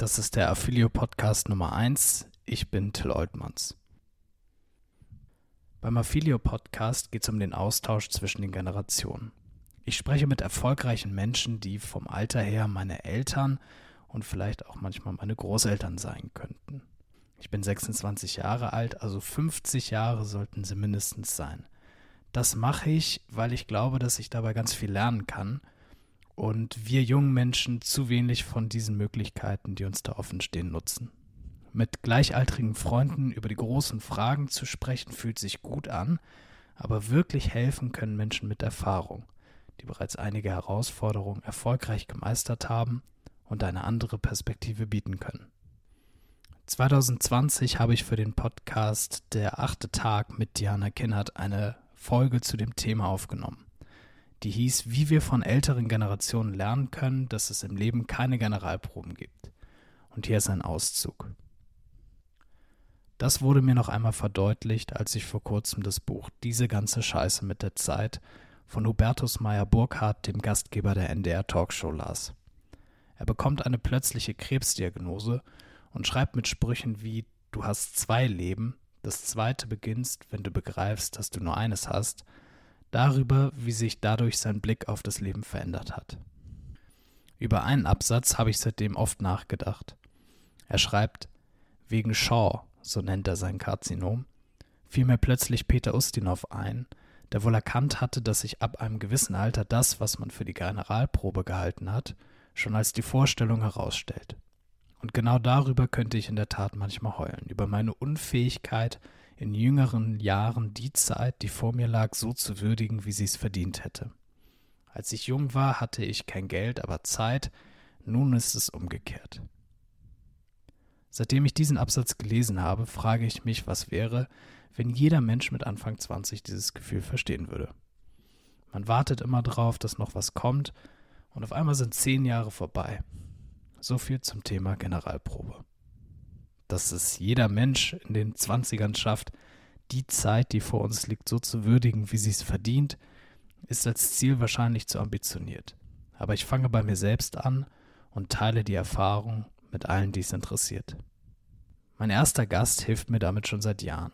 Das ist der Affilio Podcast Nummer 1. Ich bin Till Oltmanns. Beim Affilio Podcast geht es um den Austausch zwischen den Generationen. Ich spreche mit erfolgreichen Menschen, die vom Alter her meine Eltern und vielleicht auch manchmal meine Großeltern sein könnten. Ich bin 26 Jahre alt, also 50 Jahre sollten sie mindestens sein. Das mache ich, weil ich glaube, dass ich dabei ganz viel lernen kann und wir jungen Menschen zu wenig von diesen Möglichkeiten, die uns da offen stehen, nutzen. Mit gleichaltrigen Freunden über die großen Fragen zu sprechen, fühlt sich gut an, aber wirklich helfen können Menschen mit Erfahrung, die bereits einige Herausforderungen erfolgreich gemeistert haben und eine andere Perspektive bieten können. 2020 habe ich für den Podcast Der achte Tag mit Diana Kinnert eine Folge zu dem Thema aufgenommen. Die hieß, wie wir von älteren Generationen lernen können, dass es im Leben keine Generalproben gibt. Und hier ist ein Auszug. Das wurde mir noch einmal verdeutlicht, als ich vor kurzem das Buch Diese ganze Scheiße mit der Zeit von Hubertus Meyer Burkhardt, dem Gastgeber der NDR Talkshow, las. Er bekommt eine plötzliche Krebsdiagnose und schreibt mit Sprüchen wie Du hast zwei Leben, das zweite beginnst, wenn du begreifst, dass du nur eines hast, darüber, wie sich dadurch sein Blick auf das Leben verändert hat. Über einen Absatz habe ich seitdem oft nachgedacht. Er schreibt, wegen Shaw, so nennt er sein Karzinom, fiel mir plötzlich Peter Ustinov ein, der wohl erkannt hatte, dass sich ab einem gewissen Alter das, was man für die Generalprobe gehalten hat, schon als die Vorstellung herausstellt. Und genau darüber könnte ich in der Tat manchmal heulen, über meine Unfähigkeit, in jüngeren Jahren die Zeit, die vor mir lag, so zu würdigen, wie sie es verdient hätte. Als ich jung war, hatte ich kein Geld, aber Zeit, nun ist es umgekehrt. Seitdem ich diesen Absatz gelesen habe, frage ich mich, was wäre, wenn jeder Mensch mit Anfang 20 dieses Gefühl verstehen würde. Man wartet immer drauf, dass noch was kommt, und auf einmal sind zehn Jahre vorbei. So viel zum Thema Generalprobe. Dass es jeder Mensch in den Zwanzigern schafft, die Zeit, die vor uns liegt, so zu würdigen, wie sie es verdient, ist als Ziel wahrscheinlich zu ambitioniert. Aber ich fange bei mir selbst an und teile die Erfahrung mit allen, die es interessiert. Mein erster Gast hilft mir damit schon seit Jahren.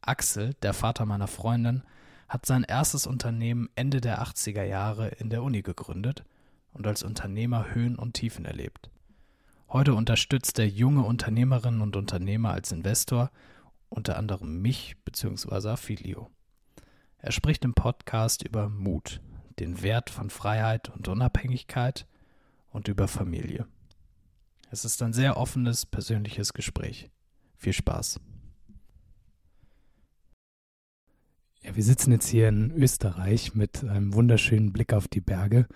Axel, der Vater meiner Freundin, hat sein erstes Unternehmen Ende der 80er Jahre in der Uni gegründet und als Unternehmer Höhen und Tiefen erlebt. Heute unterstützt er junge Unternehmerinnen und Unternehmer als Investor, unter anderem mich bzw. Affilio. Er spricht im Podcast über Mut, den Wert von Freiheit und Unabhängigkeit und über Familie. Es ist ein sehr offenes, persönliches Gespräch. Viel Spaß. Ja, wir sitzen jetzt hier in Österreich mit einem wunderschönen Blick auf die Berge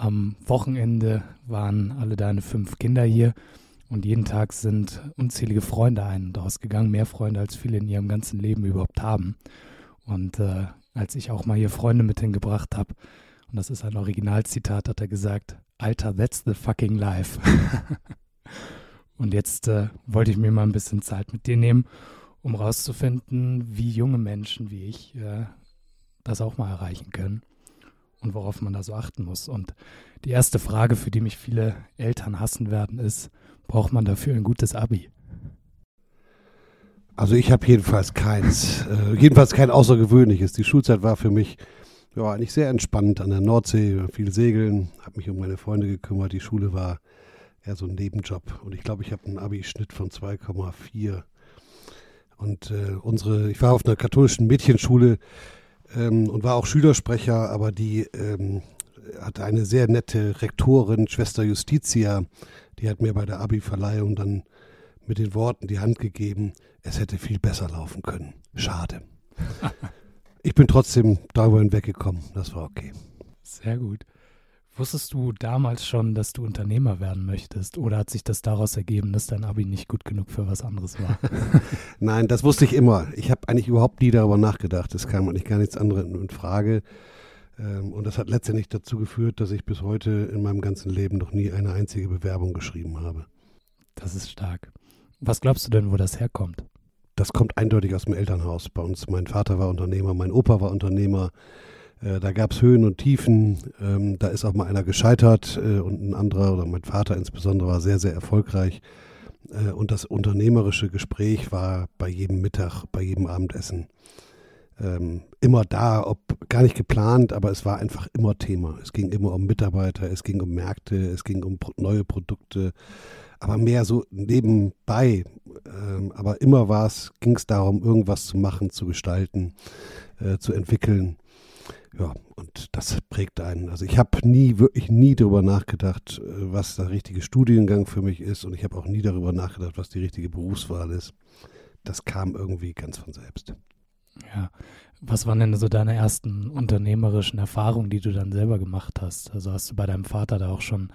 am Wochenende waren alle deine fünf Kinder hier und jeden Tag sind unzählige Freunde ein und ausgegangen, mehr Freunde als viele in ihrem ganzen Leben überhaupt haben. Und äh, als ich auch mal hier Freunde mit hingebracht habe, und das ist ein Originalzitat, hat er gesagt, Alter, that's the fucking life. und jetzt äh, wollte ich mir mal ein bisschen Zeit mit dir nehmen, um rauszufinden, wie junge Menschen wie ich äh, das auch mal erreichen können und worauf man da so achten muss. Und die erste Frage, für die mich viele Eltern hassen werden, ist, braucht man dafür ein gutes Abi? Also ich habe jedenfalls keins, äh, jedenfalls kein außergewöhnliches. Die Schulzeit war für mich ja eigentlich sehr entspannt an der Nordsee, viel segeln, habe mich um meine Freunde gekümmert. Die Schule war eher so ein Nebenjob und ich glaube, ich habe einen Abi-Schnitt von 2,4. Und äh, unsere, ich war auf einer katholischen Mädchenschule, ähm, und war auch Schülersprecher, aber die ähm, hatte eine sehr nette Rektorin, Schwester Justitia, die hat mir bei der Abi-Verleihung dann mit den Worten die Hand gegeben, es hätte viel besser laufen können. Schade. ich bin trotzdem darüber hinweggekommen, das war okay. Sehr gut. Wusstest du damals schon, dass du Unternehmer werden möchtest? Oder hat sich das daraus ergeben, dass dein Abi nicht gut genug für was anderes war? Nein, das wusste ich immer. Ich habe eigentlich überhaupt nie darüber nachgedacht. Es kam eigentlich gar nichts anderes in Frage. Ähm, und das hat letztendlich dazu geführt, dass ich bis heute in meinem ganzen Leben noch nie eine einzige Bewerbung geschrieben habe. Das ist stark. Was glaubst du denn, wo das herkommt? Das kommt eindeutig aus dem Elternhaus. Bei uns, mein Vater war Unternehmer, mein Opa war Unternehmer. Äh, da gab es Höhen und Tiefen. Ähm, da ist auch mal einer gescheitert äh, und ein anderer oder mein Vater insbesondere war sehr, sehr erfolgreich. Äh, und das unternehmerische Gespräch war bei jedem Mittag, bei jedem Abendessen ähm, immer da, ob gar nicht geplant, aber es war einfach immer Thema. Es ging immer um Mitarbeiter, es ging um Märkte, es ging um neue Produkte, aber mehr so nebenbei. Ähm, aber immer ging es darum, irgendwas zu machen, zu gestalten, äh, zu entwickeln. Ja, und das prägt einen. Also ich habe nie, wirklich nie darüber nachgedacht, äh, was der richtige Studiengang für mich ist und ich habe auch nie darüber nachgedacht, was die richtige Berufswahl ist. Das kam irgendwie ganz von selbst. Ja. Was waren denn so deine ersten unternehmerischen Erfahrungen, die du dann selber gemacht hast? Also hast du bei deinem Vater da auch schon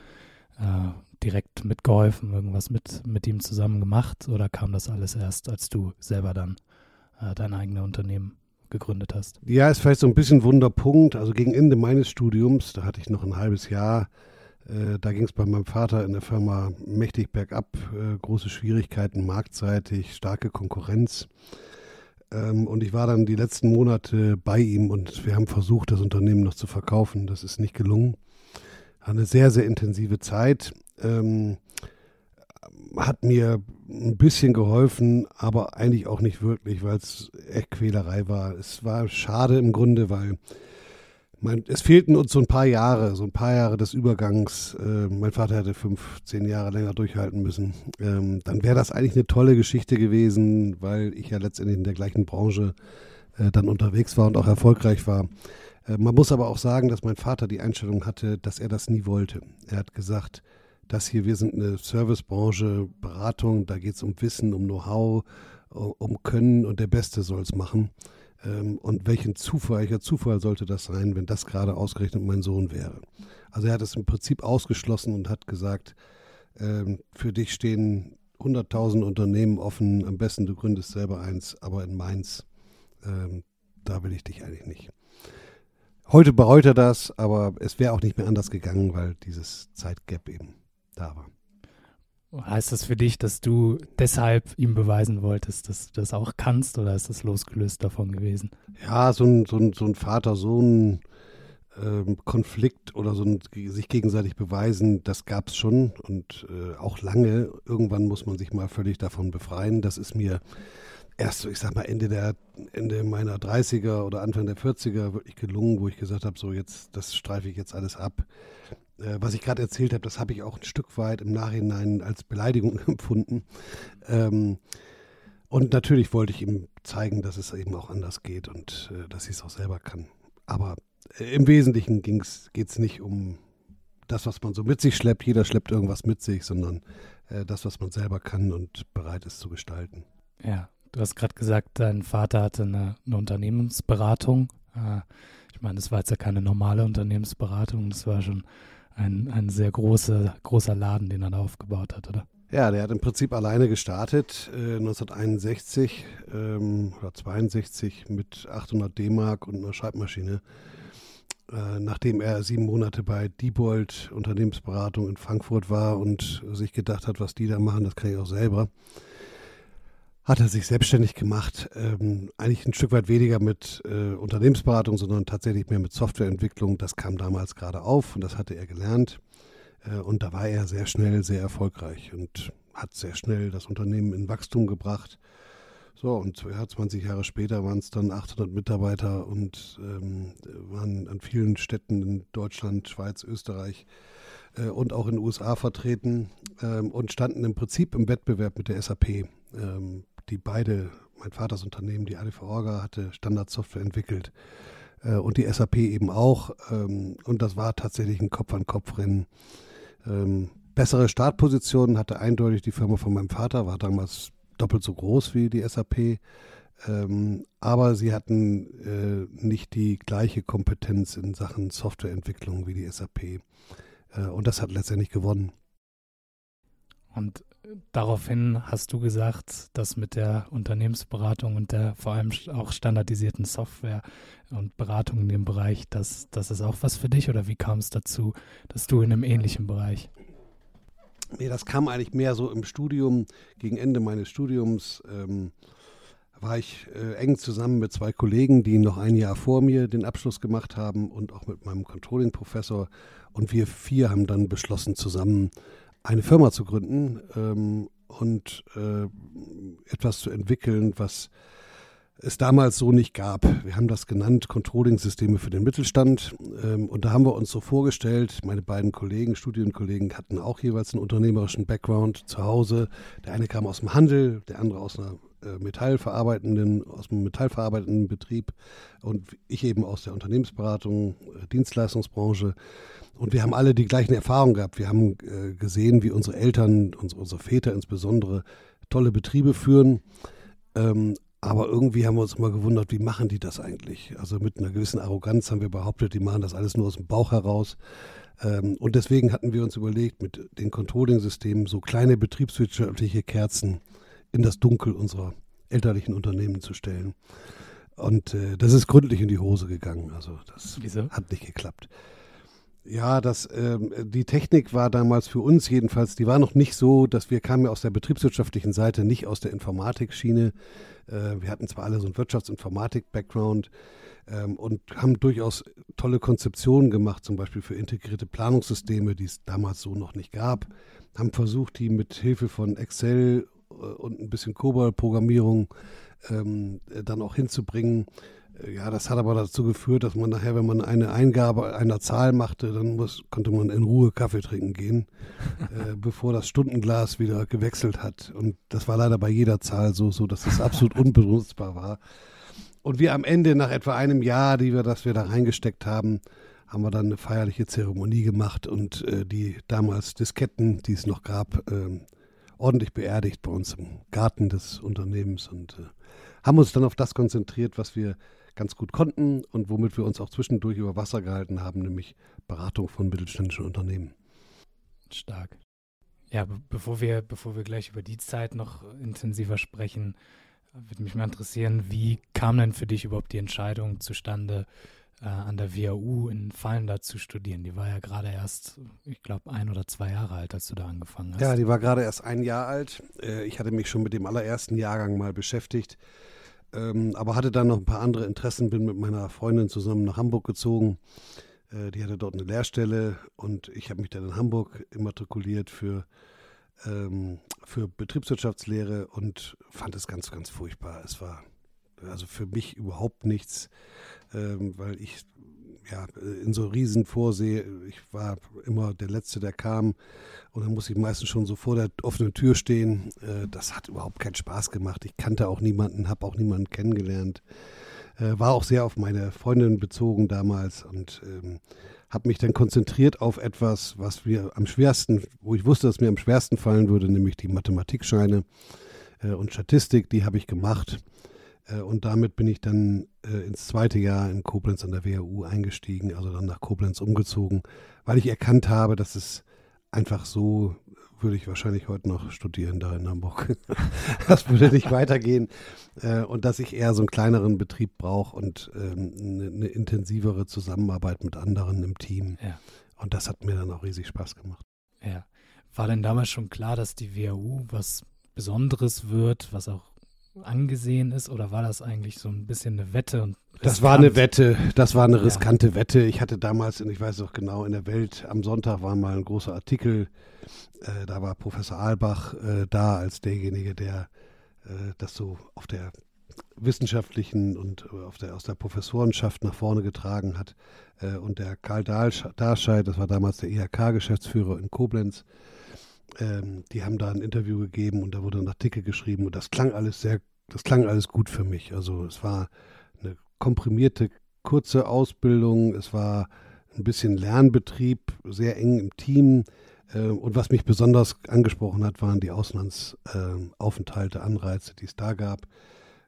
äh, direkt mitgeholfen, irgendwas mit, mit ihm zusammen gemacht oder kam das alles erst, als du selber dann äh, dein eigenes Unternehmen gegründet hast? Ja, ist vielleicht so ein bisschen Wunderpunkt. Also gegen Ende meines Studiums, da hatte ich noch ein halbes Jahr, äh, da ging es bei meinem Vater in der Firma mächtig bergab, äh, große Schwierigkeiten marktseitig, starke Konkurrenz. Ähm, und ich war dann die letzten Monate bei ihm und wir haben versucht, das Unternehmen noch zu verkaufen. Das ist nicht gelungen. Eine sehr, sehr intensive Zeit. Ähm, hat mir ein bisschen geholfen, aber eigentlich auch nicht wirklich, weil es echt Quälerei war. Es war schade im Grunde, weil mein, es fehlten uns so ein paar Jahre, so ein paar Jahre des Übergangs. Äh, mein Vater hätte fünf, zehn Jahre länger durchhalten müssen. Ähm, dann wäre das eigentlich eine tolle Geschichte gewesen, weil ich ja letztendlich in der gleichen Branche äh, dann unterwegs war und auch erfolgreich war. Äh, man muss aber auch sagen, dass mein Vater die Einstellung hatte, dass er das nie wollte. Er hat gesagt, das hier, wir sind eine Servicebranche, Beratung, da geht es um Wissen, um Know-how, um Können und der Beste soll es machen. Ähm, und welchen Zufall, welcher Zufall sollte das sein, wenn das gerade ausgerechnet mein Sohn wäre? Also er hat es im Prinzip ausgeschlossen und hat gesagt, ähm, für dich stehen 100.000 Unternehmen offen, am besten du gründest selber eins, aber in Mainz, ähm, da will ich dich eigentlich nicht. Heute bereut er das, aber es wäre auch nicht mehr anders gegangen, weil dieses Zeitgap eben da war. Heißt das für dich, dass du deshalb ihm beweisen wolltest, dass du das auch kannst oder ist das losgelöst davon gewesen? Ja, so ein, so ein, so ein Vater-Sohn-Konflikt ähm, oder so ein sich gegenseitig beweisen, das gab es schon und äh, auch lange. Irgendwann muss man sich mal völlig davon befreien. Das ist mir erst so, ich sag mal, Ende, der, Ende meiner 30er oder Anfang der 40er wirklich gelungen, wo ich gesagt habe, so jetzt, das streife ich jetzt alles ab äh, was ich gerade erzählt habe, das habe ich auch ein Stück weit im Nachhinein als Beleidigung empfunden. Ähm, und natürlich wollte ich ihm zeigen, dass es eben auch anders geht und äh, dass ich es auch selber kann. Aber äh, im Wesentlichen geht es nicht um das, was man so mit sich schleppt. Jeder schleppt irgendwas mit sich, sondern äh, das, was man selber kann und bereit ist zu gestalten. Ja, du hast gerade gesagt, dein Vater hatte eine, eine Unternehmensberatung. Äh, ich meine, das war jetzt ja keine normale Unternehmensberatung, das war schon ein, ein sehr großer, großer Laden, den er da aufgebaut hat, oder? Ja, der hat im Prinzip alleine gestartet, äh, 1961 ähm, oder 62 mit 800 D-Mark und einer Schreibmaschine. Äh, nachdem er sieben Monate bei Diebold Unternehmensberatung in Frankfurt war und sich gedacht hat, was die da machen, das kann ich auch selber hat er sich selbstständig gemacht. Ähm, eigentlich ein Stück weit weniger mit äh, Unternehmensberatung, sondern tatsächlich mehr mit Softwareentwicklung. Das kam damals gerade auf und das hatte er gelernt. Äh, und da war er sehr schnell sehr erfolgreich und hat sehr schnell das Unternehmen in Wachstum gebracht. So, und ja, 20 Jahre später waren es dann 800 Mitarbeiter und ähm, waren an vielen Städten in Deutschland, Schweiz, Österreich äh, und auch in den USA vertreten ähm, und standen im Prinzip im Wettbewerb mit der SAP. Ähm, die beide, mein Vaters Unternehmen, die ADV Orga, hatte Standardsoftware entwickelt äh, und die SAP eben auch. Ähm, und das war tatsächlich ein Kopf-an-Kopf-Rennen. Ähm, bessere Startpositionen hatte eindeutig die Firma von meinem Vater, war damals doppelt so groß wie die SAP. Ähm, aber sie hatten äh, nicht die gleiche Kompetenz in Sachen Softwareentwicklung wie die SAP. Äh, und das hat letztendlich gewonnen. Und daraufhin hast du gesagt, dass mit der Unternehmensberatung und der vor allem auch standardisierten Software und Beratung in dem Bereich, dass das ist auch was für dich oder wie kam es dazu, dass du in einem ähnlichen Bereich? Nee, das kam eigentlich mehr so im Studium, gegen Ende meines Studiums. Ähm, war ich äh, eng zusammen mit zwei Kollegen, die noch ein Jahr vor mir den Abschluss gemacht haben und auch mit meinem Controlling-Professor. Und wir vier haben dann beschlossen, zusammen eine Firma zu gründen ähm, und äh, etwas zu entwickeln, was es damals so nicht gab. Wir haben das genannt Controlling-Systeme für den Mittelstand. Ähm, und da haben wir uns so vorgestellt, meine beiden Kollegen, Studienkollegen hatten auch jeweils einen unternehmerischen Background zu Hause. Der eine kam aus dem Handel, der andere aus einer äh, metallverarbeitenden, aus dem metallverarbeitenden Betrieb und ich eben aus der Unternehmensberatung, äh, Dienstleistungsbranche. Und wir haben alle die gleichen Erfahrungen gehabt. Wir haben äh, gesehen, wie unsere Eltern, unsere, unsere Väter insbesondere, tolle Betriebe führen. Aber irgendwie haben wir uns immer gewundert, wie machen die das eigentlich? Also mit einer gewissen Arroganz haben wir behauptet, die machen das alles nur aus dem Bauch heraus. Ähm, und deswegen hatten wir uns überlegt, mit den Controlling-Systemen so kleine betriebswirtschaftliche Kerzen in das Dunkel unserer elterlichen Unternehmen zu stellen. Und äh, das ist gründlich in die Hose gegangen. Also das Wieso? hat nicht geklappt. Ja, das, ähm, die Technik war damals für uns jedenfalls, die war noch nicht so, dass wir kamen ja aus der betriebswirtschaftlichen Seite, nicht aus der Informatikschiene. Äh, wir hatten zwar alle so einen Wirtschaftsinformatik-Background ähm, und haben durchaus tolle Konzeptionen gemacht, zum Beispiel für integrierte Planungssysteme, die es damals so noch nicht gab. Haben versucht, die mit Hilfe von Excel äh, und ein bisschen COBOL-Programmierung ähm, dann auch hinzubringen. Ja, das hat aber dazu geführt, dass man nachher, wenn man eine Eingabe einer Zahl machte, dann muss, konnte man in Ruhe Kaffee trinken gehen, äh, bevor das Stundenglas wieder gewechselt hat. Und das war leider bei jeder Zahl so, so dass es absolut unbenutzbar war. Und wir am Ende, nach etwa einem Jahr, die wir, das wir da reingesteckt haben, haben wir dann eine feierliche Zeremonie gemacht und äh, die damals Disketten, die es noch gab, äh, ordentlich beerdigt bei uns im Garten des Unternehmens und äh, haben uns dann auf das konzentriert, was wir ganz gut konnten und womit wir uns auch zwischendurch über Wasser gehalten haben, nämlich Beratung von mittelständischen Unternehmen. Stark. Ja, bevor wir, bevor wir gleich über die Zeit noch intensiver sprechen, würde mich mal interessieren, wie kam denn für dich überhaupt die Entscheidung zustande, äh, an der WHU in Fallenda zu studieren? Die war ja gerade erst, ich glaube, ein oder zwei Jahre alt, als du da angefangen hast. Ja, die war gerade erst ein Jahr alt. Äh, ich hatte mich schon mit dem allerersten Jahrgang mal beschäftigt ähm, aber hatte dann noch ein paar andere Interessen, bin mit meiner Freundin zusammen nach Hamburg gezogen. Äh, die hatte dort eine Lehrstelle und ich habe mich dann in Hamburg immatrikuliert für, ähm, für Betriebswirtschaftslehre und fand es ganz, ganz furchtbar. Es war also für mich überhaupt nichts, ähm, weil ich ja, in so riesen Vorsee, ich war immer der Letzte, der kam und dann muss ich meistens schon so vor der offenen Tür stehen. Äh, das hat überhaupt keinen Spaß gemacht. Ich kannte auch niemanden, habe auch niemanden kennengelernt. Äh, war auch sehr auf meine Freundin bezogen damals und ähm, habe mich dann konzentriert auf etwas, was mir am schwersten, wo ich wusste, dass mir am schwersten fallen würde, nämlich die Mathematikscheine äh, und Statistik, die habe ich gemacht. Äh, und damit bin ich dann äh, ins zweite Jahr in Koblenz an der WHU eingestiegen, also dann nach Koblenz umgezogen, weil ich erkannt habe, dass es einfach so würde ich wahrscheinlich heute noch studieren da in Hamburg. das würde nicht weitergehen. Äh, und dass ich eher so einen kleineren Betrieb brauche und ähm, eine, eine, intensivere Zusammenarbeit mit anderen im Team. Ja. Und das hat mir dann auch riesig Spaß gemacht. Ja. War denn damals schon klar, dass die WHU was Besonderes wird, was auch angesehen ist oder war das eigentlich so ein bisschen eine Wette? Und das war eine Wette, das war eine riskante ja. Wette. Ich hatte damals, ich weiß auch genau, in der Welt am Sonntag war mal ein großer Artikel, äh, da war Professor Albach äh, da als derjenige, der äh, das so auf der wissenschaftlichen und äh, auf der, aus der Professorenschaft nach vorne getragen hat. Äh, und der Karl Darscheid, das war damals der IHK-Geschäftsführer in Koblenz, ähm, die haben da ein Interview gegeben und da wurde ein Artikel geschrieben und das klang alles sehr, das klang alles gut für mich. Also es war eine komprimierte, kurze Ausbildung, es war ein bisschen Lernbetrieb, sehr eng im Team. Äh, und was mich besonders angesprochen hat, waren die Auslandsaufenthalte, äh, Anreize, die es da gab.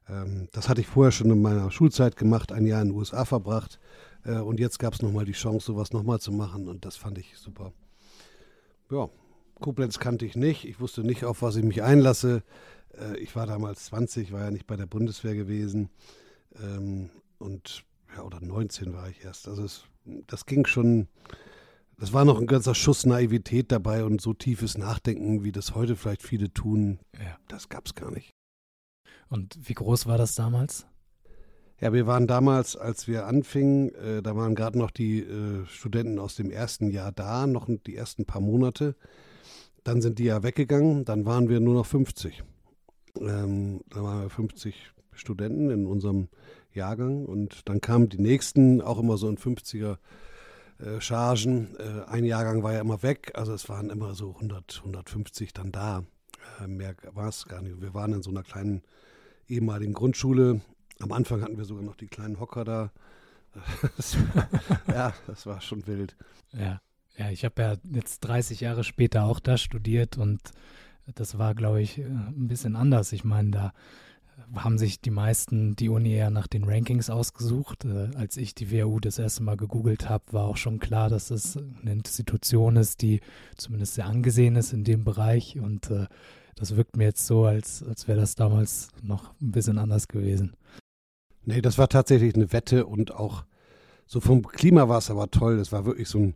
Ähm, das hatte ich vorher schon in meiner Schulzeit gemacht, ein Jahr in den USA verbracht. Äh, und jetzt gab es nochmal die Chance, sowas nochmal zu machen. Und das fand ich super. Ja, Koblenz kannte ich nicht. Ich wusste nicht, auf was ich mich einlasse. Äh, ich war damals 20, war ja nicht bei der Bundeswehr gewesen. Ähm, und ja, oder 19 war ich erst. Also es, das ging schon, das war noch ein ganzer Schuss Naivität dabei und so tiefes Nachdenken, wie das heute vielleicht viele tun, ja. das gab es gar nicht. Und wie groß war das damals? Ja, wir waren damals, als wir anfingen, äh, da waren gerade noch die äh, Studenten aus dem ersten Jahr da, noch die ersten paar Monate. Dann sind die ja weggegangen, dann waren wir nur noch 50. Ähm, da waren wir 50 Studenten in unserem Jahrgang und dann kamen die nächsten auch immer so in 50er äh, Chargen. Äh, ein Jahrgang war ja immer weg, also es waren immer so 100, 150 dann da. Äh, mehr war es gar nicht. Wir waren in so einer kleinen ehemaligen Grundschule. Am Anfang hatten wir sogar noch die kleinen Hocker da. Das war, ja, das war schon wild. Ja, ja ich habe ja jetzt 30 Jahre später auch da studiert und das war, glaube ich, ein bisschen anders. Ich meine, da haben sich die meisten die Uni eher nach den Rankings ausgesucht. Äh, als ich die WHU das erste Mal gegoogelt habe, war auch schon klar, dass es eine Institution ist, die zumindest sehr angesehen ist in dem Bereich. Und äh, das wirkt mir jetzt so, als, als wäre das damals noch ein bisschen anders gewesen. Nee, das war tatsächlich eine Wette und auch so vom Klima war es aber toll. Das war wirklich so ein,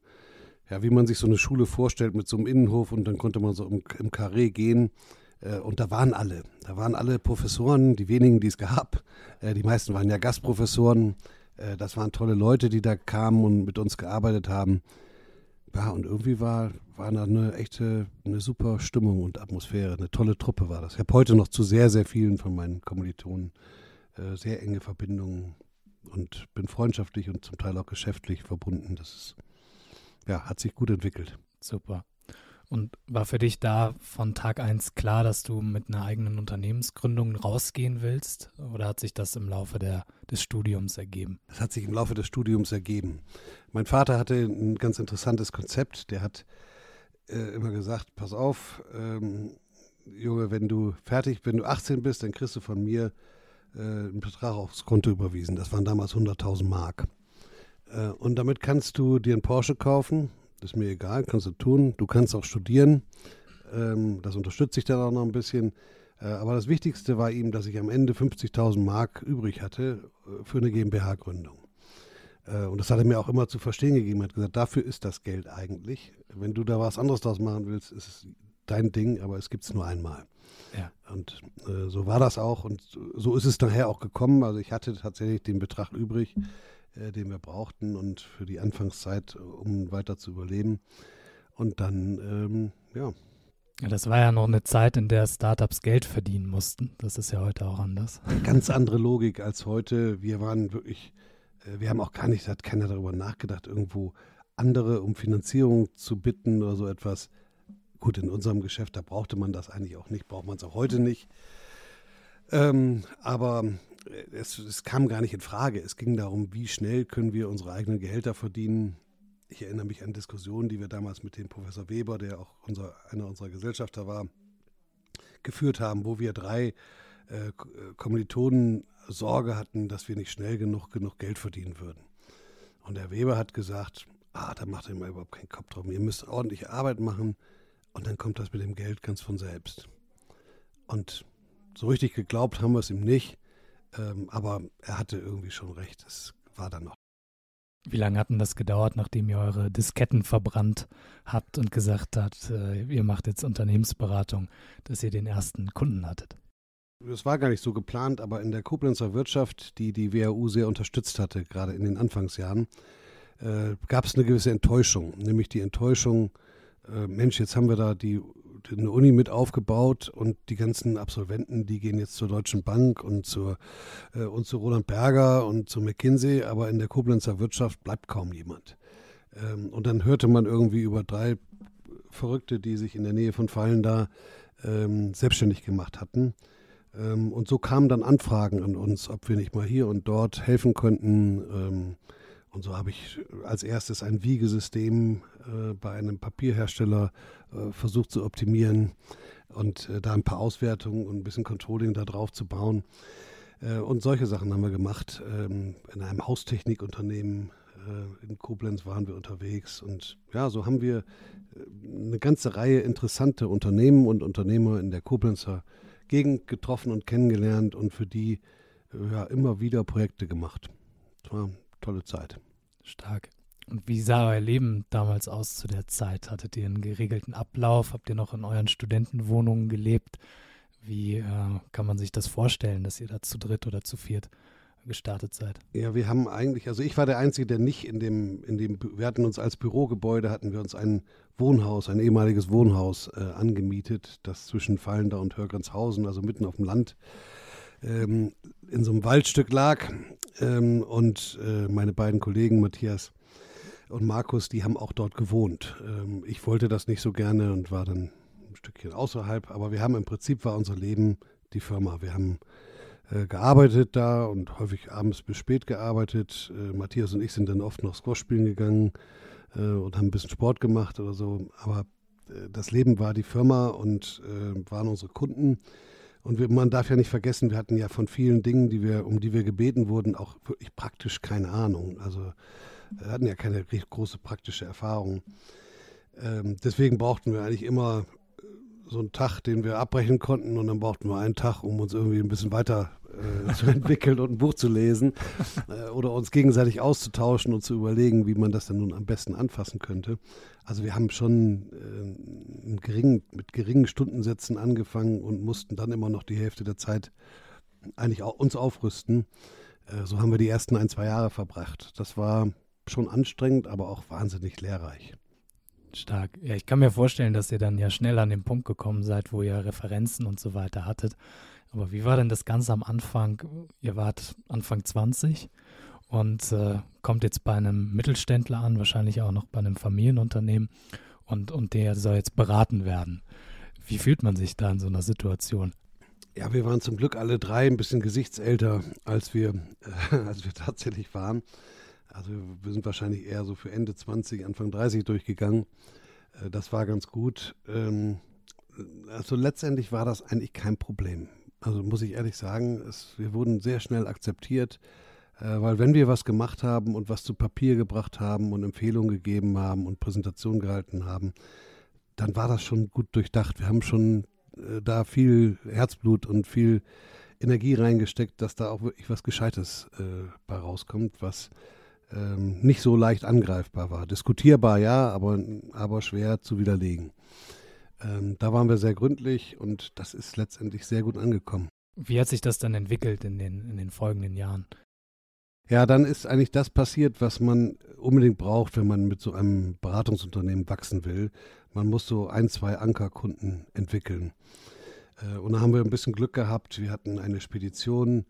ja, wie man sich so eine Schule vorstellt mit so einem Innenhof und dann konnte man so im, im Karree gehen. Äh, und da waren alle. Da waren alle Professoren, die wenigen, die es gab. Äh, die meisten waren ja Gastprofessoren. Äh, das waren tolle Leute, die da kamen und mit uns gearbeitet haben. Ja, und irgendwie war, war da eine echte, eine super Stimmung und Atmosphäre. Eine tolle Truppe war das. Ich habe heute noch zu sehr, sehr vielen von meinen Kommilitonen sehr enge Verbindungen und bin freundschaftlich und zum Teil auch geschäftlich verbunden. Das ist, ja, hat sich gut entwickelt. Super. Und war für dich da von Tag 1 klar, dass du mit einer eigenen Unternehmensgründung rausgehen willst? Oder hat sich das im Laufe der, des Studiums ergeben? Das hat sich im Laufe des Studiums ergeben. Mein Vater hatte ein ganz interessantes Konzept. Der hat äh, immer gesagt, pass auf, ähm, Junge, wenn du fertig, wenn du 18 bist, dann kriegst du von mir äh, einen Betrag aufs Konto überwiesen. Das waren damals 100.000 Mark. Äh, und damit kannst du dir einen Porsche kaufen das ist mir egal, kannst du tun. Du kannst auch studieren. Ähm, das unterstütze ich dann auch noch ein bisschen. Äh, aber das Wichtigste war ihm, dass ich am Ende 50.000 Mark übrig hatte äh, für eine GmbH-Gründung. Und das hat er mir auch immer zu verstehen gegeben. Er hat gesagt, dafür ist das Geld eigentlich. Wenn du da was anderes draus machen willst, ist es dein Ding, aber es gibt es nur einmal. Ja. Und äh, so war das auch und so ist es nachher auch gekommen. Also ich hatte tatsächlich den Betrag übrig äh, den wir brauchten und für die Anfangszeit, um weiter zu überleben. Und dann, ähm, ja. Ja, das war ja noch eine Zeit, in der Startups Geld verdienen mussten. Das ist ja heute auch anders. Ganz andere Logik als heute. Wir waren wirklich, äh, wir haben auch gar nicht, hat keiner darüber nachgedacht, irgendwo andere um Finanzierung zu bitten oder so etwas. Gut, in unserem Geschäft, da brauchte man das eigentlich auch nicht, braucht man es auch heute nicht. Ähm, aber es, es, kam gar nicht in Frage. Es ging darum, wie schnell können wir unsere eigenen Gehälter verdienen. Ich erinnere mich an Diskussionen, die wir damals mit dem Professor Weber, der auch unser, einer unserer Gesellschafter war, geführt haben, wo wir drei äh, Kommilitonen Sorge hatten, dass wir nicht schnell genug, genug Geld verdienen würden. Und der Weber hat gesagt, ah, da macht er mir überhaupt keinen Kopf drum. Ihr müsst ordentliche Arbeit machen und dann kommt das mit dem Geld ganz von selbst. Und so richtig geglaubt haben wir es ihm nicht. Ähm, aber er hatte irgendwie schon recht. Es war dann noch. Wie lange hat denn das gedauert, nachdem ihr eure Disketten verbrannt habt und gesagt habt, äh, ihr macht jetzt Unternehmensberatung, dass ihr den ersten Kunden hattet? Es war gar nicht so geplant, aber in der Koblenzer Wirtschaft, die die WHU sehr unterstützt hatte, gerade in den Anfangsjahren, äh, gab es eine gewisse Enttäuschung. Nämlich die Enttäuschung, äh, Mensch, jetzt haben wir da die eine Uni mit aufgebaut und die ganzen Absolventen, die gehen jetzt zur Deutschen Bank und zur äh, und zu Roland Berger und zu McKinsey, aber in der Koblenzer Wirtschaft bleibt kaum jemand. Ähm, und dann hörte man irgendwie über drei Verrückte, die sich in der Nähe von Fallen da ähm, selbstständig gemacht hatten. Ähm, und so kamen dann Anfragen an uns, ob wir nicht mal hier und dort helfen könnten. Und so habe ich als erstes ein Wiegesystem äh, bei einem Papierhersteller äh, versucht zu optimieren und äh, da ein paar Auswertungen und ein bisschen Controlling da drauf zu bauen. Äh, und solche Sachen haben wir gemacht. Ähm, in einem Haustechnikunternehmen äh, in Koblenz waren wir unterwegs. Und ja, so haben wir äh, eine ganze Reihe interessante Unternehmen und Unternehmer in der Koblenzer Gegend getroffen und kennengelernt und für die ja, immer wieder Projekte gemacht. Tolle Zeit. Stark. Und wie sah euer Leben damals aus zu der Zeit? Hattet ihr einen geregelten Ablauf? Habt ihr noch in euren Studentenwohnungen gelebt? Wie äh, kann man sich das vorstellen, dass ihr da zu dritt oder zu viert gestartet seid? Ja, wir haben eigentlich, also ich war der Einzige, der nicht in dem, in dem, wir hatten uns als Bürogebäude, hatten wir uns ein Wohnhaus, ein ehemaliges Wohnhaus äh, angemietet, das zwischen Fallender und Hörgrenzhausen, also mitten auf dem Land, ähm, in so einem Waldstück lag. Ähm, und äh, meine beiden Kollegen, Matthias und Markus, die haben auch dort gewohnt. Ähm, ich wollte das nicht so gerne und war dann ein Stückchen außerhalb, aber wir haben im Prinzip war unser Leben die Firma. Wir haben äh, gearbeitet da und häufig abends bis spät gearbeitet. Äh, Matthias und ich sind dann oft noch Squash spielen gegangen äh, und haben ein bisschen Sport gemacht oder so. Aber äh, das Leben war die Firma und waren unsere Kunden. Und man darf ja nicht vergessen, wir hatten ja von vielen Dingen, die wir, um die wir gebeten wurden, auch wirklich praktisch keine Ahnung. Also hatten ja keine große praktische Erfahrung. Ähm, deswegen brauchten wir eigentlich immer so einen Tag, den wir abbrechen konnten und dann brauchten wir einen Tag, um uns irgendwie ein bisschen weiter äh, zu entwickeln und ein Buch zu lesen äh, oder uns gegenseitig auszutauschen und zu überlegen, wie man das dann nun am besten anfassen könnte. Also wir haben schon äh, geringen, mit geringen Stundensätzen angefangen und mussten dann immer noch die Hälfte der Zeit eigentlich auch uns aufrüsten. Äh, so haben wir die ersten ein, zwei Jahre verbracht. Das war schon anstrengend, aber auch wahnsinnig lehrreich. Stark. Ja, ich kann mir vorstellen, dass ihr dann ja schnell an den Punkt gekommen seid, wo ihr Referenzen und so weiter hattet. Aber wie war denn das Ganze am Anfang? Ihr wart Anfang 20 und äh, kommt jetzt bei einem Mittelständler an, wahrscheinlich auch noch bei einem Familienunternehmen und, und der soll jetzt beraten werden. Wie fühlt man sich da in so einer Situation? Ja, wir waren zum Glück alle drei ein bisschen gesichtsälter, als wir, äh, als wir tatsächlich waren. Also wir sind wahrscheinlich eher so für Ende 20, Anfang 30 durchgegangen. Äh, das war ganz gut. Ähm, also letztendlich war das eigentlich kein Problem. Also muss ich ehrlich sagen, es, wir wurden sehr schnell akzeptiert, äh, weil wenn wir was gemacht haben und was zu Papier gebracht haben und Empfehlungen gegeben haben und Präsentationen gehalten haben, dann war das schon gut durchdacht. Wir haben schon äh, da viel Herzblut und viel Energie reingesteckt, dass da auch wirklich was Gescheites äh, bei rauskommt, was ähm, nicht so leicht angreifbar war. Diskutierbar ja, aber, aber schwer zu widerlegen. Ähm, da waren wir sehr gründlich und das ist letztendlich sehr gut angekommen. Wie hat sich das dann entwickelt in den, in den folgenden Jahren? Ja, dann ist eigentlich das passiert, was man unbedingt braucht, wenn man mit so einem Beratungsunternehmen wachsen will. Man muss so ein, zwei Ankerkunden entwickeln. Äh, und da haben wir ein bisschen Glück gehabt. Wir hatten eine Spedition,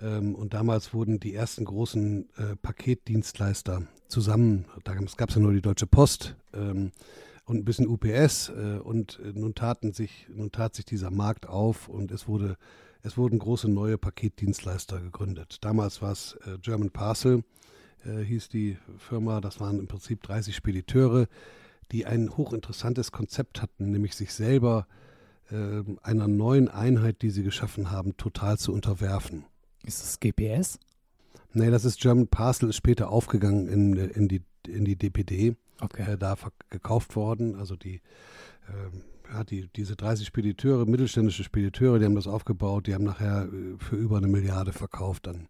ähm, und damals wurden die ersten großen äh, Paketdienstleister zusammen, da gab es ja nur die Deutsche Post ähm, und ein bisschen UPS äh, und äh, nun, taten sich, nun tat sich dieser Markt auf und es wurde es wurden große neue Paketdienstleister gegründet. Damals war es äh, German Parcel, äh, hieß die Firma. Das waren im Prinzip 30 Spediteure, die ein hochinteressantes Konzept hatten, nämlich sich selber äh, einer neuen Einheit, die sie geschaffen haben, total zu unterwerfen. Ist das GPS? Nee, das ist German Parcel, ist später aufgegangen in, in, die, in die DPD. Okay. Äh, da gekauft worden. Also die, äh, ja, die, diese 30 Spediteure, mittelständische Spediteure, die haben das aufgebaut, die haben nachher äh, für über eine Milliarde verkauft an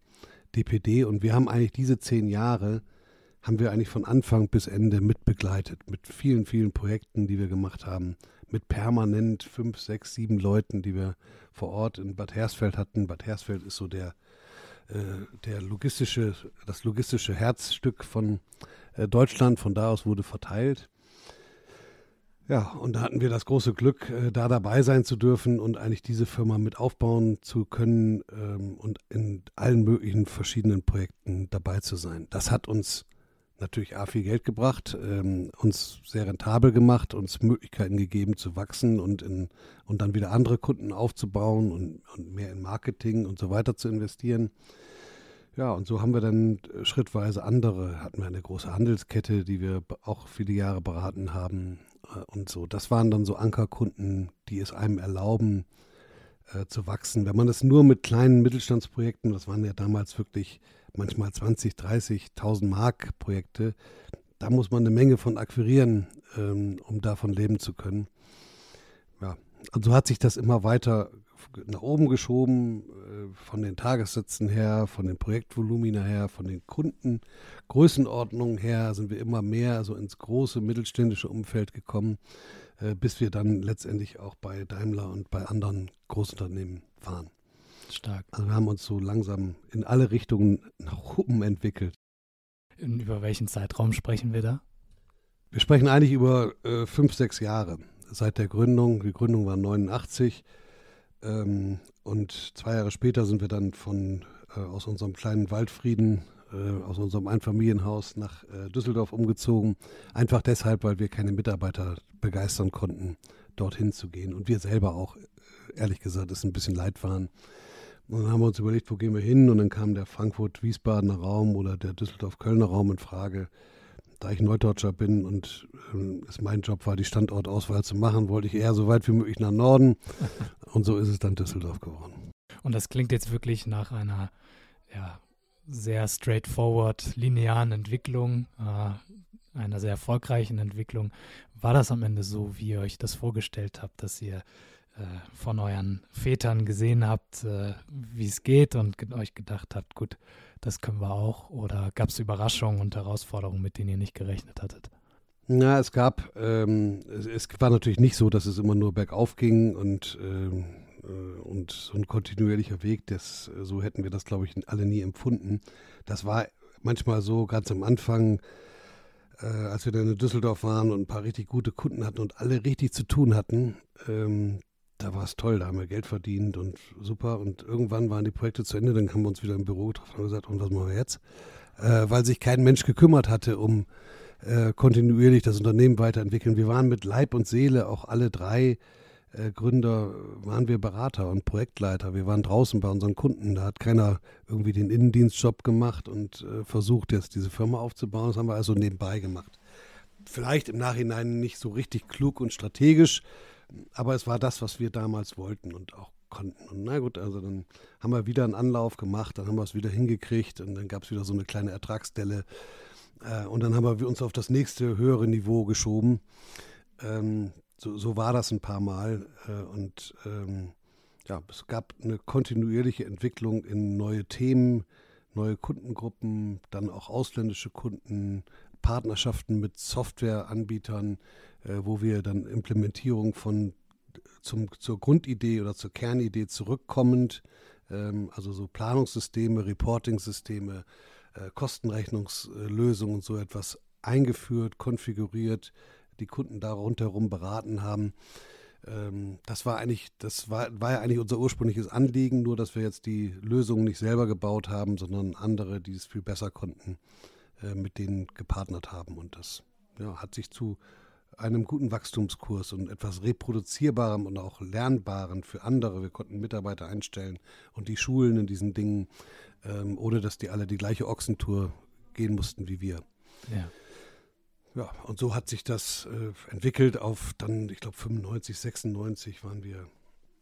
DPD. Und wir haben eigentlich diese zehn Jahre, haben wir eigentlich von Anfang bis Ende mitbegleitet, mit vielen, vielen Projekten, die wir gemacht haben, mit permanent fünf, sechs, sieben Leuten, die wir vor Ort in Bad Hersfeld hatten. Bad Hersfeld ist so der der logistische, das logistische Herzstück von äh, Deutschland. Von da aus wurde verteilt. Ja, und da hatten wir das große Glück, äh, da dabei sein zu dürfen und eigentlich diese Firma mit aufbauen zu können ähm, und in allen möglichen verschiedenen Projekten dabei zu sein. Das hat uns natürlich A, viel Geld gebracht, ähm, uns sehr rentabel gemacht, uns Möglichkeiten gegeben zu wachsen und, in, und dann wieder andere Kunden aufzubauen und, und mehr in Marketing und so weiter zu investieren. Ja, und so haben wir dann äh, schrittweise andere, hatten wir eine große Handelskette, die wir auch viele Jahre beraten haben äh, und so. Das waren dann so Ankerkunden, die es einem erlauben, äh, zu wachsen. Wenn man das nur mit kleinen Mittelstandsprojekten, das waren ja damals wirklich manchmal 20, 30.000 Mark Projekte. Da muss man eine Menge von akquirieren, ähm, um davon leben zu können. Ja, also hat sich das immer weiter nach oben geschoben, äh, von den Tagessätzen her, von den Projektvolumina her, von den Kundengrößenordnungen her sind wir immer mehr so ins große mittelständische Umfeld gekommen, äh, bis wir dann letztendlich auch bei Daimler und bei anderen Großunternehmen waren. Stark. Also wir haben uns so langsam in alle Richtungen nach oben entwickelt. In, über welchen Zeitraum sprechen wir da? Wir sprechen eigentlich über äh, fünf, sechs Jahre seit der Gründung. Die Gründung war 89 ähm, und zwei Jahre später sind wir dann von äh, aus unserem kleinen Waldfrieden, äh, aus unserem Einfamilienhaus nach äh, Düsseldorf umgezogen. Einfach deshalb, weil wir keine Mitarbeiter begeistern konnten, dorthin zu gehen. Und wir selber auch, äh, ehrlich gesagt, es ein bisschen leid waren. Und dann haben wir uns überlegt, wo gehen wir hin? Und dann kam der Frankfurt-Wiesbadener Raum oder der Düsseldorf-Kölner Raum in Frage da ich Neudeutscher bin und äh, es mein Job war, die Standortauswahl zu machen, wollte ich eher so weit wie möglich nach Norden. Und so ist es dann Düsseldorf geworden. Und das klingt jetzt wirklich nach einer ja, sehr straightforward, linearen Entwicklung, äh, einer sehr erfolgreichen Entwicklung. War das am Ende so, wie ihr euch das vorgestellt habt, dass ihr von euren Vätern gesehen habt, äh, wie es geht und euch gedacht habt, gut, das können wir auch? Oder gab es Überraschungen und Herausforderungen, mit denen ihr nicht gerechnet hattet? Na, es gab, ähm, es, es, war natürlich nicht so, dass es immer nur bergauf ging und, ähm, äh, und so ein kontinuierlicher Weg, das, so hätten wir das, glaube ich, alle nie empfunden. Das war manchmal so ganz am Anfang, äh, als wir dann in Düsseldorf waren und ein paar richtig gute Kunden hatten und alle richtig zu tun hatten, ähm, da war es toll, da haben wir Geld verdient und super. Und irgendwann waren die Projekte zu Ende, dann haben wir uns wieder im Büro getroffen und gesagt, und was machen wir jetzt? Äh, weil sich kein Mensch gekümmert hatte, um äh, kontinuierlich das Unternehmen weiterentwickeln. Wir waren mit Leib und Seele, auch alle drei äh, Gründer, waren wir Berater und Projektleiter. Wir waren draußen bei unseren Kunden. Da hat keiner irgendwie den Innendienstjob gemacht und äh, versucht, jetzt diese Firma aufzubauen. Das haben wir also nebenbei gemacht. Vielleicht im Nachhinein nicht so richtig klug und strategisch, aber es war das, was wir damals wollten und auch konnten. Und na gut, also dann haben wir wieder einen Anlauf gemacht, dann haben wir es wieder hingekriegt und dann gab es wieder so eine kleine Ertragsdelle. Äh, und dann haben wir uns auf das nächste höhere Niveau geschoben. Ähm, so, so, war das ein paar Mal. Äh, und ähm, ja, es gab eine kontinuierliche Entwicklung in neue Themen, neue Kundengruppen, dann auch ausländische Kunden, Partnerschaften mit Softwareanbietern, äh, wo wir dann Implementierung von zum, zur Grundidee oder zur Kernidee zurückkommend, ähm, also so Planungssysteme, Reporting-Systeme, äh, Kostenrechnungslösungen und so etwas eingeführt, konfiguriert, die Kunden da rundherum beraten haben. Ähm, das war eigentlich, das war, war ja eigentlich unser ursprüngliches Anliegen, nur dass wir jetzt die Lösungen nicht selber gebaut haben, sondern andere, die es viel besser konnten, äh, mit denen gepartnert haben. Und das ja, hat sich zu einem guten Wachstumskurs und etwas reproduzierbarem und auch lernbarem für andere. Wir konnten Mitarbeiter einstellen und die Schulen in diesen Dingen, ähm, ohne dass die alle die gleiche Ochsentour gehen mussten wie wir. Ja. Ja, und so hat sich das äh, entwickelt auf dann, ich glaube, 95, 96 waren wir,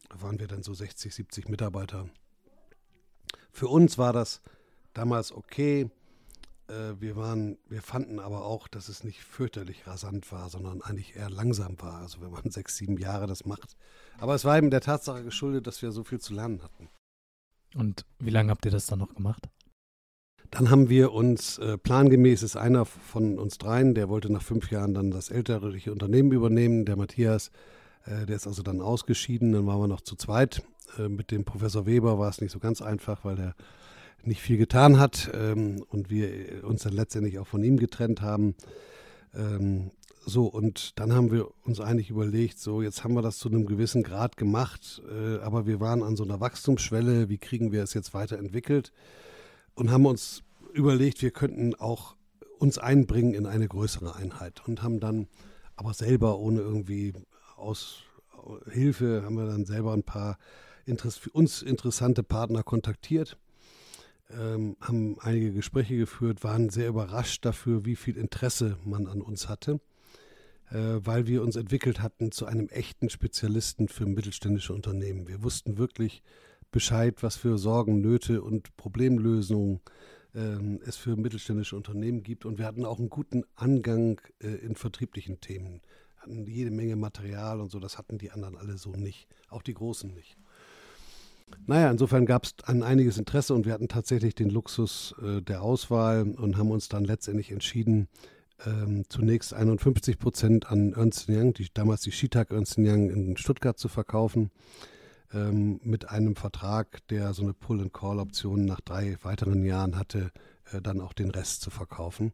waren wir dann so 60, 70 Mitarbeiter. Für uns war das damals okay äh, wir waren, wir fanden aber auch, dass es nicht fürchterlich rasant war, sondern eigentlich eher langsam war. Also wenn man sechs, sieben Jahre das macht. Aber es war eben der Tatsache geschuldet, dass wir so viel zu lernen hatten. Und wie lange habt ihr das dann noch gemacht? Dann haben wir uns, äh, plangemäß ist einer von uns dreien, der wollte nach fünf Jahren dann das elterliche Unternehmen übernehmen, der Matthias, äh, der ist also dann ausgeschieden, dann waren wir noch zu zweit. Äh, mit dem Professor Weber war es nicht so ganz einfach, weil der nicht viel getan hat ähm, und wir uns dann letztendlich auch von ihm getrennt haben. Ähm, so, und dann haben wir uns eigentlich überlegt, so, jetzt haben wir das zu einem gewissen Grad gemacht, äh, aber wir waren an so einer Wachstumsschwelle, wie kriegen wir es jetzt weiterentwickelt und haben uns überlegt, wir könnten auch uns einbringen in eine größere Einheit und haben dann aber selber ohne irgendwie aus Hilfe, haben wir dann selber ein paar für uns interessante Partner kontaktiert ähm, haben einige Gespräche geführt, waren sehr überrascht dafür, wie viel Interesse man an uns hatte, äh, weil wir uns entwickelt hatten zu einem echten Spezialisten für mittelständische Unternehmen. Wir wussten wirklich Bescheid, was für Sorgen, Nöte und Problemlösungen äh, es für mittelständische Unternehmen gibt. Und wir hatten auch einen guten Angang äh, in vertrieblichen Themen. Hatten jede Menge Material und so, das hatten die anderen alle so nicht, auch die Großen nicht. Naja, insofern gab es ein einiges Interesse und wir hatten tatsächlich den Luxus äh, der Auswahl und haben uns dann letztendlich entschieden, ähm, zunächst 51 Prozent an Ernst Young, die, damals die Skitag Ernst Young in Stuttgart zu verkaufen, ähm, mit einem Vertrag, der so eine Pull-and-Call-Option nach drei weiteren Jahren hatte, äh, dann auch den Rest zu verkaufen.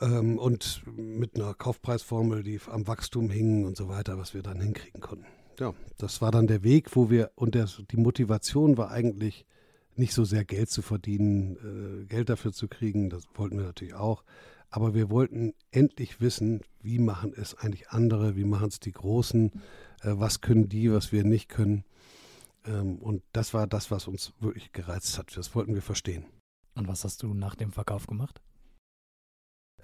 Ähm, und mit einer Kaufpreisformel, die am Wachstum hing und so weiter, was wir dann hinkriegen konnten. Ja, das war dann der Weg, wo wir, und der, die Motivation war eigentlich nicht so sehr Geld zu verdienen, äh, Geld dafür zu kriegen, das wollten wir natürlich auch, aber wir wollten endlich wissen, wie machen es eigentlich andere, wie machen es die Großen, äh, was können die, was wir nicht können. Ähm, und das war das, was uns wirklich gereizt hat. Das wollten wir verstehen. Und was hast du nach dem Verkauf gemacht?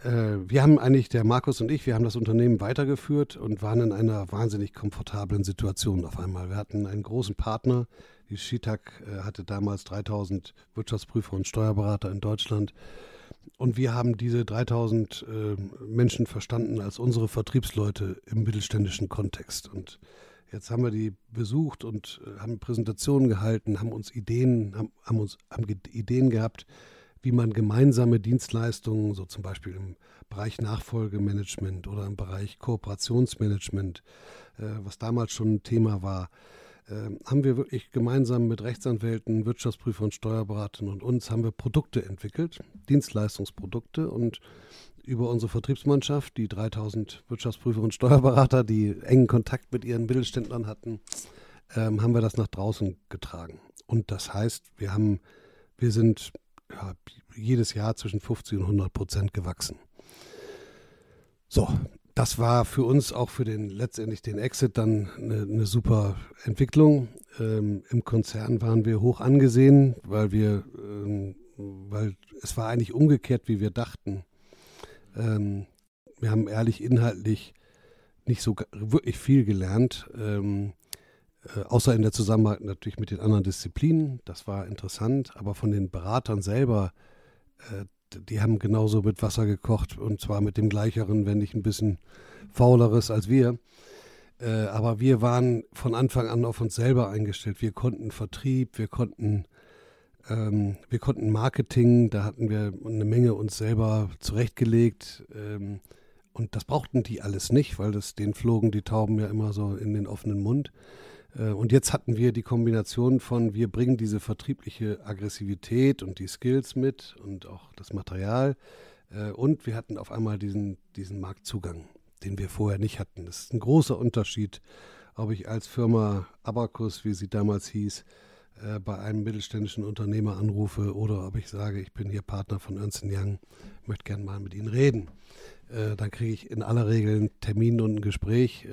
Äh, wir haben eigentlich, der Markus und ich, wir haben das Unternehmen weitergeführt und waren in einer wahnsinnig komfortablen Situation auf einmal. Wir hatten einen großen Partner. Die Skitag äh, hatte damals 3000 Wirtschaftsprüfer und Steuerberater in Deutschland. Und wir haben diese 3000 äh, Menschen verstanden als unsere Vertriebsleute im mittelständischen Kontext. Und jetzt haben wir die besucht und haben Präsentationen gehalten, haben uns Ideen, haben, haben uns haben Ideen gehabt, wie man gemeinsame Dienstleistungen, so zum Beispiel im Bereich Nachfolgemanagement oder im Bereich Kooperationsmanagement, äh, was damals schon ein Thema war, äh, haben wir wirklich gemeinsam mit Rechtsanwälten, Wirtschaftsprüfern, Steuerberatern und uns haben wir Produkte entwickelt, Dienstleistungsprodukte und über unsere Vertriebsmannschaft, die 3000 Wirtschaftsprüfer und Steuerberater, die engen Kontakt mit ihren Mittelständlern hatten, ähm, haben wir das nach draußen getragen. Und das heißt, wir haben, wir sind ja, jedes Jahr zwischen 50 und 100 Prozent gewachsen. So, das war für uns auch für den letztendlich den Exit dann eine, eine super Entwicklung. Ähm, Im Konzern waren wir hoch angesehen, weil wir, ähm, weil es war eigentlich umgekehrt, wie wir dachten. Ähm, wir haben ehrlich inhaltlich nicht so wirklich viel gelernt, ähm, äh, außer in der Zusammenarbeit natürlich mit den anderen Disziplinen. Das war interessant, aber von den Beratern selber, äh, die haben genauso mit Wasser gekocht und zwar mit dem gleicheren, wenn nicht ein bisschen fauleres als wir. Äh, aber wir waren von Anfang an auf uns selber eingestellt. Wir konnten Vertrieb, wir konnten, ähm, wir konnten Marketing, da hatten wir eine Menge uns selber zurechtgelegt. Ähm, und das brauchten die alles nicht, weil das, denen flogen die Tauben ja immer so in den offenen Mund. Äh, und jetzt hatten wir die Kombination von, wir bringen diese vertriebliche Aggressivität und die Skills mit und auch das Material. Äh, und wir hatten auf einmal diesen, diesen Marktzugang, den wir vorher nicht hatten. Das ist ein großer Unterschied, ob ich als Firma Abacus, wie sie damals hieß, äh, bei einem mittelständischen Unternehmer anrufe oder ob ich sage, ich bin hier Partner von Ernst Young, möchte gerne mal mit Ihnen reden. Dann kriege ich in aller Regel einen Termin und ein Gespräch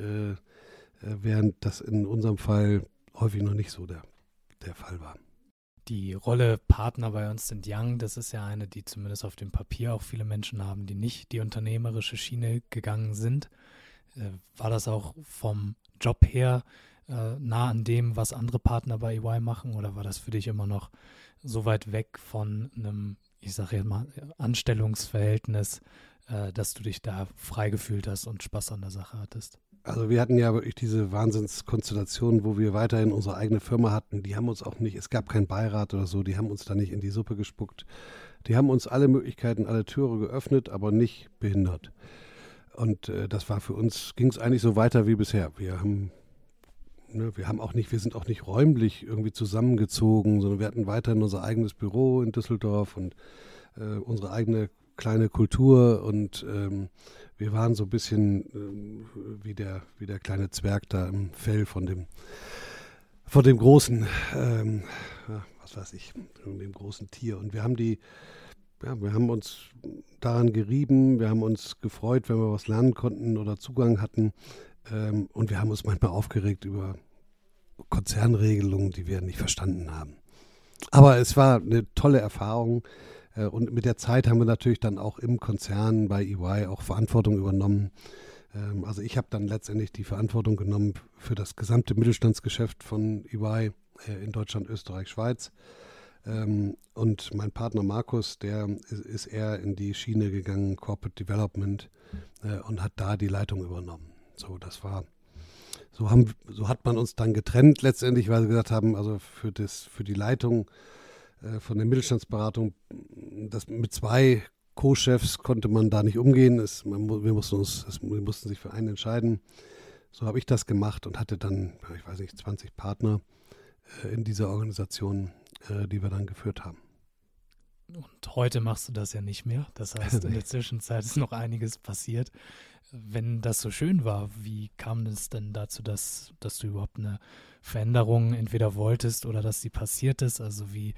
während das in unserem Fall häufig noch nicht so der, der Fall war. Die Rolle Partner bei uns sind Young, das ist ja eine, die zumindest auf dem Papier auch viele Menschen haben, die nicht die unternehmerische Schiene gegangen sind. Äh, war das auch vom Job her äh, nah an dem, was andere Partner bei EY machen, oder war das für dich immer noch so weit weg von einem, ich sage jetzt mal, Anstellungsverhältnis, äh, dass du dich da frei gefühlt hast und Spaß an der Sache hattest? Also wir hatten ja wirklich diese Wahnsinnskonstellation, wo wir weiterhin unsere eigene Firma hatten. Die haben uns auch nicht, es gab keinen Beirat oder so, die haben uns da nicht in die Suppe gespuckt. Die haben uns alle Möglichkeiten, alle Türe geöffnet, aber nicht behindert. Und äh, das war für uns, ging es eigentlich so weiter wie bisher. Wir haben, ne, wir haben auch nicht, wir sind auch nicht räumlich irgendwie zusammengezogen, sondern wir hatten weiterhin unser eigenes Büro in Düsseldorf und äh, unsere eigene kleine Kultur und ähm, wir waren so ein bisschen ähm, wie, der, wie der kleine Zwerg da im Fell von dem, von dem großen, ähm, was weiß ich, dem großen Tier. Und wir haben die, ja, wir haben uns daran gerieben, wir haben uns gefreut, wenn wir was lernen konnten oder Zugang hatten. Ähm, und wir haben uns manchmal aufgeregt über Konzernregelungen, die wir nicht verstanden haben. Aber es war eine tolle Erfahrung. Äh, und mit der Zeit haben wir natürlich dann auch im Konzern bei EY auch Verantwortung übernommen. Ähm, also ich habe dann letztendlich die Verantwortung genommen für das gesamte Mittelstandsgeschäft von EY äh, in Deutschland, Österreich, Schweiz. Ähm, und mein Partner Markus, der ist eher in die Schiene gegangen, Corporate Development, äh, und hat da die Leitung übernommen. So, das war so, haben, so hat man uns dann getrennt letztendlich, weil sie gesagt haben, also für, das, für die Leitung von der Mittelstandsberatung, das mit zwei Co-Chefs konnte man da nicht umgehen. Es, man, wir, mussten uns, es, wir mussten sich für einen entscheiden. So habe ich das gemacht und hatte dann, ich weiß nicht, 20 Partner äh, in dieser Organisation, äh, die wir dann geführt haben. Und heute machst du das ja nicht mehr. Das heißt, in der Zwischenzeit ist noch einiges passiert. Wenn das so schön war, wie kam es denn dazu, dass, dass du überhaupt eine Veränderung entweder wolltest oder dass sie passiert ist? Also wie,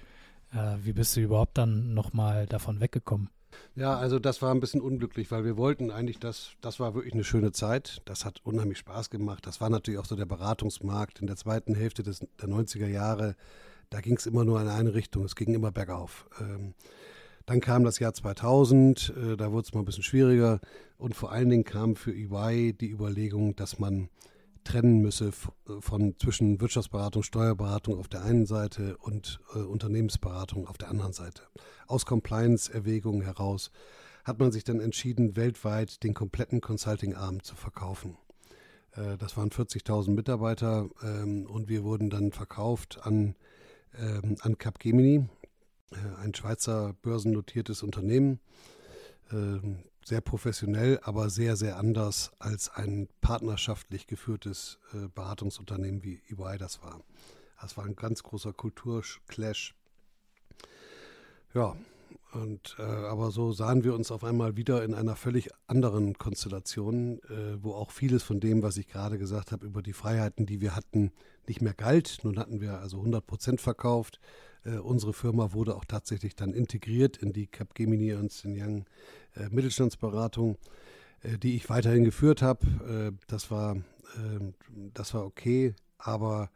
äh, wie bist du überhaupt dann nochmal davon weggekommen? Ja, also das war ein bisschen unglücklich, weil wir wollten eigentlich, das, das war wirklich eine schöne Zeit. Das hat unheimlich Spaß gemacht. Das war natürlich auch so der Beratungsmarkt in der zweiten Hälfte des, der 90er Jahre da ging es immer nur in eine Richtung, es ging immer bergauf. Ähm, dann kam das Jahr 2000, äh, da wurde es mal ein bisschen schwieriger und vor allen Dingen kam für EY die Überlegung, dass man trennen müsse äh, von zwischen Wirtschaftsberatung, Steuerberatung auf der einen Seite und äh, Unternehmensberatung auf der anderen Seite. Aus Compliance-Erwägungen heraus hat man sich dann entschieden, weltweit den kompletten Consulting-Arm zu verkaufen. Äh, das waren 40.000 Mitarbeiter ähm, und wir wurden dann verkauft an ähm, an Capgemini, äh, ein Schweizer börsennotiertes Unternehmen. Sehr professionell, aber sehr, sehr anders als ein partnerschaftlich geführtes äh, Beratungsunternehmen wie EY das war. Das war ein ganz großer Kulturclash. Ja, und äh, aber so sahen wir uns auf einmal wieder in einer völlig anderen Konstellation, äh, wo auch vieles von dem, was ich gerade gesagt habe, über die Freiheiten, die wir hatten, nicht mehr galt. Nun hatten wir also 100 Prozent verkauft. Äh, unsere Firma wurde auch tatsächlich dann integriert in die Capgemini Ernst Young äh, Mittelstandsberatung, äh, die ich weiterhin geführt habe. Äh, das war ähm, das war okay, aber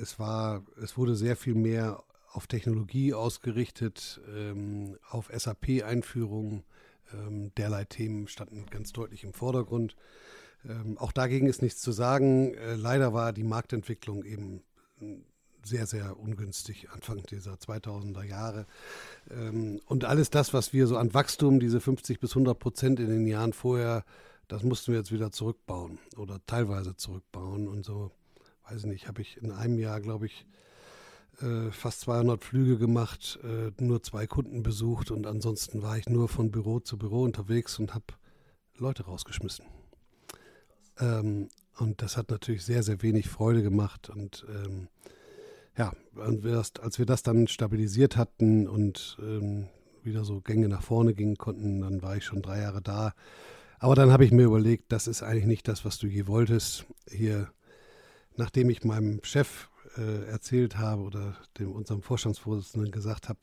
es war es wurde sehr viel mehr auf Technologie ausgerichtet, ähm, auf SAP-Einführung. Ähm, derlei Themen standen ganz deutlich im Vordergrund. Ähm, auch dagegen ist nichts zu sagen. Äh, leider war die Marktentwicklung eben hm, sehr, sehr ungünstig Anfang dieser 2000er Jahre. Ähm, und alles das, was wir so an Wachstum, diese 50 bis 100 Prozent in den Jahren vorher, das mussten wir jetzt wieder zurückbauen oder teilweise zurückbauen. Und so, weiß ich nicht, habe ich in einem Jahr, glaube ich, äh, fast 200 Flüge gemacht, äh, nur zwei Kunden besucht und ansonsten war ich nur von Büro zu Büro unterwegs und habe Leute rausgeschmissen. Ähm, und das hat natürlich sehr, sehr wenig Freude gemacht. Und ähm, ja, als wir das dann stabilisiert hatten und ähm, wieder so Gänge nach vorne gingen konnten, dann war ich schon drei Jahre da. Aber dann habe ich mir überlegt, das ist eigentlich nicht das, was du je wolltest. Hier, nachdem ich meinem Chef äh, erzählt habe oder dem unserem Vorstandsvorsitzenden gesagt habe,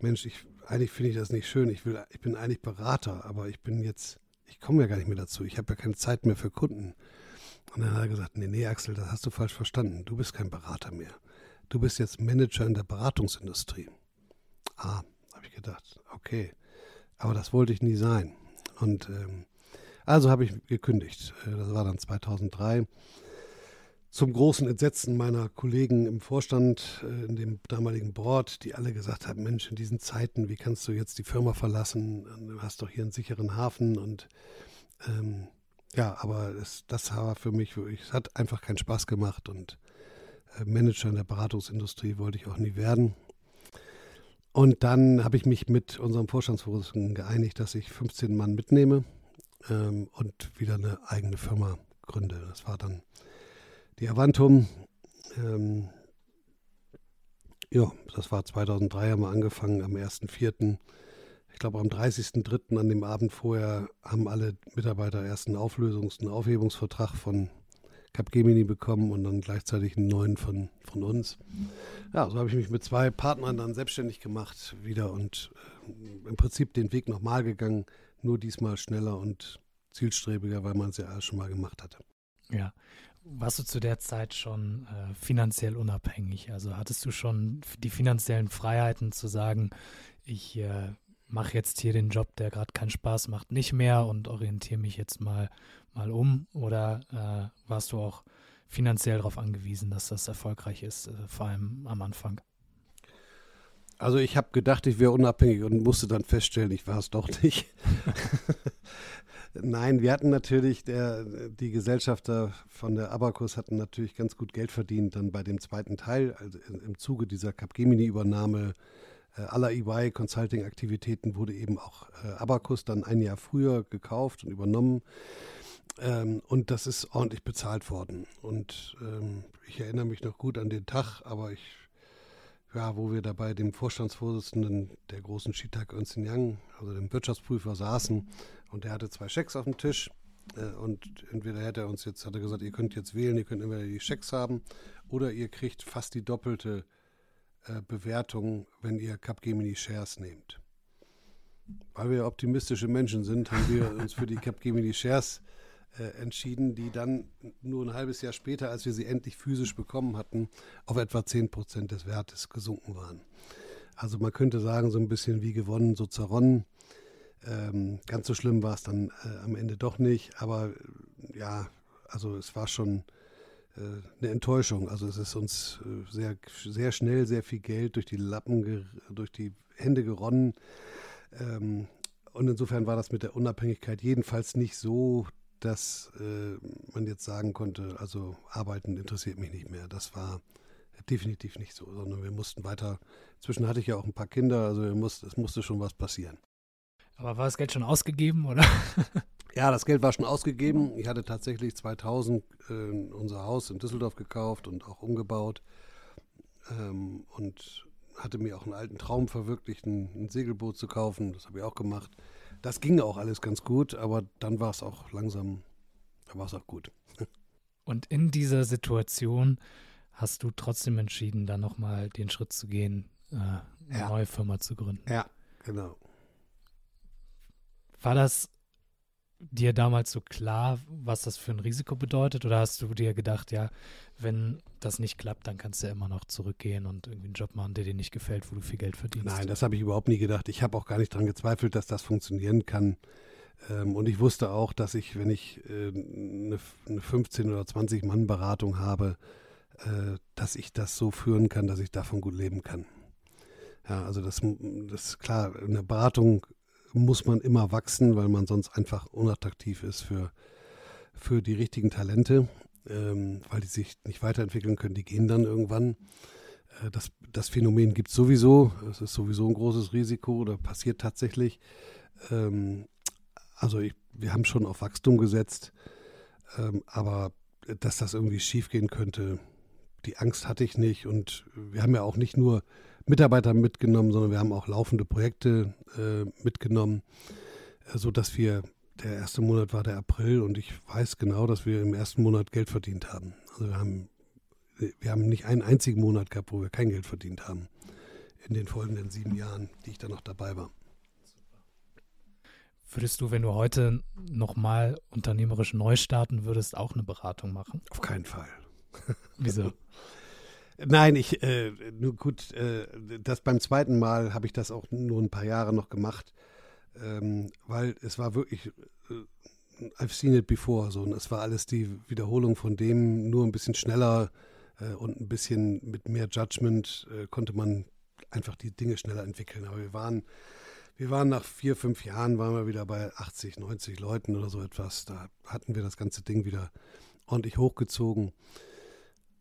Mensch, ich, eigentlich finde ich das nicht schön. Ich will, ich bin eigentlich Berater, aber ich bin jetzt ich komme ja gar nicht mehr dazu. Ich habe ja keine Zeit mehr für Kunden. Und dann hat er gesagt, nee, nee, Axel, das hast du falsch verstanden. Du bist kein Berater mehr. Du bist jetzt Manager in der Beratungsindustrie. Ah, habe ich gedacht, okay. Aber das wollte ich nie sein. Und ähm, also habe ich gekündigt. Äh, das war dann 2003 zum großen Entsetzen meiner Kollegen im Vorstand, äh, in dem damaligen Board, die alle gesagt haben, Mensch, in diesen Zeiten, wie kannst du jetzt die Firma verlassen? Du hast doch hier einen sicheren Hafen und ähm, ja, aber es, das war für mich es hat einfach keinen Spaß gemacht und Manager in der Beratungsindustrie wollte ich auch nie werden. Und dann habe ich mich mit unserem Vorstandsvorsitzenden geeinigt, dass ich 15 Mann mitnehme ähm, und wieder eine eigene Firma gründe. Das war dann die Avantum, ähm, ja, das war 2003, haben wir angefangen, am 1.4. Ich glaube, am 30.3. an dem Abend vorher haben alle Mitarbeiter erst einen Auflösungs-, einen Aufhebungsvertrag von Capgemini bekommen und dann gleichzeitig einen neuen von, von uns. Ja, so habe ich mich mit zwei Partnern dann selbstständig gemacht wieder und äh, im Prinzip den Weg nochmal gegangen, nur diesmal schneller und zielstrebiger, weil man es ja schon mal gemacht hatte. Ja, warst du zu der Zeit schon äh, finanziell unabhängig? Also hattest du schon die finanziellen Freiheiten zu sagen, ich äh, mache jetzt hier den Job, der gerade keinen Spaß macht, nicht mehr und orientiere mich jetzt mal, mal um? Oder äh, warst du auch finanziell darauf angewiesen, dass das erfolgreich ist, äh, vor allem am Anfang? Also ich habe gedacht, ich wäre unabhängig und musste dann feststellen, ich war es doch nicht. Nein, wir hatten natürlich, der, die Gesellschafter von der Abacus hatten natürlich ganz gut Geld verdient dann bei dem zweiten Teil, also im Zuge dieser Capgemini-Übernahme aller EY Consulting-Aktivitäten wurde eben auch äh, Abacus dann ein Jahr früher gekauft und übernommen. Ähm, und das ist ordentlich bezahlt worden. Und ähm, ich erinnere mich noch gut an den Tag, aber ich, ja, wo wir da bei dem Vorstandsvorsitzenden der großen Shitak Ernst Young, also dem Wirtschaftsprüfer, saßen und der hatte zwei Schecks auf dem Tisch. Äh, und entweder hätte er uns jetzt, hat er gesagt, ihr könnt jetzt wählen, ihr könnt entweder die Schecks haben oder ihr kriegt fast die doppelte äh, Bewertung, wenn ihr Capgemini Shares nehmt. Weil wir optimistische Menschen sind, haben wir uns für die Capgemini Shares äh, entschieden, die dann nur ein halbes Jahr später, als wir sie endlich physisch bekommen hatten, auf etwa 10 Prozent des Wertes gesunken waren. Also man könnte sagen, so ein bisschen wie gewonnen, so zerronnen. Ähm, ganz so schlimm war es dann äh, am Ende doch nicht, aber äh, ja, also es war schon eine Enttäuschung. Also es ist uns äh, sehr, sehr schnell sehr viel Geld durch die Lappen, durch die Hände geronnen. Ähm, und insofern war das mit der Unabhängigkeit jedenfalls nicht so, dass äh, man jetzt sagen konnte, also arbeiten interessiert mich nicht mehr. Das war definitiv nicht so, sondern wir mussten weiter. Inzwischen hatte ich ja auch ein paar Kinder, also musste, es musste schon was passieren. Aber war das Geld schon ausgegeben, oder? ja, das Geld war schon ausgegeben. Ich hatte tatsächlich 2000 äh, unser Haus in Düsseldorf gekauft und auch umgebaut ähm, und hatte mir auch einen alten Traum verwirklicht, ein, ein Segelboot zu kaufen. Das habe ich auch gemacht. Das ging auch alles ganz gut, aber dann war es auch langsam, da war es auch gut. Und in dieser Situation hast du trotzdem entschieden, dann nochmal den Schritt zu gehen, äh, eine ja. neue Firma zu gründen. Ja, genau. War das dir damals so klar, was das für ein Risiko bedeutet? Oder hast du dir gedacht, ja, wenn das nicht klappt, dann kannst du ja immer noch zurückgehen und irgendwie einen Job machen, der dir nicht gefällt, wo du viel Geld verdienst? Nein, das habe ich überhaupt nie gedacht. Ich habe auch gar nicht daran gezweifelt, dass das funktionieren kann. Ähm, und ich wusste auch, dass ich, wenn ich äh, eine, eine 15 oder 20 Mann Beratung habe, äh, dass ich das so führen kann, dass ich davon gut leben kann. Ja, also das, das ist klar, eine Beratung muss man immer wachsen, weil man sonst einfach unattraktiv ist für, für die richtigen Talente, ähm, weil die sich nicht weiterentwickeln können, die gehen dann irgendwann. Äh, das, das Phänomen gibt es sowieso, es ist sowieso ein großes Risiko oder passiert tatsächlich. Ähm, also ich, wir haben schon auf Wachstum gesetzt, ähm, aber dass das irgendwie schiefgehen könnte, die Angst hatte ich nicht. Und wir haben ja auch nicht nur Mitarbeiter mitgenommen, sondern wir haben auch laufende Projekte äh, mitgenommen, äh, sodass wir, der erste Monat war der April und ich weiß genau, dass wir im ersten Monat Geld verdient haben. Also wir haben, wir haben nicht einen einzigen Monat gehabt, wo wir kein Geld verdient haben in den folgenden sieben Jahren, die ich da noch dabei war. Würdest du, wenn du heute nochmal unternehmerisch neu starten würdest, auch eine Beratung machen? Auf keinen Fall. Wieso? Nein, ich, äh, nur gut, äh, das beim zweiten Mal habe ich das auch nur ein paar Jahre noch gemacht, ähm, weil es war wirklich, äh, I've seen it before, so, und es war alles die Wiederholung von dem, nur ein bisschen schneller äh, und ein bisschen mit mehr Judgment äh, konnte man einfach die Dinge schneller entwickeln. Aber wir waren, wir waren nach vier, fünf Jahren, waren wir wieder bei 80, 90 Leuten oder so etwas. Da hatten wir das ganze Ding wieder ordentlich hochgezogen.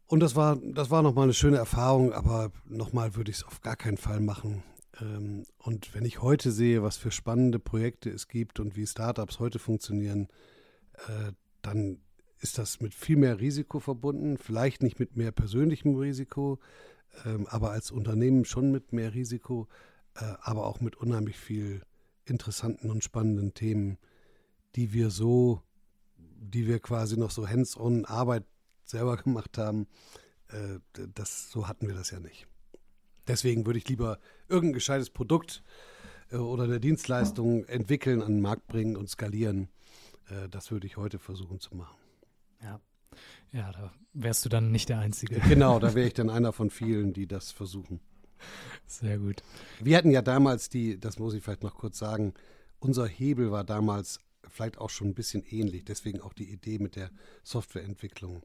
Und das war, das war nochmal eine schöne Erfahrung, aber nochmal würde ich es auf gar keinen Fall machen. Ähm, und wenn ich heute sehe, was für spannende Projekte es gibt und wie Startups heute funktionieren, äh, dann ist das mit viel mehr Risiko verbunden, vielleicht nicht mit mehr persönlichem Risiko, ähm, aber als Unternehmen schon mit mehr Risiko, äh, aber auch mit unheimlich viel interessanten und spannenden Themen, die wir so, die wir quasi noch so hands-on Arbeit selber gemacht haben, äh, das, so hatten wir das ja nicht. Deswegen würde ich lieber irgendein gescheites Produkt äh, oder eine Dienstleistung entwickeln, an den Markt bringen und skalieren. Äh, das würde ich heute versuchen zu machen. Ja. Ja, da wärst du dann nicht der Einzige. Genau, da wäre ich dann einer von vielen, die das versuchen. Sehr gut. Wir hatten ja damals die, das muss ich vielleicht noch kurz sagen, unser Hebel war damals vielleicht auch schon ein bisschen ähnlich, deswegen auch die Idee mit der Softwareentwicklung.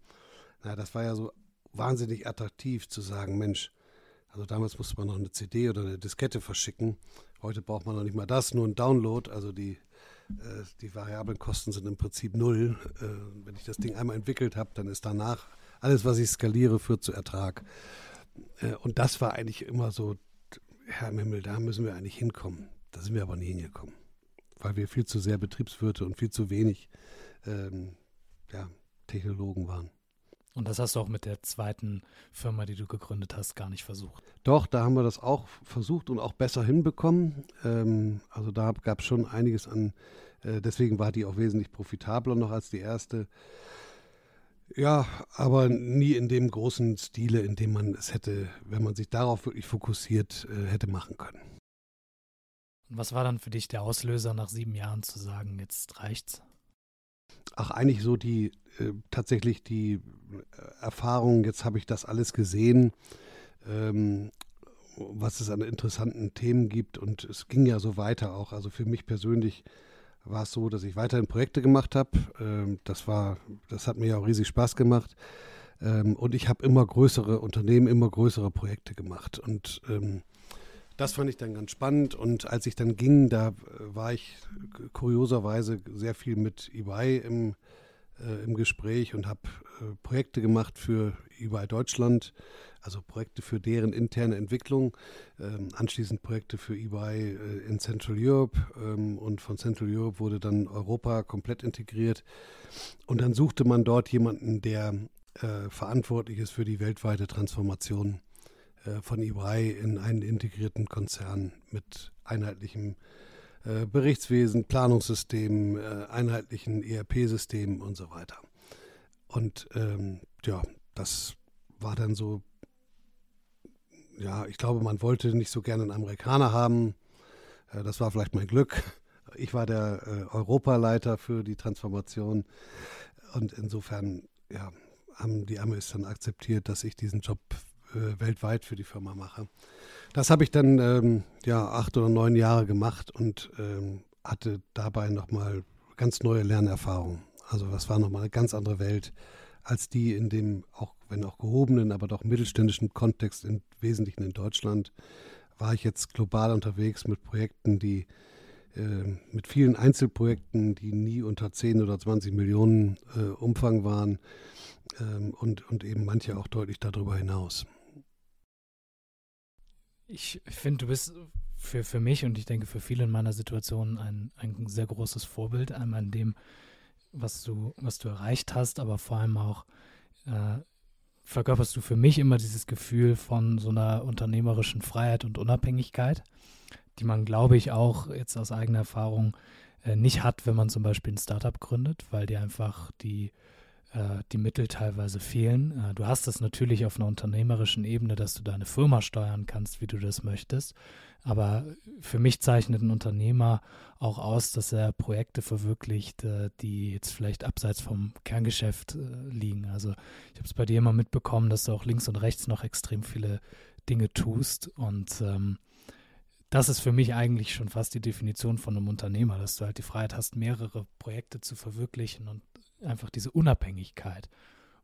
Na, das war ja so wahnsinnig attraktiv zu sagen, Mensch, also damals musste man noch eine CD oder eine Diskette verschicken. Heute braucht man noch nicht mal das, nur ein Download. Also die Äh, die variablen Kosten sind im Prinzip null. Äh, wenn ich das Ding einmal entwickelt habe, dann ist danach alles, was ich skaliere, führt zu Ertrag. Äh, und das war eigentlich immer so, Herr im Himmel, da müssen wir eigentlich hinkommen. Da sind wir aber nie hingekommen, weil wir viel zu sehr Betriebswirte und viel zu wenig ähm, ja, Technologen waren. Und das hast du auch mit der zweiten Firma, die du gegründet hast, gar nicht versucht. Doch, da haben wir das auch versucht und auch besser hinbekommen. Ähm, also da gab es schon einiges an, äh, deswegen war die auch wesentlich profitabler noch als die erste. Ja, aber nie in dem großen Stile, in dem man es hätte, wenn man sich darauf wirklich fokussiert, äh, hätte machen können. Und was war dann für dich der Auslöser, nach sieben Jahren zu sagen, jetzt reicht's? Ach, eigentlich so die, äh, tatsächlich die äh, Erfahrung, jetzt habe ich das alles gesehen, ähm, was es an interessanten Themen gibt und es ging ja so weiter auch. Also für mich persönlich war es so, dass ich weiterhin Projekte gemacht habe. Ähm, das war, das hat mir ja auch riesig Spaß gemacht. Ähm, und ich habe immer größere Unternehmen, immer größere Projekte gemacht. Und ähm, das fand ich dann ganz spannend. Und als ich dann ging, da äh, war ich kurioserweise sehr viel mit EY im, äh, im Gespräch und habe äh, Projekte gemacht für EY Deutschland, also Projekte für deren interne Entwicklung, ähm, anschließend Projekte für EY äh, in Central Europe ähm, und von Central Europe wurde dann Europa komplett integriert und dann suchte man dort jemanden, der äh, verantwortlich ist für die weltweite Transformation von EY in einen integrierten Konzern mit einheitlichem äh, Berichtswesen, Planungssystem, äh, einheitlichen ERP-Systemen und so weiter. Und ähm, ja, das war dann so ja, ich glaube, man wollte nicht so gerne einen Amerikaner haben. Äh, das war vielleicht mein Glück. Ich war der äh, Europaleiter für die Transformation. Und insofern ja, haben die Amis dann akzeptiert, dass ich diesen Job äh, weltweit für die Firma mache. Das habe ich dann ähm, ja, acht oder neun Jahre gemacht und ähm, hatte dabei nochmal ganz neue Lernerfahrungen. Also das war nochmal eine ganz andere Welt als die in dem auch, wenn auch gehobenen, aber doch mittelständischen Kontext, im Wesentlichen in Deutschland, war ich jetzt global unterwegs mit Projekten, die äh, mit vielen Einzelprojekten, die nie unter 10 oder 20 Millionen äh, Umfang waren ähm, und, und eben manche auch deutlich darüber hinaus. Ich finde, du bist für, für mich und ich denke für viele in meiner Situation ein, ein sehr großes Vorbild, einmal in dem, was du, was du erreicht hast, aber vor allem auch äh, verkörperst du für mich immer dieses Gefühl von so einer unternehmerischen Freiheit und Unabhängigkeit, die man, glaube ich, auch jetzt aus eigener Erfahrung äh, nicht hat, wenn man zum Beispiel ein Startup gründet, weil dir einfach die, äh, die Mittel teilweise fehlen. Äh, du hast das natürlich auf einer unternehmerischen Ebene, dass du deine Firma steuern kannst, wie du das möchtest. Aber für mich zeichnet ein Unternehmer auch aus, dass er Projekte verwirklicht, äh, die jetzt vielleicht abseits vom Kerngeschäft liegen. Also ich habe es bei dir immer mitbekommen, dass du auch links und rechts noch extrem viele Dinge tust. Und ähm, das ist für mich eigentlich schon fast die Definition von einem Unternehmer, dass du halt die Freiheit hast, mehrere Projekte zu verwirklichen und einfach diese Unabhängigkeit.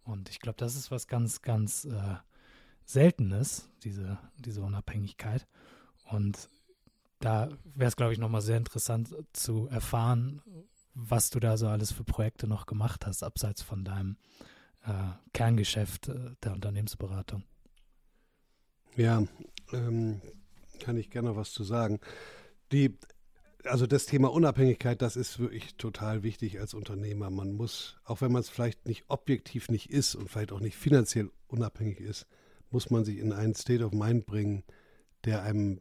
Und ich glaube, das ist was ganz, ganz äh, Seltenes, diese, diese Unabhängigkeit. Und da wäre es, glaube ich, nochmal sehr interessant zu erfahren, was du da so alles für Projekte noch gemacht hast, abseits von deinem äh, Kerngeschäft äh, der Unternehmensberatung. Ja, ähm, kann ich gerne was zu sagen. Die, also das Thema Unabhängigkeit, das ist wirklich total wichtig als Unternehmer. Man muss, auch wenn man es vielleicht nicht objektiv nicht ist und vielleicht auch nicht finanziell unabhängig ist, muss man sich in einen State of Mind bringen, der einem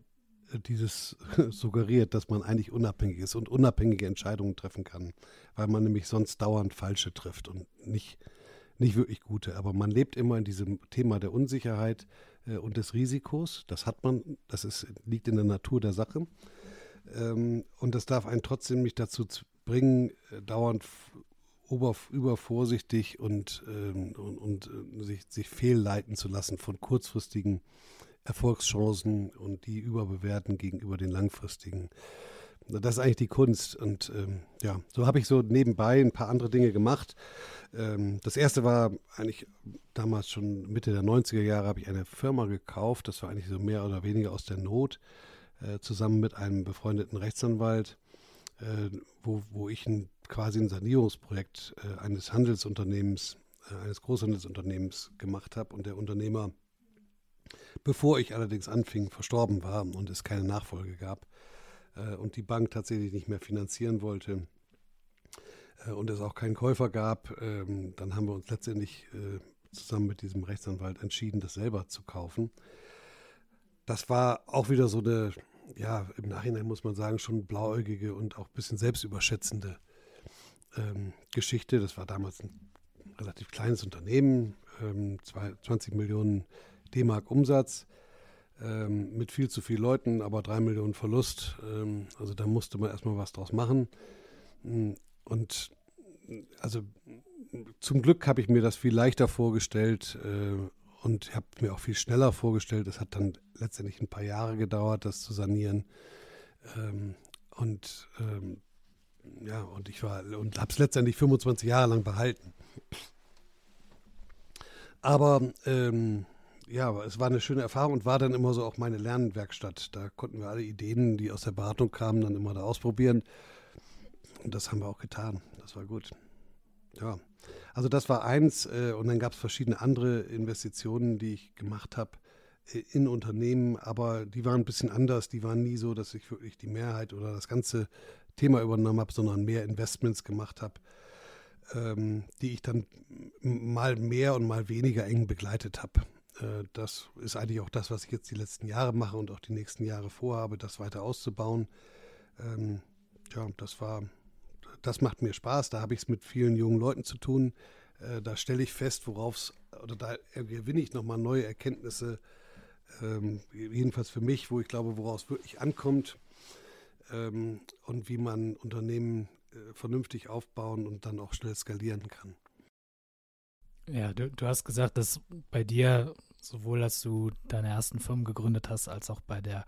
dieses suggeriert, dass man eigentlich unabhängig ist und unabhängige Entscheidungen treffen kann, weil man nämlich sonst dauernd falsche trifft und nicht, nicht wirklich gute. Aber man lebt immer in diesem Thema der Unsicherheit äh, und des Risikos. Das hat man, das ist, liegt in der Natur der Sache. Ähm, und das darf einen trotzdem nicht dazu bringen, äh, dauernd ober, übervorsichtig und, ähm, und, und äh, sich, sich fehlleiten zu lassen von kurzfristigen Erfolgschancen und die überbewerten gegenüber den langfristigen. Das ist eigentlich die Kunst. Und ähm, ja, so habe ich so nebenbei ein paar andere Dinge gemacht. Ähm, das erste war eigentlich damals schon Mitte der 90er Jahre, habe ich eine Firma gekauft. Das war eigentlich so mehr oder weniger aus der Not, äh, zusammen mit einem befreundeten Rechtsanwalt. äh, wo, wo ich ein, quasi ein Sanierungsprojekt äh, eines Handelsunternehmens, äh, eines Großhandelsunternehmens gemacht habe und der Unternehmer, bevor ich allerdings anfing, verstorben war und es keine Nachfolge gab äh, und die Bank tatsächlich nicht mehr finanzieren wollte und es auch keinen Käufer gab, ähm, dann haben wir uns letztendlich zusammen mit diesem Rechtsanwalt entschieden, das selber zu kaufen. Das war auch wieder so eine, ja, im Nachhinein muss man sagen, schon blauäugige und auch ein bisschen selbstüberschätzende ähm, Geschichte. Das war damals ein relativ kleines Unternehmen, ähm, 20 Millionen D-Mark Umsatz ähm, mit viel zu vielen Leuten, aber drei Millionen Verlust. Ähm, also da musste man erstmal was draus machen. Und also zum Glück habe ich mir das viel leichter vorgestellt äh, und habe mir auch viel schneller vorgestellt. Es hat dann letztendlich ein paar Jahre gedauert, das zu sanieren. Ähm, und ähm, ja, und ich war und habe es letztendlich 25 Jahre lang behalten. Aber ähm, ja, es war eine schöne Erfahrung und war dann immer so auch meine Lernwerkstatt. Da konnten wir alle Ideen, die aus der Beratung kamen, dann immer da ausprobieren. Und das haben wir auch getan. Das war gut. Ja, also das war eins. Äh, und dann gab es verschiedene andere Investitionen, die ich gemacht habe äh, in Unternehmen, aber die waren ein bisschen anders. Die waren nie so, dass ich wirklich die Mehrheit oder das ganze Thema übernommen habe, sondern mehr Investments gemacht habe, ähm, die ich dann mal mehr und mal weniger eng begleitet habe. Äh, das ist eigentlich auch das, was ich jetzt die letzten Jahre mache und auch die nächsten Jahre vorhabe, das weiter auszubauen. Ähm, ja, das war das macht mir Spaß. Da habe ich es mit vielen jungen Leuten zu tun. Äh, da stelle ich fest, worauf es, oder da gewinne ich nochmal neue Erkenntnisse, ähm, jedenfalls für mich, wo ich glaube, woraus wirklich ankommt ähm, und wie man Unternehmen äh, vernünftig aufbauen und dann auch schnell skalieren kann. Ja, du, du hast gesagt, dass bei dir, sowohl als du deine ersten Firmen gegründet hast, als auch bei der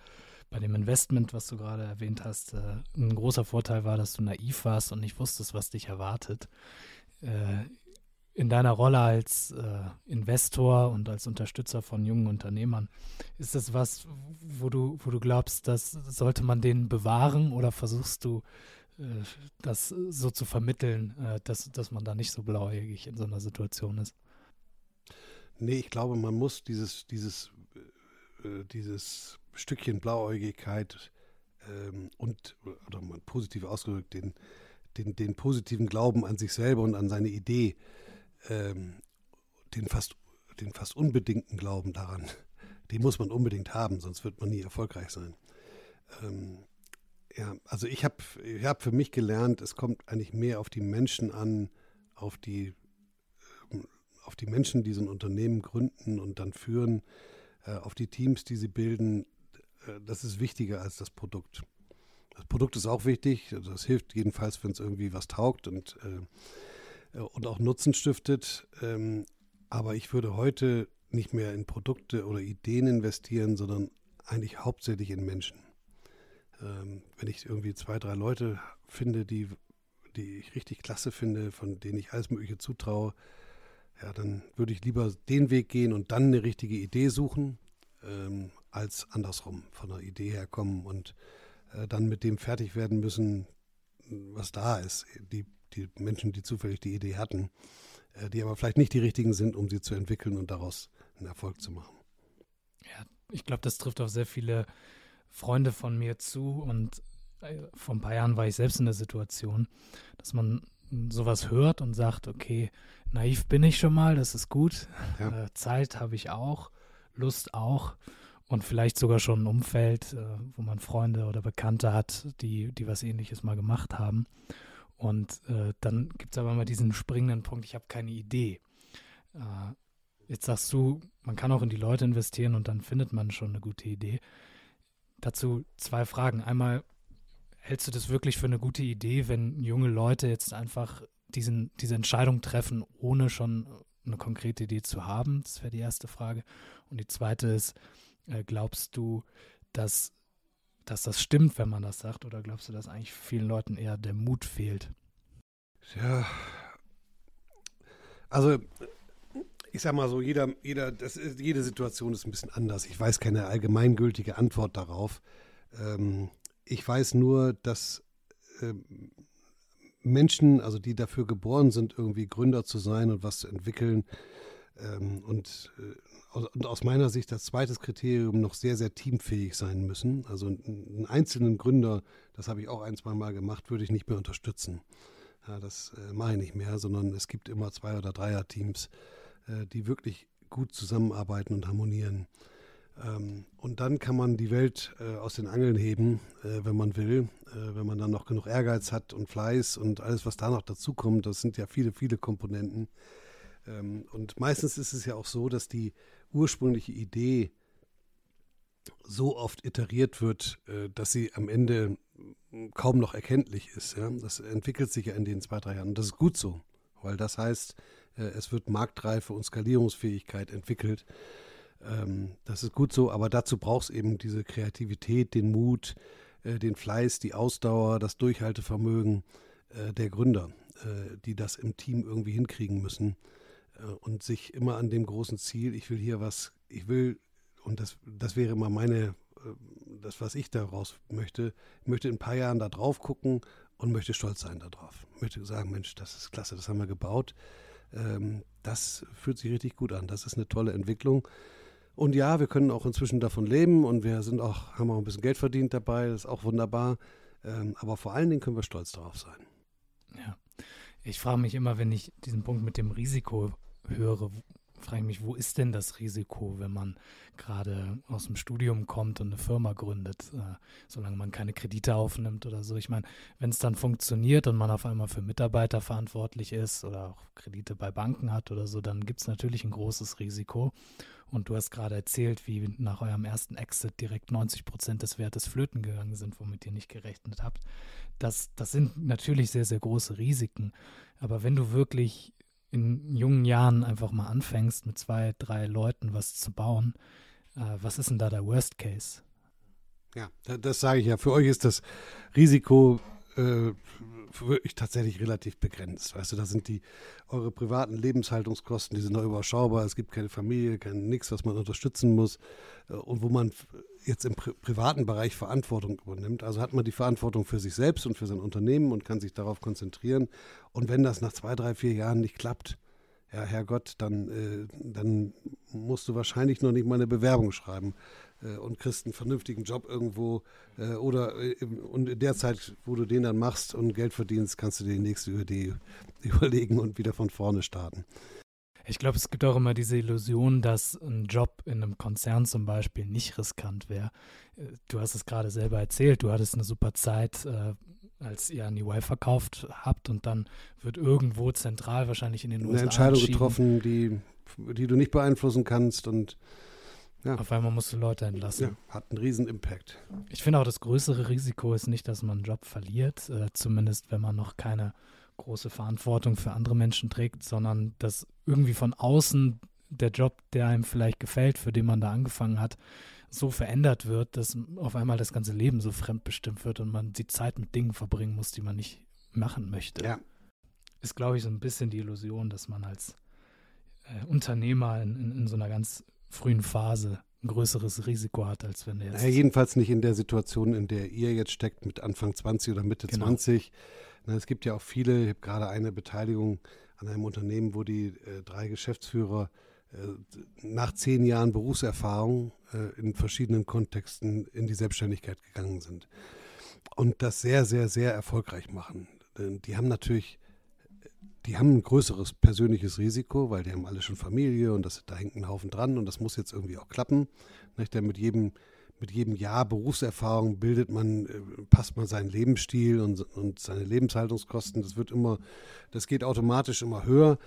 bei dem Investment, was du gerade erwähnt hast, äh, ein großer Vorteil war, dass du naiv warst und nicht wusstest, was dich erwartet. Äh, in deiner Rolle als äh, Investor und als Unterstützer von jungen Unternehmern, ist das was, wo du, wo du glaubst, das sollte man denen bewahren oder versuchst du, äh, das so zu vermitteln, äh, dass, dass man da nicht so blauäugig in so einer Situation ist? Nee, ich glaube, man muss dieses, dieses, äh, dieses Stückchen Blauäugigkeit ähm, und, oder mal positiv ausgedrückt, den, den, den positiven Glauben an sich selber und an seine Idee, ähm, den, fast, den fast unbedingten Glauben daran, den muss man unbedingt haben, sonst wird man nie erfolgreich sein. Ähm, ja, also ich habe ich hab für mich gelernt, es kommt eigentlich mehr auf die Menschen an, auf die, ähm, auf die Menschen, die so ein Unternehmen gründen und dann führen, äh, auf die Teams, die sie bilden, das ist wichtiger als das Produkt. Das Produkt ist auch wichtig, also das hilft jedenfalls, wenn es irgendwie was taugt und, äh, und auch Nutzen stiftet. Ähm, aber ich würde heute nicht mehr in Produkte oder Ideen investieren, sondern eigentlich hauptsächlich in Menschen. Ähm, wenn ich irgendwie zwei, drei Leute finde, die, die ich richtig klasse finde, von denen ich alles Mögliche zutraue, ja, dann würde ich lieber den Weg gehen und dann eine richtige Idee suchen. Ähm, als andersrum von der Idee her kommen und äh, dann mit dem fertig werden müssen, was da ist. Die, die Menschen, die zufällig die Idee hatten, äh, die aber vielleicht nicht die richtigen sind, um sie zu entwickeln und daraus einen Erfolg zu machen. Ja, ich glaube, das trifft auf sehr viele Freunde von mir zu und äh, vor ein paar Jahren war ich selbst in der Situation, dass man sowas hört und sagt, okay, naiv bin ich schon mal, das ist gut, ja. äh, Zeit habe ich auch, Lust auch und vielleicht sogar schon ein Umfeld, äh, wo man Freunde oder Bekannte hat, die, die was ähnliches mal gemacht haben. Und äh, dann gibt es aber immer diesen springenden Punkt, ich habe keine Idee. Äh, jetzt sagst du, man kann auch in die Leute investieren und dann findet man schon eine gute Idee. Dazu zwei Fragen. Einmal, hältst du das wirklich für eine gute Idee, wenn junge Leute jetzt einfach diesen, diese Entscheidung treffen, ohne schon eine konkrete Idee zu haben? Das wäre die erste Frage. Und die zweite ist, äh, glaubst du, dass, dass das stimmt, wenn man das sagt? Oder glaubst du, dass eigentlich vielen Leuten eher der Mut fehlt? Ja, also ich sag mal so, jeder, jeder, ist, jede Situation ist ein bisschen anders. Ich weiß keine allgemeingültige Antwort darauf. Ähm, ich weiß nur, dass äh, Menschen, also die dafür geboren sind, irgendwie Gründer zu sein und was zu entwickeln. Ähm, und, äh, und, aus meiner Sicht das zweite Kriterium noch sehr, sehr teamfähig sein müssen. Also einen einzelnen Gründer, das habe ich auch ein, zwei Mal gemacht, würde ich nicht mehr unterstützen. Ja, das äh, mache ich nicht mehr, sondern es gibt immer zwei- oder Dreier-Teams, äh, die wirklich gut zusammenarbeiten und harmonieren. Ähm, und dann kann man die Welt äh, aus den Angeln heben, äh, wenn man will, äh, wenn man dann noch genug Ehrgeiz hat und Fleiß und alles, was da noch dazukommt. Das sind ja viele, viele Komponenten. Ähm, und meistens ist es ja auch so, dass die ursprüngliche Idee so oft iteriert wird, äh, dass sie am Ende kaum noch erkenntlich ist. Das entwickelt sich ja in den zwei, drei Jahren. Das ist gut so, weil das heißt, äh, es wird Marktreife und Skalierungsfähigkeit entwickelt. Ähm, das ist gut so, aber dazu braucht es eben diese Kreativität, den Mut, äh, den Fleiß, die Ausdauer, das Durchhaltevermögen der Gründer, die das im Team irgendwie hinkriegen müssen und sich immer an dem großen Ziel, ich will hier was, ich will, und das, das wäre mal meine, äh, das, was ich daraus möchte, ich möchte in ein paar Jahren da drauf gucken und möchte stolz sein darauf. Ich möchte sagen, Mensch, das ist klasse, das haben wir gebaut. Ähm, das fühlt sich richtig gut an. Das ist eine tolle Entwicklung. Und ja, wir können auch inzwischen davon leben und wir sind auch, haben auch ein bisschen Geld verdient dabei, das ist auch wunderbar. Ähm, aber vor allen Dingen können wir stolz darauf sein. Ja. Ich frage mich immer, wenn ich diesen Punkt mit dem Risiko höre, frage ich mich, wo ist denn das Risiko, wenn man gerade aus dem Studium kommt und eine Firma gründet, äh, solange man keine Kredite aufnimmt oder so. Ich meine, wenn es dann funktioniert und man auf einmal für Mitarbeiter verantwortlich ist oder auch Kredite bei Banken hat oder so, dann gibt es natürlich ein großes Risiko. Und du hast gerade erzählt, wie nach eurem ersten Exit direkt 90 Prozent des Wertes flöten gegangen sind, womit ihr nicht gerechnet habt. Das, das sind natürlich sehr, sehr große Risiken. Aber wenn du wirklich in jungen Jahren einfach mal anfängst, mit zwei, drei Leuten was zu bauen, äh, was ist denn da der Worst Case? Ja, das, das sage ich ja. Für euch ist das Risiko äh, wirklich tatsächlich relativ begrenzt. Weißt du, da sind die eure privaten Lebenshaltungskosten, die sind noch überschaubar. Es gibt keine Familie, kein nichts, was man unterstützen muss äh, und wo man jetzt im pri privaten Bereich Verantwortung übernimmt. Also hat man die Verantwortung für sich selbst und für sein Unternehmen und kann sich darauf konzentrieren. Und wenn das nach zwei, drei, vier Jahren nicht klappt, ja, Herrgott, dann, äh, dann musst du wahrscheinlich noch nicht mal eine Bewerbung schreiben und kriegst einen vernünftigen Job irgendwo. Äh, oder äh, und in der Zeit, wo du den dann machst und Geld verdienst, kannst du dir die nächste Idee überlegen und wieder von vorne starten. Ich glaube, es gibt auch immer diese Illusion, dass ein Job in einem Konzern zum Beispiel nicht riskant wäre. Äh, du hast es gerade selber erzählt, du hattest eine super Zeit, äh, als ihr an die Y verkauft habt und dann wird irgendwo zentral wahrscheinlich in den USA eine Entscheidung getroffen, die, die du nicht beeinflussen kannst und ja. Auf einmal musst du Leute entlassen. Ja, hat einen riesen Impact. Ich finde auch, das größere Risiko ist nicht, dass man einen Job verliert, äh, zumindest wenn man noch keine große Verantwortung für andere Menschen trägt, sondern dass irgendwie von außen der Job, der einem vielleicht gefällt, für den man da angefangen hat, so verändert wird, dass auf einmal das ganze Leben so fremdbestimmt wird und man die Zeit mit Dingen verbringen muss, die man nicht machen möchte. Ja. Ist, glaube ich, so ein bisschen die Illusion, dass man als äh, Unternehmer in, in, in so einer ganz frühen Phase ein größeres Risiko hat, als wenn er jetzt. Ja, jedenfalls nicht in der Situation, in der ihr jetzt steckt, mit Anfang 20 oder Mitte genau. 20. Na, es gibt ja auch viele, ich habe gerade eine Beteiligung an einem Unternehmen, wo die äh, drei Geschäftsführer äh, nach zehn Jahren Berufserfahrung äh, in verschiedenen Kontexten in die Selbstständigkeit gegangen sind. Und das sehr, sehr, sehr erfolgreich machen. Die haben natürlich die haben ein größeres persönliches Risiko, weil die haben alle schon Familie und das, da hängt ein Haufen dran und das muss jetzt irgendwie auch klappen. Nicht? Denn mit jedem, mit jedem Jahr Berufserfahrung bildet man, äh, passt man seinen Lebensstil und, und seine Lebenshaltungskosten. Das wird immer, das geht automatisch immer höher.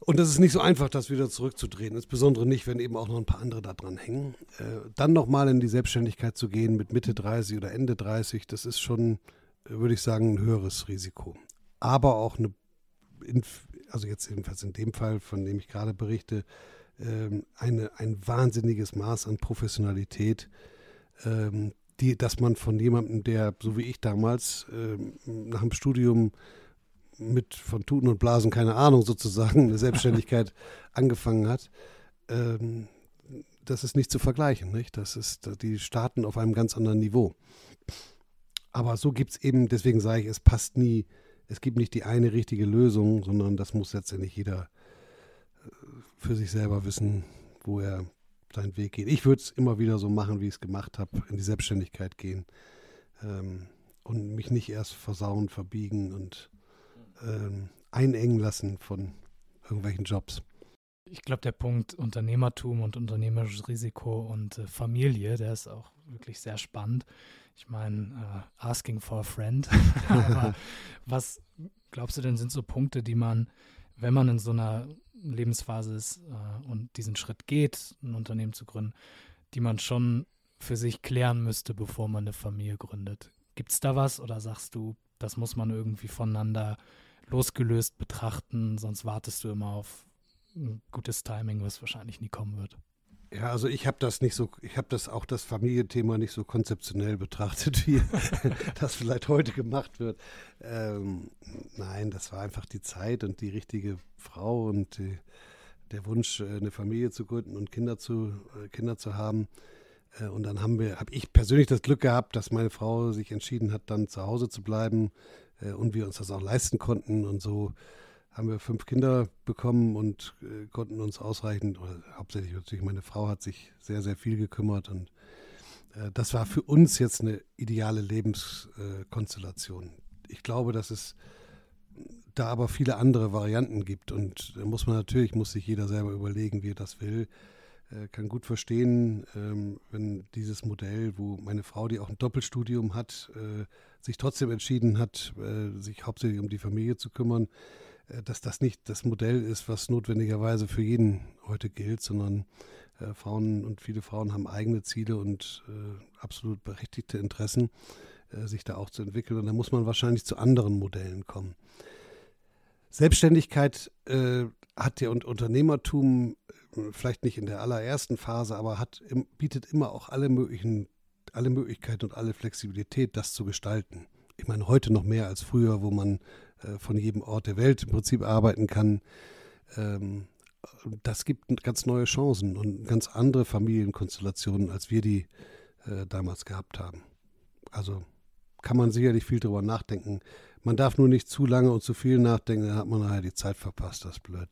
Und das ist nicht so einfach, das wieder zurückzudrehen, insbesondere nicht, wenn eben auch noch ein paar andere da dran hängen. Äh, dann nochmal in die Selbstständigkeit zu gehen mit Mitte 30 oder Ende 30, das ist schon, äh, würde ich sagen, ein höheres Risiko. Aber auch eine in, also jetzt jedenfalls in dem Fall, von dem ich gerade berichte, ähm, eine, ein wahnsinniges Maß an Professionalität, ähm, die, dass man von jemandem, der, so wie ich damals, ähm, nach dem Studium mit von Tuten und Blasen, keine Ahnung sozusagen, eine Selbstständigkeit angefangen hat, ähm, das ist nicht zu vergleichen, nicht? Das ist, die starten auf einem ganz anderen Niveau. aber so gibt es eben, deswegen sage ich, es passt nie, es gibt nicht die eine richtige Lösung, sondern das muss letztendlich jeder äh, für sich selber wissen, wo er seinen Weg geht. Ich würde es immer wieder so machen, wie ich es gemacht habe, in die Selbstständigkeit gehen ähm, und mich nicht erst versauen, verbiegen und ähm, einengen lassen von irgendwelchen Jobs. Ich glaube, der Punkt Unternehmertum und unternehmerisches Risiko und äh, Familie, der ist auch wirklich sehr spannend. Ich meine, äh, asking for a friend. Aber was glaubst du denn, sind so Punkte, die man, wenn man in so einer Lebensphase ist äh, und diesen Schritt geht, ein Unternehmen zu gründen, die man schon für sich klären müsste, bevor man eine Familie gründet? Gibt es da was oder sagst du, das muss man irgendwie voneinander losgelöst betrachten, sonst wartest du immer auf ein gutes Timing, was wahrscheinlich nie kommen wird? Ja, also ich habe das nicht so, ich habe das auch das Familienthema nicht so konzeptionell betrachtet, wie das vielleicht heute gemacht wird. Ähm, nein, das war einfach die Zeit und die richtige Frau und die, der Wunsch, äh, eine Familie zu gründen und Kinder zu, äh, Kinder zu haben. Äh, und dann haben wir, habe ich persönlich das Glück gehabt, dass meine Frau sich entschieden hat, dann zu Hause zu bleiben und wir uns das auch leisten konnten und so haben wir fünf Kinder bekommen und äh, konnten uns ausreichend, oder hauptsächlich natürlich meine Frau hat sich sehr, sehr viel gekümmert und äh, das war für uns jetzt eine ideale Lebenskonstellation. ich glaube, dass es da aber viele andere Varianten gibt und da muss man natürlich, muss sich jeder selber überlegen, wie er das will. Äh, kann gut verstehen, ähm, wenn dieses Modell, wo meine Frau, die auch ein Doppelstudium hat, äh, sich trotzdem entschieden hat, äh, sich hauptsächlich um die Familie zu kümmern, äh, dass das nicht das Modell ist, was notwendigerweise für jeden heute gilt, sondern äh, Frauen und viele Frauen haben eigene Ziele und äh, absolut berechtigte Interessen, äh, sich da auch zu entwickeln. Und da muss man wahrscheinlich zu anderen Modellen kommen. Selbstständigkeit äh, hat ja und Unternehmertum äh, vielleicht nicht in der allerersten Phase, aber hat, bietet immer auch alle möglichen, alle Möglichkeiten und alle Flexibilität, das zu gestalten. Ich meine, heute noch mehr als früher, wo man äh, von jedem Ort der Welt im Prinzip arbeiten kann. Ähm, das gibt ganz neue Chancen und ganz andere Familienkonstellationen, als wir die äh, damals gehabt haben. Also kann man sicherlich viel drüber nachdenken. Man darf nur nicht zu lange und zu viel nachdenken, dann hat man nachher die Zeit verpasst, das ist blöd.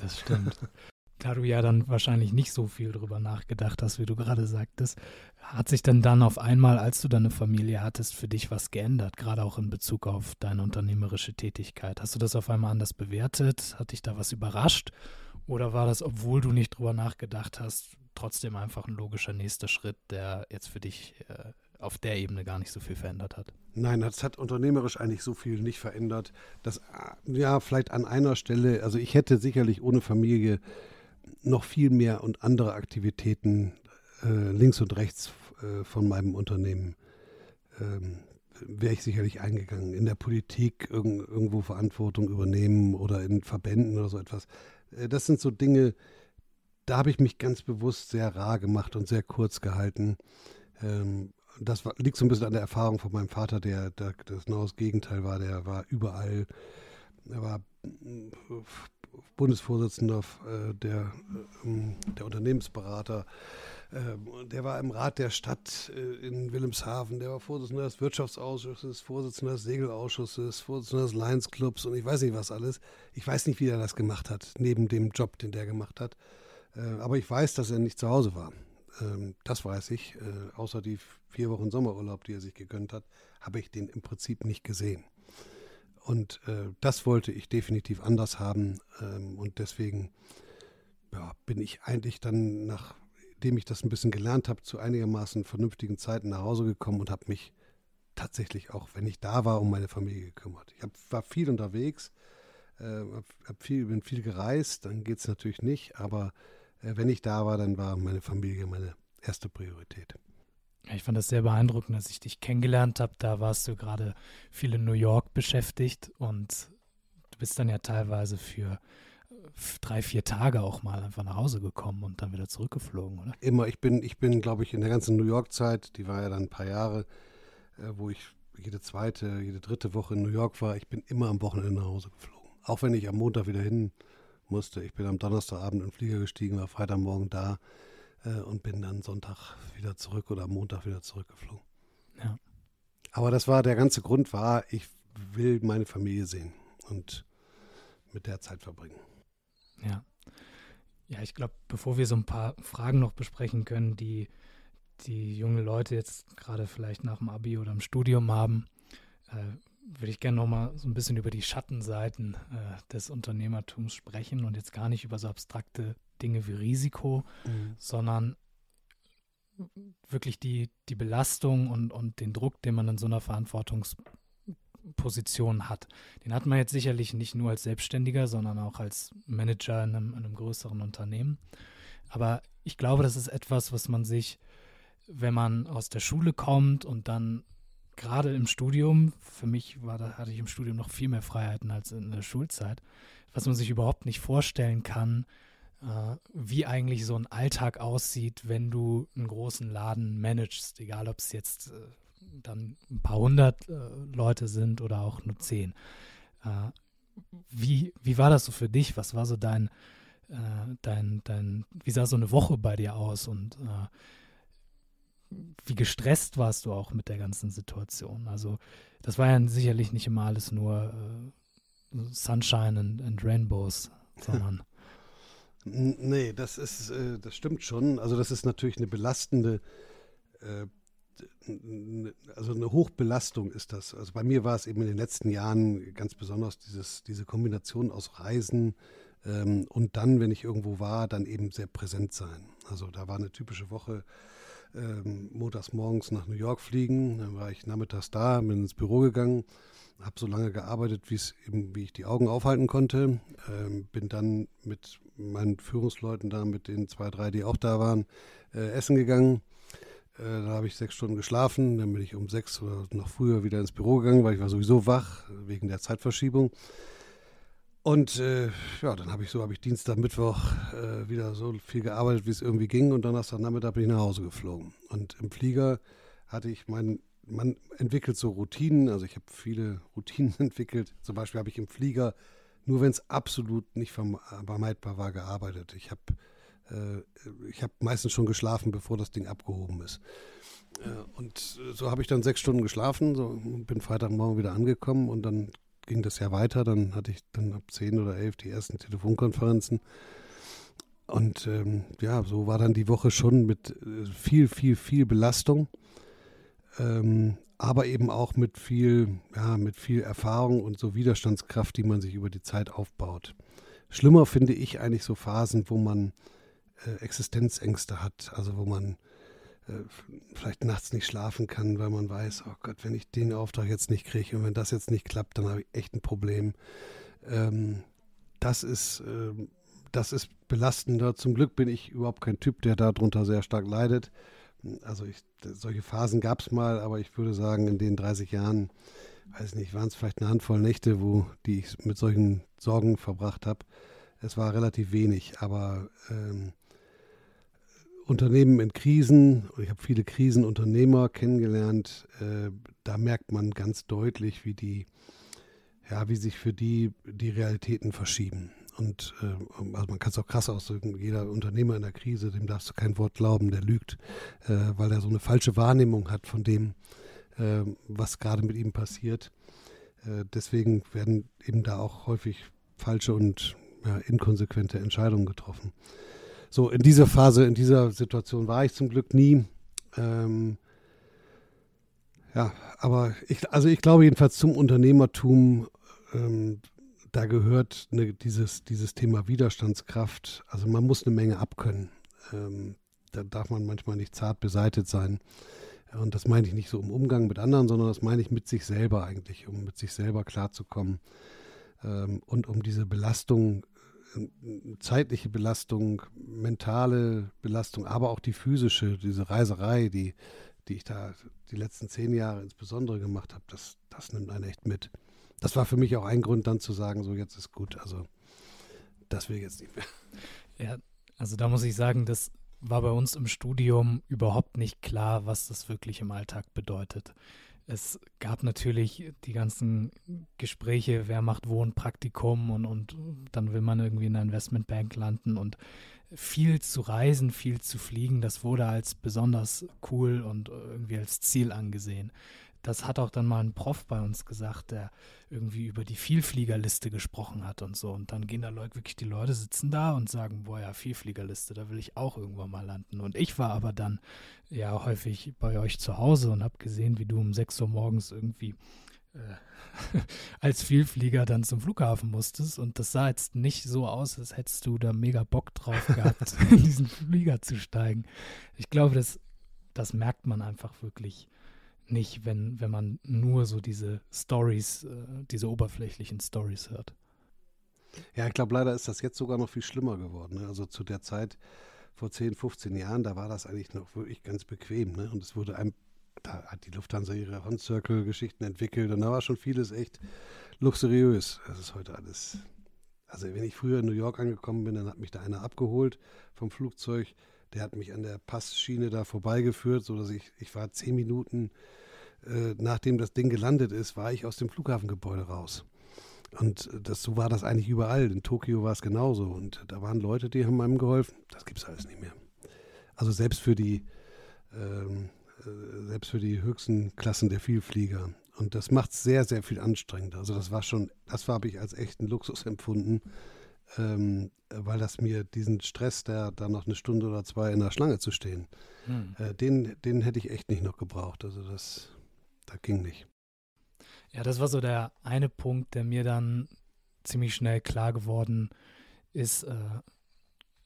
Das stimmt. da du ja dann wahrscheinlich nicht so viel drüber nachgedacht hast, wie du gerade sagtest, hat sich denn dann auf einmal, als du deine Familie hattest, für dich was geändert, gerade auch in Bezug auf deine unternehmerische Tätigkeit? Hast du das auf einmal anders bewertet? Hat dich da was überrascht? Oder war das, obwohl du nicht drüber nachgedacht hast, trotzdem einfach ein logischer nächster Schritt, der jetzt für dich äh, auf der Ebene gar nicht so viel verändert hat? Nein, das hat unternehmerisch eigentlich so viel nicht verändert. Das, ja, vielleicht an einer Stelle, also ich hätte sicherlich ohne Familie noch viel mehr und andere Aktivitäten äh, links und rechts äh, von meinem Unternehmen ähm, wäre ich sicherlich eingegangen. In der Politik irg irgendwo Verantwortung übernehmen oder in Verbänden oder so etwas. Äh, das sind so Dinge, da habe ich mich ganz bewusst sehr rar gemacht und sehr kurz gehalten. Ähm, das war, liegt so ein bisschen an der Erfahrung von meinem Vater, der, der das genau das Gegenteil war. Der war überall. Er war Bundesvorsitzender äh, der, äh, der Unternehmensberater. Äh, der war im Rat der Stadt äh, in Wilhelmshaven, der war Vorsitzender des Wirtschaftsausschusses, Vorsitzender des Segelausschusses, Vorsitzender des Lions Clubs und ich weiß nicht was alles. Ich weiß nicht, wie er das gemacht hat, neben dem Job, den der gemacht hat. Aber ich weiß, dass er nicht zu Hause war. Ähm, das weiß ich. Außer die vier Wochen Sommerurlaub, die er sich gegönnt hat, habe ich den im Prinzip nicht gesehen. Und äh, das wollte ich definitiv anders haben. Ähm, und deswegen ja, bin ich eigentlich dann, nachdem ich das ein bisschen gelernt habe, zu einigermaßen vernünftigen Zeiten nach Hause gekommen und habe mich tatsächlich auch, wenn ich da war, um meine Familie gekümmert. Ich hab, war viel unterwegs, äh, hab viel, bin viel gereist, dann geht es natürlich nicht, aber äh, wenn ich da war, dann war meine Familie meine erste Priorität. Ich fand das sehr beeindruckend, als ich dich kennengelernt habe. Da warst du gerade viel in New York beschäftigt und du bist dann ja teilweise für drei, vier Tage auch mal einfach nach Hause gekommen und dann wieder zurückgeflogen, oder? Immer. Ich bin, ich bin, glaube ich, in der ganzen New York-Zeit, die war ja dann ein paar Jahre, äh, wo ich jede zweite, jede dritte Woche in New York war, ich bin immer am Wochenende nach Hause geflogen. Auch wenn ich am Montag wieder hin musste. Ich bin am Donnerstagabend in den Flieger gestiegen, war Freitagmorgen da äh, und bin dann Sonntag wieder zurück oder Montag wieder zurückgeflogen. Ja. Aber das war, der ganze Grund war, ich will meine Familie sehen und mit der Zeit verbringen. Ja. Ja, ich glaube, bevor wir so ein paar Fragen noch besprechen können, die die junge Leute jetzt gerade vielleicht nach dem Abi oder im Studium haben, äh, würde ich gerne noch mal so ein bisschen über die Schattenseiten äh, des Unternehmertums sprechen und jetzt gar nicht über so abstrakte Dinge wie Risiko, mhm. sondern wirklich die, die Belastung und, und den Druck, den man in so einer Verantwortungsposition hat. Den hat man jetzt sicherlich nicht nur als Selbstständiger, sondern auch als Manager in einem, in einem größeren Unternehmen. Aber ich glaube, das ist etwas, was man sich, wenn man aus der Schule kommt und dann gerade im Studium, für mich war da, hatte ich im Studium noch viel mehr Freiheiten als in der Schulzeit, was man sich überhaupt nicht vorstellen kann, wie eigentlich so ein Alltag aussieht, wenn du einen großen Laden managst, egal ob es jetzt äh, dann ein paar hundert äh, Leute sind oder auch nur zehn. Äh, wie, wie war das so für dich? Was war so dein, äh, dein, dein, wie sah so eine Woche bei dir aus und äh, wie gestresst warst du auch mit der ganzen Situation? Also, das war ja sicherlich nicht immer alles nur Sunshine and, and Rainbows, sondern Nee, das ist, äh, das stimmt schon. Also das ist natürlich eine belastende, äh, also eine Hochbelastung ist das. Also bei mir war es eben in den letzten Jahren ganz besonders dieses, diese Kombination aus Reisen ähm, und dann, wenn ich irgendwo war, dann eben sehr präsent sein. Also da war eine typische Woche. Ähm, montags morgens nach New York fliegen, dann war ich nachmittags da, bin ins Büro gegangen, habe so lange gearbeitet, wie es eben, wie ich die Augen aufhalten konnte. Ähm, bin dann mit meinen Führungsleuten da, mit den zwei, drei, die auch da waren, äh, essen gegangen. Äh, da habe ich sechs Stunden geschlafen. Dann bin ich um sechs oder noch früher wieder ins Büro gegangen, weil ich war sowieso wach wegen der Zeitverschiebung. Und äh, ja, dann habe ich so, habe ich Dienstag, Mittwoch äh, wieder so viel gearbeitet, wie es irgendwie ging. Und Donnerstag Nachmittag bin ich nach Hause geflogen. Und im Flieger hatte ich meinen man entwickelt so Routinen, also ich habe viele Routinen entwickelt. Zum Beispiel habe ich im Flieger, nur wenn es absolut nicht vermeidbar war, gearbeitet. Ich habe äh, ich meistens schon geschlafen, bevor das Ding abgehoben ist. Äh, und so habe ich dann sechs Stunden geschlafen, so, bin Freitagmorgen wieder angekommen und dann ging das ja weiter. Dann hatte ich dann ab zehn oder elf die ersten Telefonkonferenzen. Und ähm, ja, so war dann die Woche schon mit äh, viel, viel, viel Belastung ähm, aber eben auch mit viel, ja, mit viel Erfahrung und so Widerstandskraft, die man sich über die Zeit aufbaut. Schlimmer finde ich eigentlich so Phasen, wo man äh, Existenzängste hat, also wo man äh, vielleicht nachts nicht schlafen kann, weil man weiß, oh Gott, wenn ich den Auftrag jetzt nicht kriege und wenn das jetzt nicht klappt, dann habe ich echt ein Problem. Ähm, das ist, äh, das ist belastender. Zum Glück bin ich überhaupt kein Typ, der darunter sehr stark leidet also ich, solche Phasen gab es mal, aber ich würde sagen, in den 30 Jahren, weiß nicht, waren es vielleicht eine Handvoll Nächte, wo die ich mit solchen Sorgen verbracht habe. Es war relativ wenig, aber ähm, Unternehmen in Krisen, ich habe viele Krisenunternehmer kennengelernt, äh, da merkt man ganz deutlich, wie die, ja, wie sich für die die Realitäten verschieben. Und äh, also man kann es auch krass ausdrücken, jeder Unternehmer in der Krise, dem darfst du kein Wort glauben, der lügt, äh, weil er so eine falsche Wahrnehmung hat von dem, äh, was gerade mit ihm passiert. Äh, deswegen werden eben da auch häufig falsche und ja, inkonsequente Entscheidungen getroffen. So, in dieser Phase, in dieser Situation war ich zum Glück nie. Ähm, ja, aber ich, also ich glaube jedenfalls zum Unternehmertum ähm, da gehört ne, dieses, dieses Thema Widerstandskraft. Also man muss eine Menge abkönnen. Ähm, da darf man manchmal nicht zart beseitet sein. Und das meine ich nicht so im Umgang mit anderen, sondern das meine ich mit sich selber eigentlich, um mit sich selber klarzukommen. Ähm, und um diese Belastung, äh, zeitliche Belastung, mentale Belastung, aber auch die physische, diese Reiserei, die, die ich da die letzten zehn Jahre insbesondere gemacht habe, das, das nimmt einen echt mit das war für mich auch ein Grund, dann zu sagen, so jetzt ist gut. Also das will ich jetzt nicht mehr. Ja, also da muss ich sagen, das war bei uns im Studium überhaupt nicht klar, was das wirklich im Alltag bedeutet. Es gab natürlich die ganzen Gespräche, wer macht wo ein Praktikum und, und dann will man irgendwie in einer Investmentbank landen und viel zu reisen, viel zu fliegen, das wurde als besonders cool und irgendwie als Ziel angesehen das hat auch dann mal ein Prof bei uns gesagt, der irgendwie über die Vielfliegerliste gesprochen hat und so. Und dann gehen da Leute, wirklich die Leute sitzen da und sagen, boah ja, Vielfliegerliste, da will ich auch irgendwann mal landen. Und ich war aber dann ja häufig bei euch zu Hause und habe gesehen, wie du um 6 Uhr morgens irgendwie äh, als Vielflieger dann zum Flughafen musstest. Und das sah jetzt nicht so aus, als hättest du da mega Bock drauf gehabt, in diesen Flieger zu steigen. Ich glaube, das, das merkt man einfach wirklich nicht, wenn, wenn man nur so diese Stories, äh, diese oberflächlichen Stories hört. Ja, ich glaube, leider ist das jetzt sogar noch viel schlimmer geworden. Ne? Also zu der Zeit vor 10, 15 Jahren, da war das eigentlich noch wirklich ganz bequem. Ne? Und es wurde einem, da hat die Lufthansa ihre Handcircle-Geschichten entwickelt und da war schon vieles echt luxuriös. Das ist heute alles. Also wenn ich früher in New York angekommen bin, dann hat mich da einer abgeholt vom Flugzeug. Der hat mich an der Passschiene da vorbeigeführt, sodass ich, ich war zehn Minuten äh, nachdem das Ding gelandet ist, war ich aus dem Flughafengebäude raus. Und äh, das, so war das eigentlich überall. In Tokio war es genauso. Und da waren Leute, die haben einem geholfen. Das gibt es alles nicht mehr. Also selbst für die, ähm, äh, selbst für die höchsten Klassen der Vielflieger. Und das macht es sehr, sehr viel anstrengender. Also das war schon, das habe ich als echten Luxus empfunden, ähm, weil das mir diesen Stress, der da noch eine Stunde oder zwei in der Schlange zu stehen, hm. äh, den, den hätte ich echt nicht noch gebraucht. Also das, das ging nicht. Ja, das war so der eine Punkt, der mir dann ziemlich schnell klar geworden ist, äh,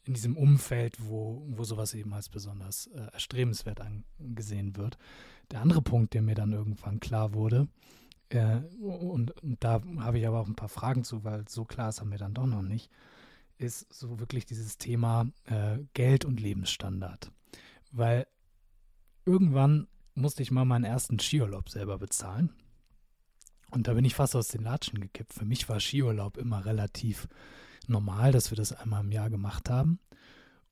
in diesem Umfeld, wo, wo sowas eben als besonders äh, erstrebenswert angesehen wird. Der andere Punkt, der mir dann irgendwann klar wurde, äh, und, und, da habe ich aber auch ein paar Fragen zu, weil so klar ist er mir dann doch noch nicht, ist so wirklich dieses Thema äh, Geld und Lebensstandard. Weil irgendwann musste ich mal meinen ersten Skiurlaub selber bezahlen. Und da bin ich fast aus den Latschen gekippt. Für mich war Skiurlaub immer relativ normal, dass wir das einmal im Jahr gemacht haben.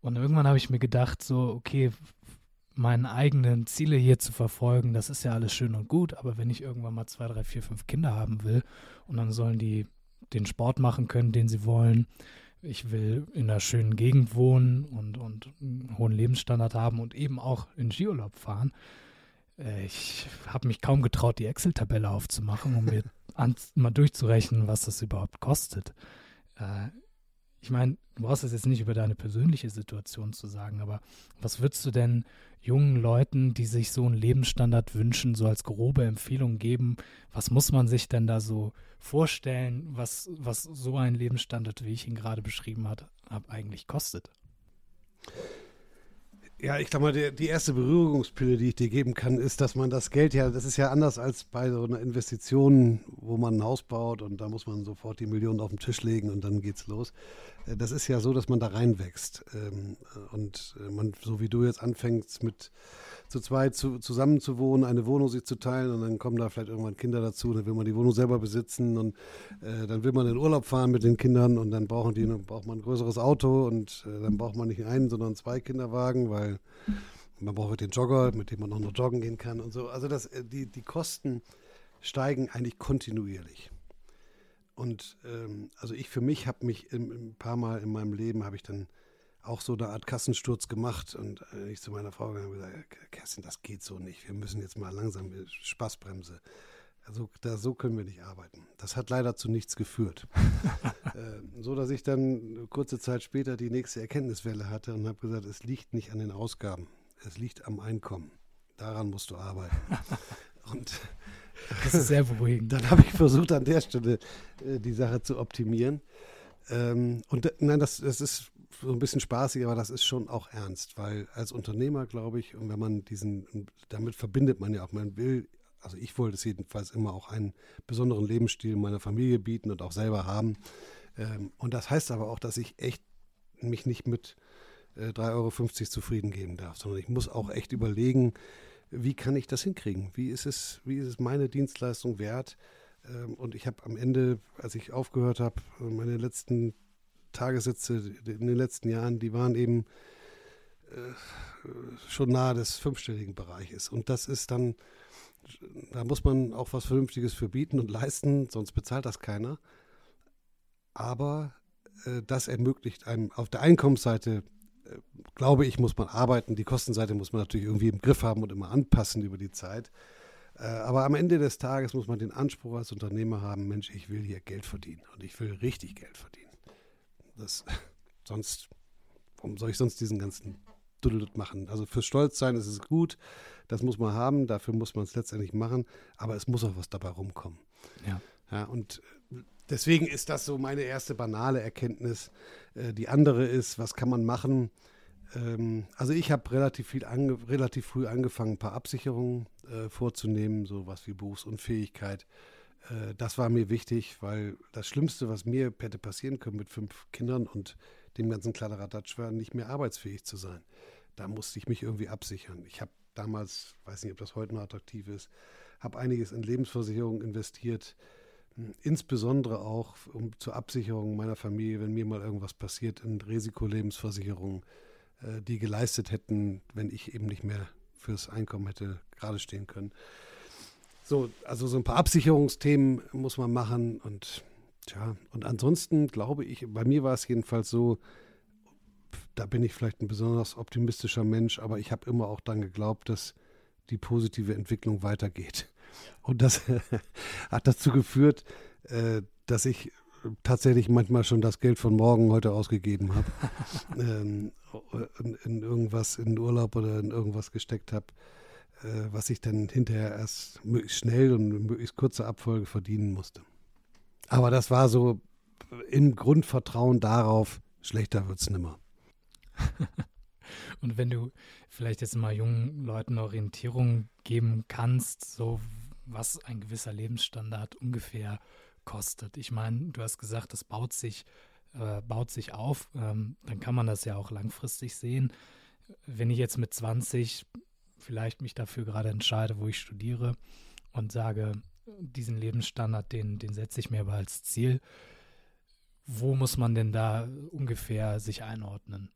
Und irgendwann habe ich mir gedacht, so, okay, meine eigenen Ziele hier zu verfolgen, das ist ja alles schön und gut, aber wenn ich irgendwann mal zwei, drei, vier, fünf Kinder haben will und dann sollen die den Sport machen können, den sie wollen, ich will in einer schönen Gegend wohnen und, und einen hohen Lebensstandard haben und eben auch in Skiurlaub fahren, äh, ich habe mich kaum getraut, die Excel-Tabelle aufzumachen, um mir mal durchzurechnen, was das überhaupt kostet. Ich meine, du brauchst das jetzt nicht über deine persönliche Situation zu sagen, aber was würdest du denn jungen Leuten, die sich so einen Lebensstandard wünschen, so als grobe Empfehlung geben? Was muss man sich denn da so vorstellen, was, was so ein Lebensstandard, wie ich ihn gerade beschrieben habe, eigentlich kostet? Ja, ich glaube mal, die, die, erste Berührungspille, die ich dir geben kann, ist, dass man das Geld ja, das ist ja anders als bei so einer Investition, wo man ein Haus baut und da muss man sofort die Millionen auf den Tisch legen und dann geht's los. Äh, das ist ja so, dass man da reinwächst. Ähm, und äh, man, so wie du jetzt anfängst mit zu zweit zu, zusammen zu wohnen, eine Wohnung sich zu teilen und dann kommen da vielleicht irgendwann Kinder dazu, dann will man die Wohnung selber besitzen und äh, dann will man in Urlaub fahren mit den Kindern und dann brauchen die, braucht man ein größeres Auto und äh, dann braucht man nicht einen, sondern zwei Kinderwagen, weil man braucht den Jogger, mit dem man auch noch joggen gehen kann und so. Also das, äh, die, die Kosten steigen eigentlich kontinuierlich. Und ähm, also ich für mich habe mich ein paar Mal in meinem Leben habe ich dann auch so eine Art Kassensturz gemacht und äh, ich zu meiner Frau habe gesagt, Kerstin, das geht so nicht. Wir müssen jetzt mal langsam Spaßbremse. Also da, so können wir nicht arbeiten. Das hat leider zu nichts geführt. äh, so dass ich dann kurze Zeit später die nächste Erkenntniswelle hatte und habe gesagt, es liegt nicht an den Ausgaben, es liegt am Einkommen. Daran musst du arbeiten. und das ist sehr beruhigend. Dann habe ich versucht, an der Stelle äh, die Sache zu optimieren. Ähm, und nein, das, das ist so ein bisschen spaßig, aber das ist schon auch ernst, weil als Unternehmer, glaube ich, und wenn man diesen, damit verbindet man ja auch, man will, also ich wollte es jedenfalls immer auch einen besonderen Lebensstil meiner Familie bieten und auch selber haben. Ähm, und das heißt aber auch, dass ich echt mich nicht mit äh, 3,50 Euro zufrieden geben darf, sondern ich muss auch echt überlegen, wie kann ich das hinkriegen? Wie ist es, wie ist es meine Dienstleistung wert? Ähm, und ich habe am Ende, als ich aufgehört habe, meine letzten Tagessätze in den letzten Jahren, die waren eben äh, schon nahe des fünfstelligen Bereiches. Und das ist dann, da muss man auch was Vernünftiges für bieten und leisten, sonst bezahlt das keiner. Aber äh, das ermöglicht einem auf der Einkommensseite, äh, glaube ich, muss man arbeiten. Die Kostenseite muss man natürlich irgendwie im Griff haben und immer anpassen über die Zeit. Äh, aber am Ende des Tages muss man den Anspruch als Unternehmer haben, Mensch, ich will hier Geld verdienen und ich will richtig Geld verdienen. Das, sonst, warum soll ich sonst diesen ganzen Dudelut machen? Also für Stolz sein ist es gut, das muss man haben, dafür muss man es letztendlich machen, aber es muss auch was dabei rumkommen. Ja. Ja, und deswegen ist das so meine erste banale Erkenntnis. Äh, die andere ist, was kann man machen? Ähm, also ich habe relativ viel relativ früh angefangen, ein paar Absicherungen äh, vorzunehmen, so was wie Berufsunfähigkeit. Äh, das war mir wichtig, weil das Schlimmste, was mir hätte passieren können mit fünf Kindern und dem ganzen Kladderadatsch war, nicht mehr arbeitsfähig zu sein. Da musste ich mich irgendwie absichern. Ich habe damals, weiß nicht, ob das heute noch attraktiv ist, habe einiges in Lebensversicherungen investiert, insbesondere auch um, zur Absicherung meiner Familie, wenn mir mal irgendwas passiert, in Risikolebensversicherungen äh, die geleistet hätten, wenn ich eben nicht mehr fürs Einkommen hätte gerade stehen können. So, also so ein paar Absicherungsthemen muss man machen und tja, und ansonsten glaube ich, bei mir war es jedenfalls so, da bin ich vielleicht ein besonders optimistischer Mensch, aber ich habe immer auch dann geglaubt, dass die positive Entwicklung weitergeht. Und das hat dazu geführt, äh, dass ich tatsächlich manchmal schon das Geld von morgen heute ausgegeben habe, ähm, in, in, irgendwas, in Urlaub oder in irgendwas gesteckt habe, was ich dann hinterher erst möglichst schnell und möglichst kurzer Abfolge verdienen musste. Aber das war so im Grundvertrauen darauf, schlechter wird es nimmer. und wenn du vielleicht jetzt mal jungen Leuten Orientierung geben kannst, so was ein gewisser Lebensstandard ungefähr kostet. Ich meine, du hast gesagt, das baut sich, äh, baut sich auf. Ähm, dann kann man das ja auch langfristig sehen. Wenn ich jetzt mit 20 vielleicht mich dafür gerade entscheide, wo ich studiere und sage, diesen Lebensstandard, den, den setze ich mir aber als Ziel. Wo muss man denn da ungefähr sich einordnen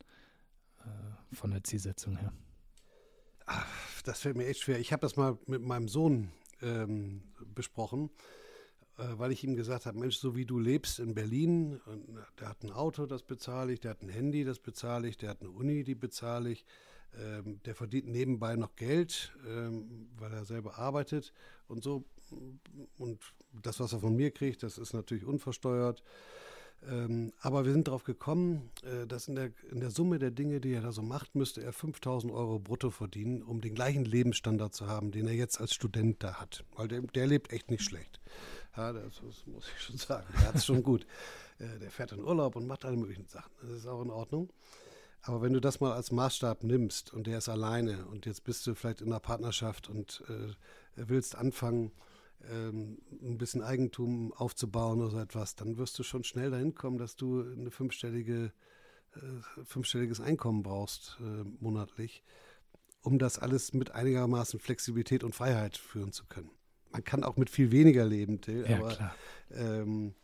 äh, von der Zielsetzung her? Ach, das fällt mir echt schwer. Ich habe das mal mit meinem Sohn ähm, besprochen äh, weil ich ihm gesagt habe, Mensch, so wie du lebst in Berlin, und der hat ein Auto, das bezahle ich, der hat ein Handy, das bezahle ich, der hat eine Uni, die bezahle ich, ähm, der verdient nebenbei noch Geld, ähm, weil er selber arbeitet und so. Und das, was er von mir kriegt, das ist natürlich unversteuert. Ähm, aber wir sind darauf gekommen, äh, dass in der, in der Summe der Dinge, die er da so macht, müsste er 5000 Euro brutto verdienen, um den gleichen Lebensstandard zu haben, den er jetzt als Student da hat. Weil der, der lebt echt nicht schlecht. Ja, das, das muss ich schon sagen. Der hat es schon gut. Äh, der fährt in Urlaub und macht alle möglichen Sachen. Das ist auch in Ordnung. Aber wenn du das mal als Maßstab nimmst und der ist alleine und jetzt bist du vielleicht in einer Partnerschaft und äh, willst anfangen, ähm, ein bisschen Eigentum aufzubauen oder so etwas, dann wirst du schon schnell dahin kommen, dass du ein fünfstellige, äh, fünfstelliges Einkommen brauchst äh, monatlich, um das alles mit einigermaßen Flexibilität und Freiheit führen zu können. Man kann auch mit viel weniger leben, Till, ja, aber ähm,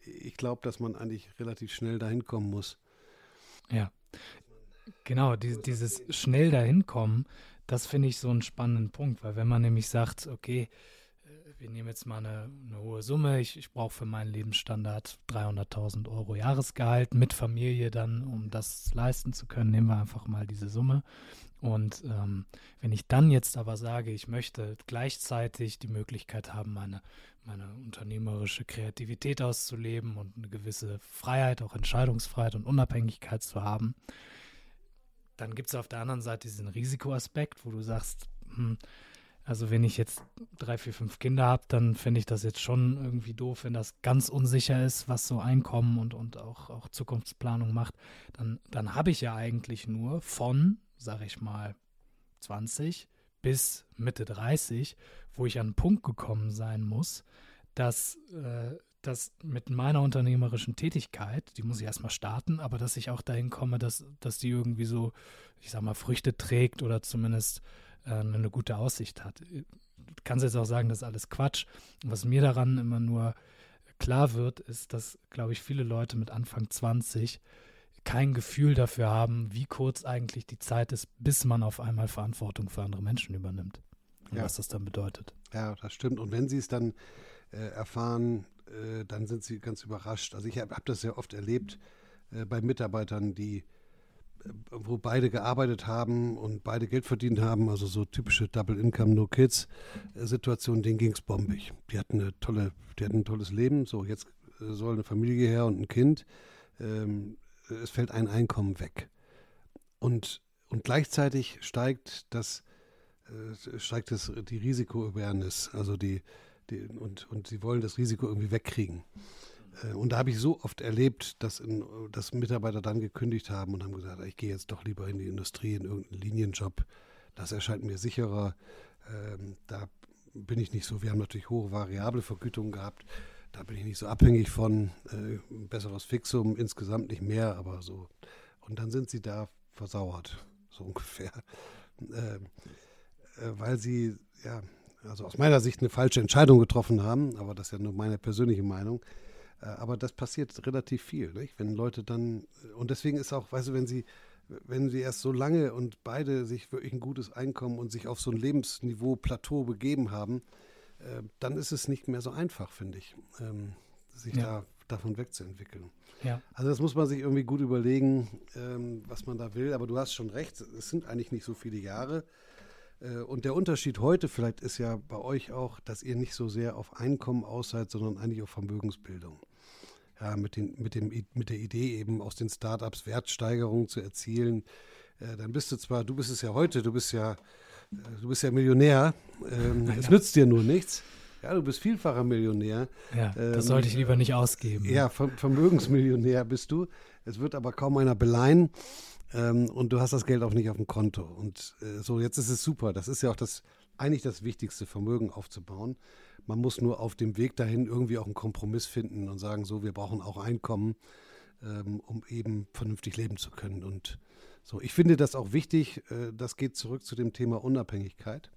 ich glaube, dass man eigentlich relativ schnell dahin kommen muss. Ja, genau, die, dieses schnell dahin kommen, das finde ich so einen spannenden Punkt, weil wenn man nämlich sagt, okay, äh, wir nehmen jetzt mal eine, eine hohe Summe, ich, ich brauche für meinen Lebensstandard 300.000 Euro Jahresgehalt mit Familie dann, um das leisten zu können, nehmen wir einfach mal diese Summe. Und ähm, wenn ich dann jetzt aber sage, ich möchte gleichzeitig die Möglichkeit haben, meine, meine unternehmerische Kreativität auszuleben und eine gewisse Freiheit, auch Entscheidungsfreiheit und Unabhängigkeit zu haben, dann gibt es auf der anderen Seite diesen Risikoaspekt, wo du sagst, hm, also wenn ich jetzt drei, vier, fünf Kinder habe, dann finde ich das jetzt schon irgendwie doof, wenn das ganz unsicher ist, was so Einkommen und, und auch, auch Zukunftsplanung macht. Dann, dann habe ich ja eigentlich nur von sag ich mal, 20 bis Mitte 30, wo ich an einen Punkt gekommen sein muss, dass äh, das mit meiner unternehmerischen Tätigkeit, die muss ich erstmal starten, aber dass ich auch dahin komme, dass, dass die irgendwie so, ich sag mal, Früchte trägt oder zumindest äh, eine gute Aussicht hat. Du kannst jetzt auch sagen, das ist alles Quatsch. Was mir daran immer nur klar wird, ist, dass, glaube ich, viele Leute mit Anfang 20 kein Gefühl dafür haben, wie kurz eigentlich die Zeit ist, bis man auf einmal Verantwortung für andere Menschen übernimmt. Und ja. was das dann bedeutet. Ja, das stimmt. Und wenn sie es dann äh, erfahren, äh, dann sind sie ganz überrascht. Also ich habe hab das sehr oft erlebt äh, bei Mitarbeitern, die wo beide gearbeitet haben und beide Geld verdient haben, also so typische Double Income, No Kids äh, Situation, denen ging es bombig. Die hatten eine tolle, die hatten ein tolles Leben. So, jetzt äh, soll eine Familie her und ein Kind. Ähm, es fällt ein Einkommen weg. Und, und gleichzeitig steigt das, äh, steigt das, die Risiko-Awareness, also die, und, und sie wollen das Risiko irgendwie wegkriegen. Äh, und da habe ich so oft erlebt, dass, in, dass Mitarbeiter dann gekündigt haben und haben gesagt, ich gehe jetzt doch lieber in die Industrie, in irgendeinen Linienjob. Das erscheint mir sicherer. Ähm, da bin ich nicht so. Wir haben natürlich hohe variable Vergütungen gehabt. Da bin ich nicht so abhängig von. Äh, besseres Fixum, insgesamt nicht mehr, aber so. Und dann sind sie da versauert, so ungefähr. Ähm, äh, weil sie, ja, also aus meiner Sicht eine falsche Entscheidung getroffen haben, aber das ist ja nur meine persönliche Meinung. Äh, aber das passiert relativ viel, nicht? wenn Leute dann, und deswegen ist auch, weißt du, wenn sie, wenn sie erst so lange und beide sich wirklich ein gutes Einkommen und sich auf so ein Lebensniveau, Plateau begeben haben, äh, dann ist es nicht mehr so einfach, finde ich, ähm, sich ja. da davon wegzuentwickeln. Ja. Also das muss man sich irgendwie gut überlegen, ähm, was man da will. Aber du hast schon recht, es sind eigentlich nicht so viele Jahre. Äh, und der Unterschied heute vielleicht ist ja bei euch auch, dass ihr nicht so sehr auf Einkommen aus seid, sondern eigentlich auf Vermögensbildung. Ja, mit, den, mit, dem, mit der Idee eben aus den Startups Wertsteigerungen zu erzielen. Äh, dann bist du zwar, du bist es ja heute, du bist ja, äh, du bist ja Millionär. Ähm, es nützt dir nur nichts. Ja, du bist vielfacher Millionär. Ja, das ähm, sollte ich lieber nicht ausgeben. Ja, Vermögensmillionär bist du. Es wird aber kaum einer beleihen. Ähm, und du hast das Geld auch nicht auf dem Konto. Und äh, so, jetzt ist es super. Das ist ja auch das, eigentlich das Wichtigste, Vermögen aufzubauen. Man muss nur auf dem Weg dahin irgendwie auch einen Kompromiss finden und sagen, so, wir brauchen auch Einkommen, ähm, um eben vernünftig leben zu können. Und so, ich finde das auch wichtig. Äh, das geht zurück zu dem Thema Unabhängigkeit.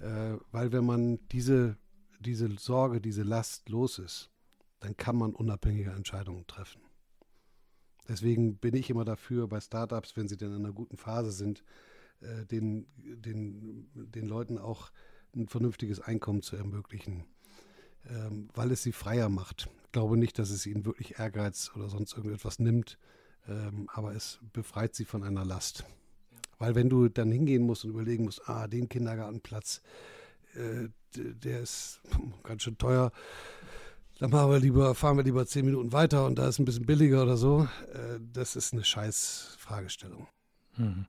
Äh, weil wenn man diese, diese Sorge, diese Last los ist, dann kann man unabhängige Entscheidungen treffen. Deswegen bin ich immer dafür, bei Startups, wenn sie denn in einer guten Phase sind, äh, den, den, den Leuten auch ein vernünftiges Einkommen zu ermöglichen, ähm, weil es sie freier macht. Ich glaube nicht, dass es ihnen wirklich Ehrgeiz oder sonst irgendetwas nimmt, ähm, aber es befreit sie von einer Last. Weil wenn du dann hingehen musst und überlegen musst, ah, den Kindergartenplatz, äh, der ist ganz schön teuer, dann machen wir lieber, fahren wir lieber zehn Minuten weiter und da ist ein bisschen billiger oder so. Äh, das ist eine scheiß Fragestellung. Hm.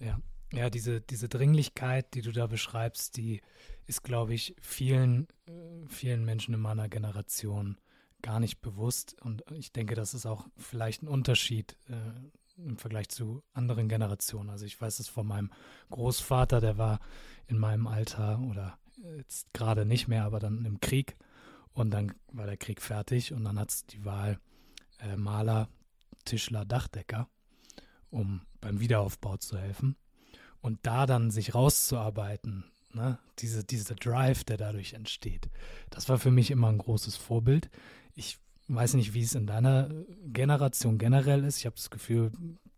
Ja. Ja, diese, diese Dringlichkeit, die du da beschreibst, die ist, glaube ich, vielen, äh, vielen Menschen in meiner Generation gar nicht bewusst. Und ich denke, das ist auch vielleicht ein Unterschied äh, im Vergleich zu anderen Generationen. Also ich weiß es von meinem Großvater, der war in meinem Alter oder jetzt gerade nicht mehr, aber dann im Krieg. Und dann war der Krieg fertig und dann hat es die Wahl äh, Maler, Tischler, Dachdecker, um beim Wiederaufbau zu helfen. Und da dann sich rauszuarbeiten, ne, diese, dieser Drive, der dadurch entsteht, das war für mich immer ein großes Vorbild. Ich weiß nicht, wie es in deiner Generation generell ist. Ich habe das Gefühl,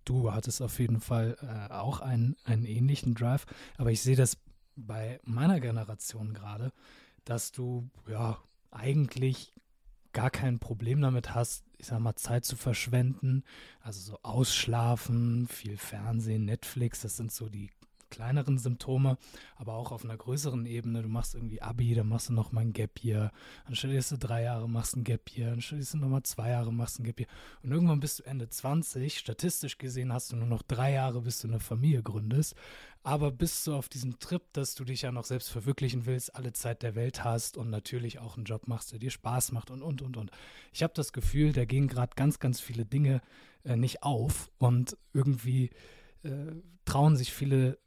du hattest auf jeden Fall äh, auch einen, einen ähnlichen Drive. Aber ich sehe das bei meiner Generation gerade, dass du ja eigentlich gar kein Problem damit hast, ich sag mal, Zeit zu verschwenden. Also so ausschlafen, viel Fernsehen, Netflix, das sind so die kleineren Symptome, aber auch auf einer größeren Ebene. Du machst irgendwie Abi, dann machst du noch mal ein Gap Year, dann studierst du drei Jahre, machst ein Gap Year, dann studierst du noch mal zwei Jahre, machst ein Gap Year. Und irgendwann bist du Ende 20, statistisch gesehen hast du nur noch drei Jahre, bis du eine Familie gründest. Aber bist du auf diesem Trip, dass du dich ja noch selbst verwirklichen willst, alle Zeit der Welt hast und natürlich auch einen Job machst, der dir Spaß macht und, und, und, und. Ich habe das Gefühl, da gehen gerade ganz, ganz viele Dinge äh, nicht auf und irgendwie äh, trauen sich viele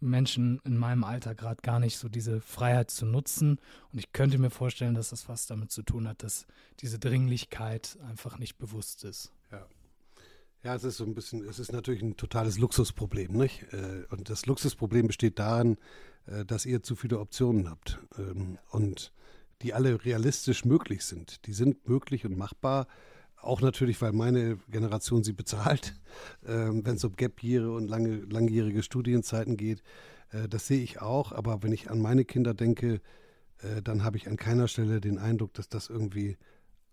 Menschen in meinem Alter gerade gar nicht so diese Freiheit zu nutzen. Und ich könnte mir vorstellen, dass das was damit zu tun hat, dass diese Dringlichkeit einfach nicht bewusst ist. Ja. Ja, es ist so ein bisschen, es ist natürlich ein totales Luxusproblem, nicht? Äh, und das Luxusproblem besteht darin, äh, dass ihr zu viele Optionen habt ähm, und die alle realistisch möglich sind. Die sind möglich und machbar, auch natürlich, weil meine Generation sie bezahlt, äh, wenn es um Gap-Jahre und lange, langjährige Studienzeiten geht. Äh, das sehe ich auch, aber wenn ich an meine Kinder denke, äh, dann habe ich an keiner Stelle den Eindruck, dass das irgendwie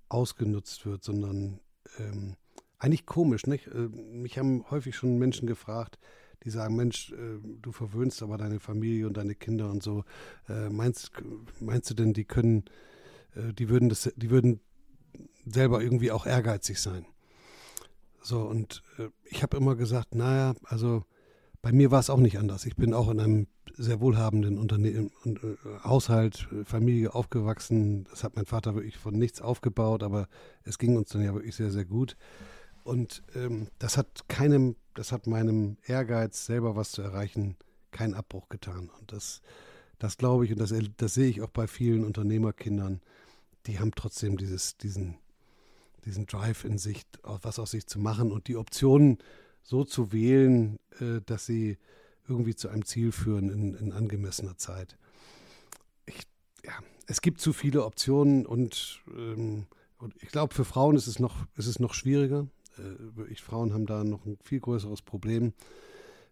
ausgenutzt wird, sondern ähm, eigentlich komisch, nicht? Äh, mich haben häufig schon Menschen gefragt, die sagen, Mensch, äh, du verwöhnst aber deine Familie und deine Kinder und so. Äh, meinst, meinst du denn, die können, die würden das, die würden selber irgendwie auch ehrgeizig sein? So, und ich habe immer gesagt, naja, also bei mir war es auch nicht anders. Ich bin auch in einem sehr wohlhabenden Unternehmen und äh, Haushalt, Familie aufgewachsen. Das hat mein Vater wirklich von nichts aufgebaut, aber es ging uns dann ja wirklich sehr, sehr gut. Und ähm, das hat keinem, das hat meinem Ehrgeiz, selber was zu erreichen, keinen Abbruch getan. Und das, das glaube ich, und das, das sehe ich auch bei vielen Unternehmerkindern, die haben trotzdem dieses, diesen, diesen Drive in sich, was aus sich zu machen und die Optionen so zu wählen, äh, dass sie irgendwie zu einem Ziel führen in, in angemessener Zeit. Ich, ja, es gibt zu viele Optionen und, ähm, und ich glaube, für Frauen ist es noch, ist es noch schwieriger. Äh, ich, Frauen haben da noch ein viel größeres Problem,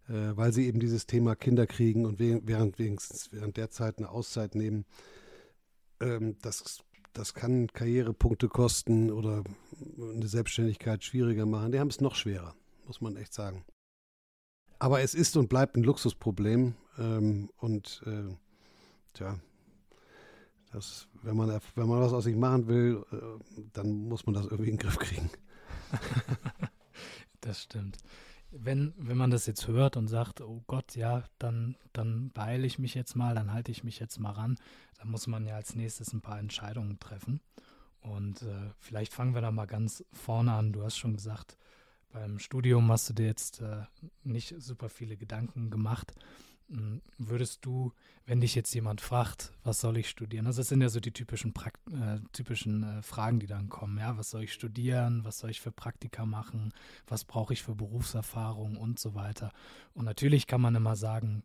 äh, weil sie eben dieses Thema Kinder kriegen und während, wenigstens während der Zeit eine Auszeit nehmen. Ähm, das, das kann Karrierepunkte kosten oder eine Selbstständigkeit schwieriger machen. Die haben es noch schwerer, muss man echt sagen. Aber es ist und bleibt ein Luxusproblem. Ähm, und äh, tja, das, wenn, man, wenn man was aus sich machen will, äh, dann muss man das irgendwie in den Griff kriegen. das stimmt. Wenn, wenn man das jetzt hört und sagt, oh Gott, ja, dann, dann beeile ich mich jetzt mal, dann halte ich mich jetzt mal ran, dann muss man ja als nächstes ein paar Entscheidungen treffen. Und äh, vielleicht fangen wir da mal ganz vorne an. Du hast schon gesagt, beim Studium hast du dir jetzt äh, nicht super viele Gedanken gemacht. Hm, würdest du, wenn dich jetzt jemand fragt, was soll ich studieren? Also das sind ja so die typischen, Prakt äh, typischen äh, Fragen, die dann kommen. Ja, was soll ich studieren? Was soll ich für Praktika machen? Was brauche ich für Berufserfahrung und so weiter? Und natürlich kann man immer sagen,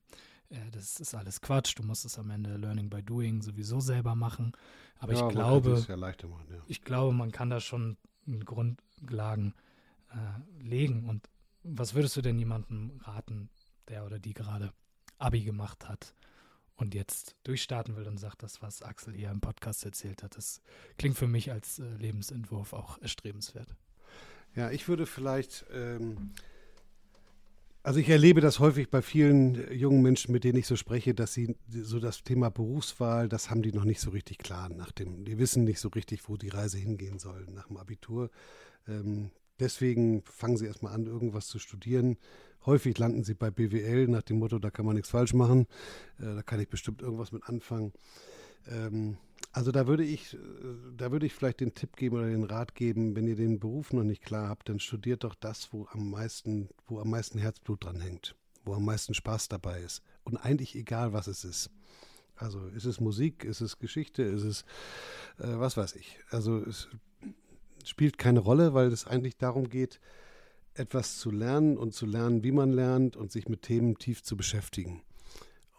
äh, das ist alles Quatsch. Du musst es am Ende Learning by Doing sowieso selber machen. Aber ja, ich glaube, ja machen, ja. ich glaube, man kann da schon Grundlagen äh, legen. Und was würdest du denn jemandem raten, der oder die gerade Abi gemacht hat und jetzt durchstarten will und sagt, das, was Axel hier im Podcast erzählt hat, das klingt für mich als äh, Lebensentwurf auch erstrebenswert. Ja, ich würde vielleicht, ähm, also ich erlebe das häufig bei vielen jungen Menschen, mit denen ich so spreche, dass sie so das Thema Berufswahl, das haben die noch nicht so richtig klar nach dem, die wissen nicht so richtig, wo die Reise hingehen soll nach dem Abitur. Ähm, deswegen fangen sie erstmal an, irgendwas zu studieren Häufig landen sie bei BWL nach dem Motto, da kann man nichts falsch machen, äh, da kann ich bestimmt irgendwas mit anfangen. Ähm, also da würde ich, da würde ich vielleicht den Tipp geben oder den Rat geben, wenn ihr den Beruf noch nicht klar habt, dann studiert doch das, wo am meisten, wo am meisten Herzblut dran hängt, wo am meisten Spaß dabei ist. Und eigentlich egal, was es ist. Also ist es Musik, ist es Geschichte, ist es äh, was weiß ich. Also es spielt keine Rolle, weil es eigentlich darum geht, etwas zu lernen und zu lernen, wie man lernt und sich mit Themen tief zu beschäftigen.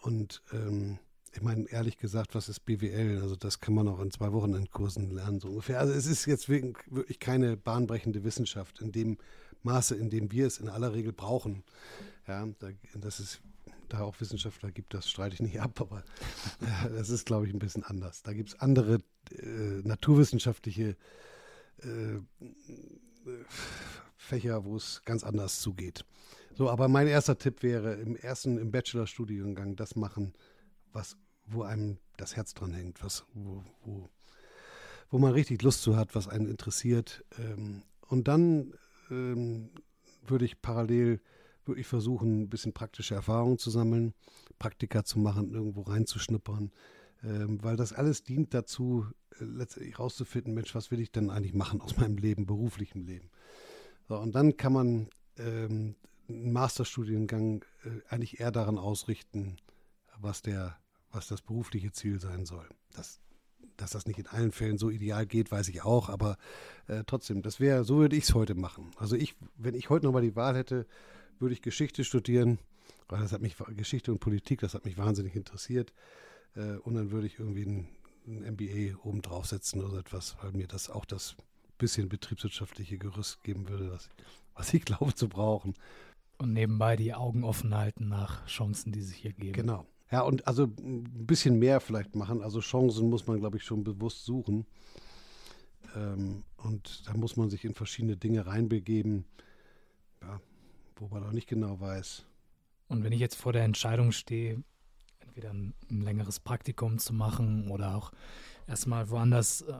Und ähm, ich meine, ehrlich gesagt, was ist BWL? Also das kann man auch in zwei Wochenendkursen lernen, so ungefähr. Also es ist jetzt wirklich keine bahnbrechende Wissenschaft in dem Maße, in dem wir es in aller Regel brauchen. Ja, da, das ist, da auch Wissenschaftler gibt, das streite ich nicht ab, aber ja, das ist, glaube ich, ein bisschen anders. Da gibt es andere äh, naturwissenschaftliche äh, Fächer, wo es ganz anders zugeht. So, aber mein erster Tipp wäre im ersten, im Bachelorstudiengang das machen, was, wo einem das Herz dran hängt, was, wo, wo, wo man richtig Lust zu hat, was einen interessiert. Ähm, und dann ähm, würde ich parallel wirklich versuchen, ein bisschen praktische Erfahrungen zu sammeln, Praktika zu machen, irgendwo reinzuschnuppern, ähm, weil das alles dient dazu, äh, letztendlich rauszufinden, Mensch, was will ich denn eigentlich machen aus meinem Leben, beruflichem Leben. So, und dann kann man ähm, einen Masterstudiengang äh, eigentlich eher daran ausrichten, was, der, was das berufliche Ziel sein soll. Das, dass das nicht in allen Fällen so ideal geht, weiß ich auch, aber äh, trotzdem, das wäre, so würde ich es heute machen. Also ich, wenn ich heute nochmal die Wahl hätte, würde ich Geschichte studieren, weil das hat mich, Geschichte und Politik, das hat mich wahnsinnig interessiert. Äh, und dann würde ich irgendwie ein, ein MBA oben draufsetzen oder etwas, weil mir das auch das bisschen betriebswirtschaftliche Gerüst geben würde, was, was ich glaube zu brauchen. Und nebenbei die Augen offen halten nach Chancen, die sich hier geben. Genau. Ja, und also ein bisschen mehr vielleicht machen. Also Chancen muss man, glaube ich, schon bewusst suchen. Ähm, Und da muss man sich in verschiedene Dinge reinbegeben, ja, wo man auch nicht genau weiß. Und wenn ich jetzt vor der Entscheidung stehe, entweder ein, ein längeres Praktikum zu machen oder auch erstmal woanders äh,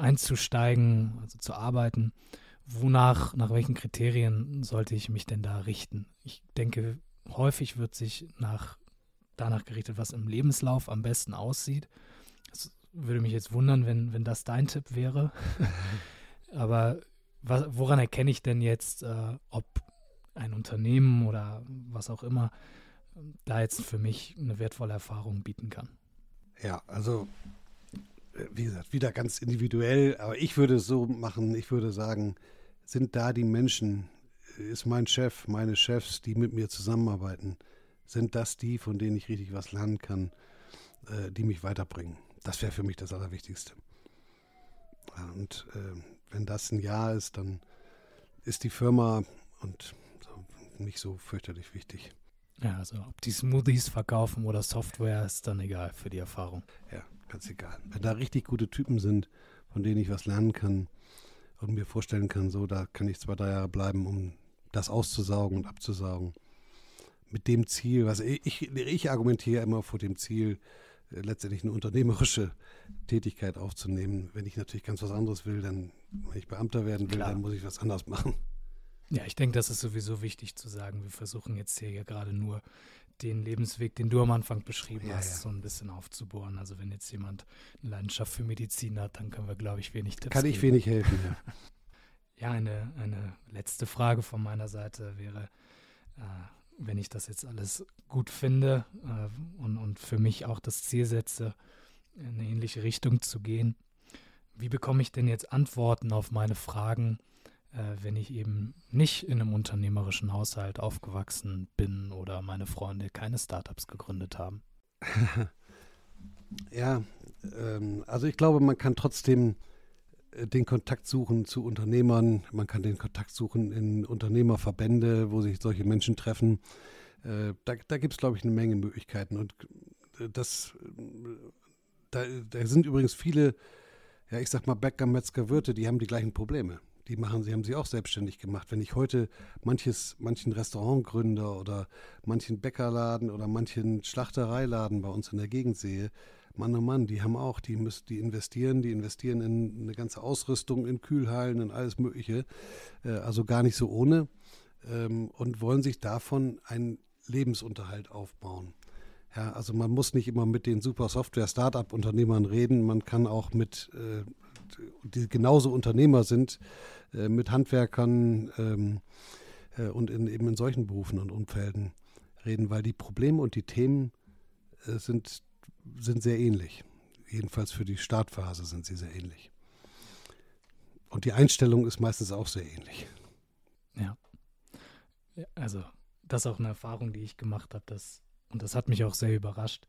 einzusteigen, also zu arbeiten, wonach, nach welchen Kriterien sollte ich mich denn da richten? Ich denke, häufig wird sich nach, danach gerichtet, was im Lebenslauf am besten aussieht. Es würde mich jetzt wundern, wenn, wenn das dein Tipp wäre. Aber was, woran erkenne ich denn jetzt, äh, ob ein Unternehmen oder was auch immer da jetzt für mich eine wertvolle Erfahrung bieten kann? Ja, also äh, wie gesagt, wieder ganz individuell, aber ich würde es so machen, ich würde sagen, sind da die Menschen, ist mein Chef, meine Chefs, die mit mir zusammenarbeiten, sind das die, von denen ich richtig was lernen kann, äh, die mich weiterbringen. Das wäre für mich das Allerwichtigste. Und äh, wenn das ein Ja ist, dann ist die Firma und so, nicht so fürchterlich wichtig. Ja, also ob die Smoothies verkaufen oder Software, ist dann egal für die Erfahrung. Ja, ganz egal. Wenn da richtig gute Typen sind, von denen ich was lernen kann und mir vorstellen kann, so, da kann ich zwei, drei Jahre bleiben, um das auszusaugen und abzusaugen. Mit dem Ziel, was ich, ich, ich argumentiere immer vor dem Ziel, äh, letztendlich eine unternehmerische Tätigkeit aufzunehmen. Wenn ich natürlich ganz was anderes will, dann, wenn ich Beamter werden will, Klar. dann muss ich was anderes machen. Ja, ich denke, das ist sowieso wichtig zu sagen. Wir versuchen jetzt hier ja gerade nur den Lebensweg, den du am Anfang beschrieben ja, hast, ja. so ein bisschen aufzubohren. Also wenn jetzt jemand eine Leidenschaft für Medizin hat, dann können wir, glaube ich, wenig Tipps Kann ich wenig helfen, ja. ja, eine, eine letzte Frage von meiner Seite wäre, äh, wenn ich das jetzt alles gut finde äh, und, und für mich auch das Ziel setze, in eine ähnliche Richtung zu gehen, wie bekomme ich denn jetzt Antworten auf meine Fragen, wenn ich eben nicht in einem unternehmerischen Haushalt aufgewachsen bin oder meine Freunde keine Startups gegründet haben? ja, ähm, also ich glaube, man kann trotzdem äh, den Kontakt suchen zu Unternehmern, man kann den Kontakt suchen in Unternehmerverbände, wo sich solche Menschen treffen. Äh, da da gibt es, glaube ich, eine Menge Möglichkeiten. Und äh, das, da, da sind übrigens viele, ja, ich sag mal, Bäcker, Metzger, Wirte, die haben die gleichen Probleme die machen, sie haben sie auch selbstständig gemacht. Wenn ich heute manches, manchen Restaurantgründer oder manchen Bäckerladen oder manchen Schlachtereiladen bei uns in der Gegend sehe, Mann oh Mann, die haben auch, die müssen, die investieren, die investieren in eine ganze Ausrüstung, in Kühlhallen, in alles Mögliche, äh, also gar nicht so ohne ähm, und wollen sich davon einen Lebensunterhalt aufbauen. Ja, also man muss nicht immer mit den super Software-Startup-Unternehmern reden, man kann auch mit, äh, die genauso Unternehmer sind, äh, mit Handwerkern ähm, äh, und in, eben in solchen Berufen und Umfelden reden, weil die Probleme und die Themen äh, sind, sind sehr ähnlich. Jedenfalls für die Startphase sind sie sehr ähnlich. Und die Einstellung ist meistens auch sehr ähnlich. Ja. also, das ist auch eine Erfahrung, die ich gemacht habe, dass, und das hat mich auch sehr überrascht,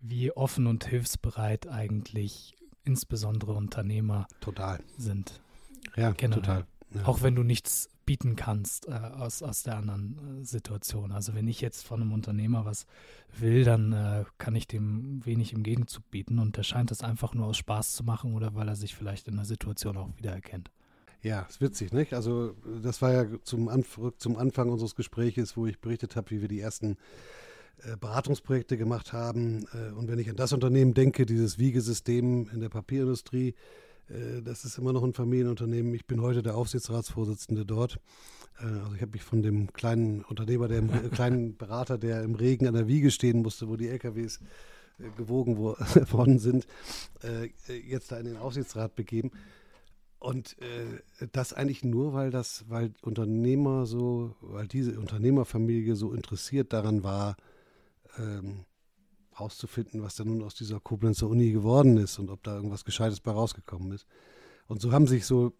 wie offen und hilfsbereit eigentlich insbesondere Unternehmer total. sind. Ja, Generell. total. Ja. Auch wenn du nichts bieten kannst äh, aus, aus der anderen äh, Situation. Also wenn ich jetzt von einem Unternehmer was will, dann äh, kann ich dem wenig im Gegenzug bieten und der scheint das einfach nur aus Spaß zu machen oder weil er sich vielleicht in der Situation auch wiedererkennt. Ja, ist witzig, nicht? Also das war ja zum, Anf zum Anfang unseres Gespräches, wo ich berichtet habe, wie wir die ersten Beratungsprojekte gemacht haben. Äh, und wenn ich an das Unternehmen denke, dieses Wiegesystem in der Papierindustrie, äh, das ist immer noch ein Familienunternehmen. Ich bin heute der Aufsichtsratsvorsitzende dort. Äh, also ich habe mich von dem kleinen Unternehmer, der im, kleinen Berater, der im Regen an der Wiege stehen musste, wo die LKWs äh, gewogen worden sind, jetzt da in den Aufsichtsrat begeben. Und das eigentlich nur, weil das, weil Unternehmer so, weil diese Unternehmerfamilie so interessiert daran war, ähm, rauszufinden, was denn nun aus dieser Koblenzer Uni geworden ist und ob da irgendwas Gescheites bei rausgekommen ist. Und so haben sich so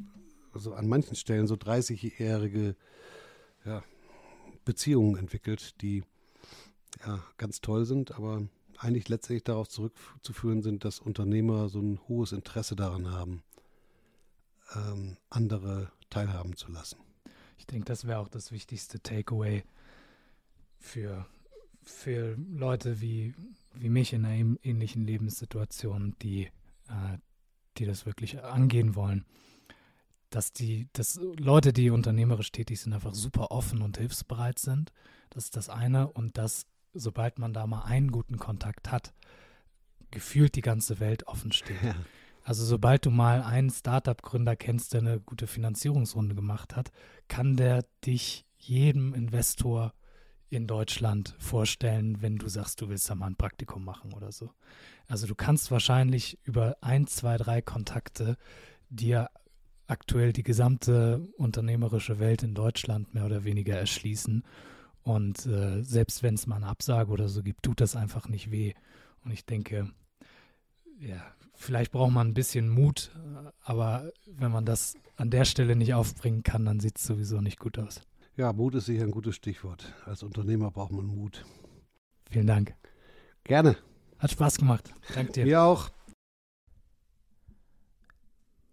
also an manchen Stellen so 30-jährige ja, Beziehungen entwickelt, die ja, ganz toll sind, aber eigentlich letztendlich darauf zurückzuführen sind, dass Unternehmer so ein hohes Interesse daran haben, ähm, andere teilhaben zu lassen. Ich denke, das wäre auch das wichtigste Takeaway für, für Leute wie wie mich in einer ähnlichen Lebenssituation, die, äh, die das wirklich angehen wollen. dass die, dass Leute, die unternehmerisch tätig sind, einfach super offen und hilfsbereit sind. Das ist das eine. Und dass, sobald man da mal einen guten Kontakt hat, gefühlt die ganze Welt offen steht. Ja. Also sobald du mal einen Startup-Gründer kennst, der eine gute Finanzierungsrunde gemacht hat, kann der dich jedem Investor in Deutschland vorstellen, wenn du sagst, du willst da mal ein Praktikum machen oder so. Also du kannst wahrscheinlich über ein, zwei, drei Kontakte dir aktuell die gesamte unternehmerische Welt in Deutschland mehr oder weniger erschließen. Und äh, selbst wenn es mal eine Absage oder so gibt, tut das einfach nicht weh. Und ich denke, ja, vielleicht braucht man ein bisschen Mut, aber wenn man das an der Stelle nicht aufbringen kann, dann sieht es sowieso nicht gut aus. Ja, Mut ist sicher ein gutes Stichwort. Als Unternehmer braucht man Mut. Vielen Dank. Gerne. Hat Spaß gemacht. Danke dir. Mir auch.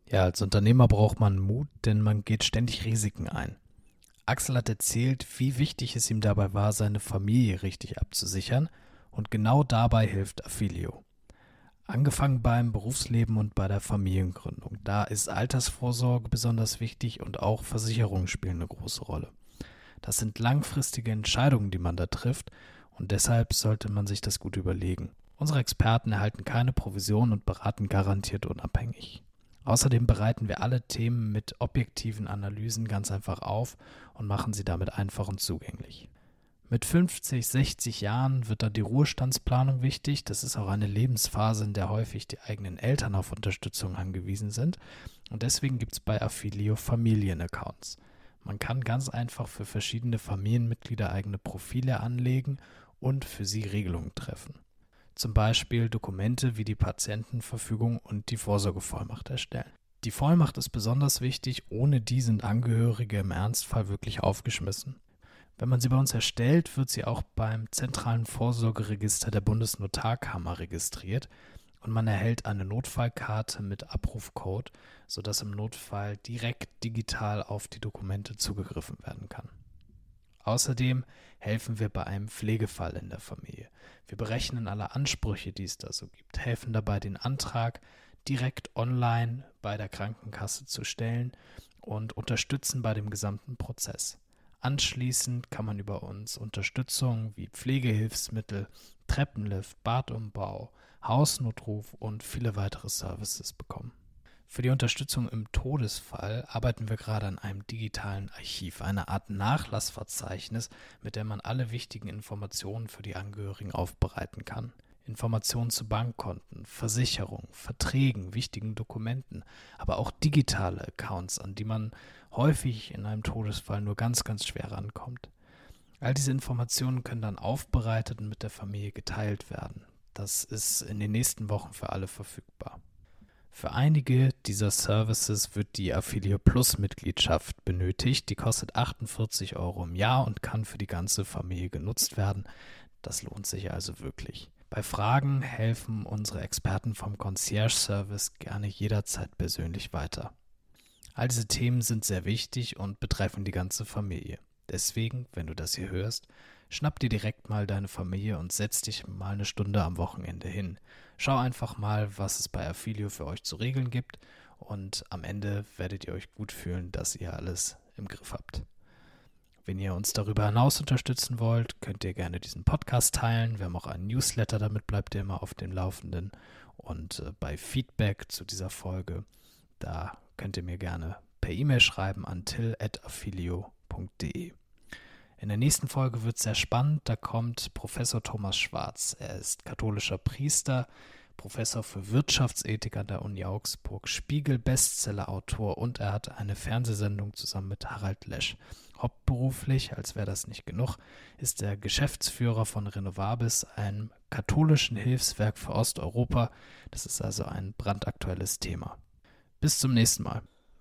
Ja, als Unternehmer braucht man Mut, denn man geht ständig Risiken ein. Axel hat erzählt, wie wichtig es ihm dabei war, seine Familie richtig abzusichern, und genau dabei hilft Affilio. Angefangen beim Berufsleben und bei der Familiengründung. Da ist Altersvorsorge besonders wichtig und auch Versicherungen spielen eine große Rolle. Das sind langfristige Entscheidungen, die man da trifft und deshalb sollte man sich das gut überlegen. Unsere Experten erhalten keine Provision und beraten garantiert unabhängig. Außerdem bereiten wir alle Themen mit objektiven Analysen ganz einfach auf und machen sie damit einfach und zugänglich. Mit 50, 60 Jahren wird dann die Ruhestandsplanung wichtig. Das ist auch eine Lebensphase, in der häufig die eigenen Eltern auf Unterstützung angewiesen sind. Und deswegen gibt es bei Affilio Familienaccounts. Man kann ganz einfach für verschiedene Familienmitglieder eigene Profile anlegen und für sie Regelungen treffen. Zum Beispiel Dokumente wie die Patientenverfügung und die Vorsorgevollmacht erstellen. Die Vollmacht ist besonders wichtig, ohne die sind Angehörige im Ernstfall wirklich aufgeschmissen. Wenn man sie bei uns erstellt, wird sie auch beim zentralen Vorsorgeregister der Bundesnotarkammer registriert und man erhält eine Notfallkarte mit Abrufcode, sodass im Notfall direkt digital auf die Dokumente zugegriffen werden kann. Außerdem helfen wir bei einem Pflegefall in der Familie. Wir berechnen alle Ansprüche, die es da so gibt, helfen dabei, den Antrag direkt online bei der Krankenkasse zu stellen und unterstützen bei dem gesamten Prozess. Anschließend kann man über uns Unterstützung wie Pflegehilfsmittel, Treppenlift, Badumbau, Hausnotruf und viele weitere Services bekommen. Für die Unterstützung im Todesfall arbeiten wir gerade an einem digitalen Archiv, einer Art Nachlassverzeichnis, mit der man alle wichtigen Informationen für die Angehörigen aufbereiten kann. Informationen zu Bankkonten, Versicherungen, Verträgen, wichtigen Dokumenten, aber auch digitale Accounts, an die man häufig in einem Todesfall nur ganz, ganz schwer rankommt. All diese Informationen können dann aufbereitet und mit der Familie geteilt werden. Das ist in den nächsten Wochen für alle verfügbar. Für einige dieser Services wird die Affiliate Plus Mitgliedschaft benötigt. Die kostet 48 Euro im Jahr und kann für die ganze Familie genutzt werden. Das lohnt sich also wirklich. Bei Fragen helfen unsere Experten vom Concierge Service gerne jederzeit persönlich weiter. All diese Themen sind sehr wichtig und betreffen die ganze Familie. Deswegen, wenn du das hier hörst, schnapp dir direkt mal deine Familie und setz dich mal eine Stunde am Wochenende hin. Schau einfach mal, was es bei Affilio für euch zu regeln gibt und am Ende werdet ihr euch gut fühlen, dass ihr alles im Griff habt. Wenn ihr uns darüber hinaus unterstützen wollt, könnt ihr gerne diesen Podcast teilen. Wir haben auch einen Newsletter, damit bleibt ihr immer auf dem Laufenden. Und äh, bei Feedback zu dieser Folge, da könnt ihr mir gerne per E-Mail schreiben an till.affilio.de. In der nächsten Folge wird es sehr spannend. Da kommt Professor Thomas Schwarz. Er ist katholischer Priester, Professor für Wirtschaftsethik an der Uni Augsburg, Spiegel-Bestseller-Autor und er hat eine Fernsehsendung zusammen mit Harald Lesch. Hauptberuflich, als wäre das nicht genug, ist er Geschäftsführer von Renovabis, einem katholischen Hilfswerk für Osteuropa. Das ist also ein brandaktuelles Thema. Bis zum nächsten Mal.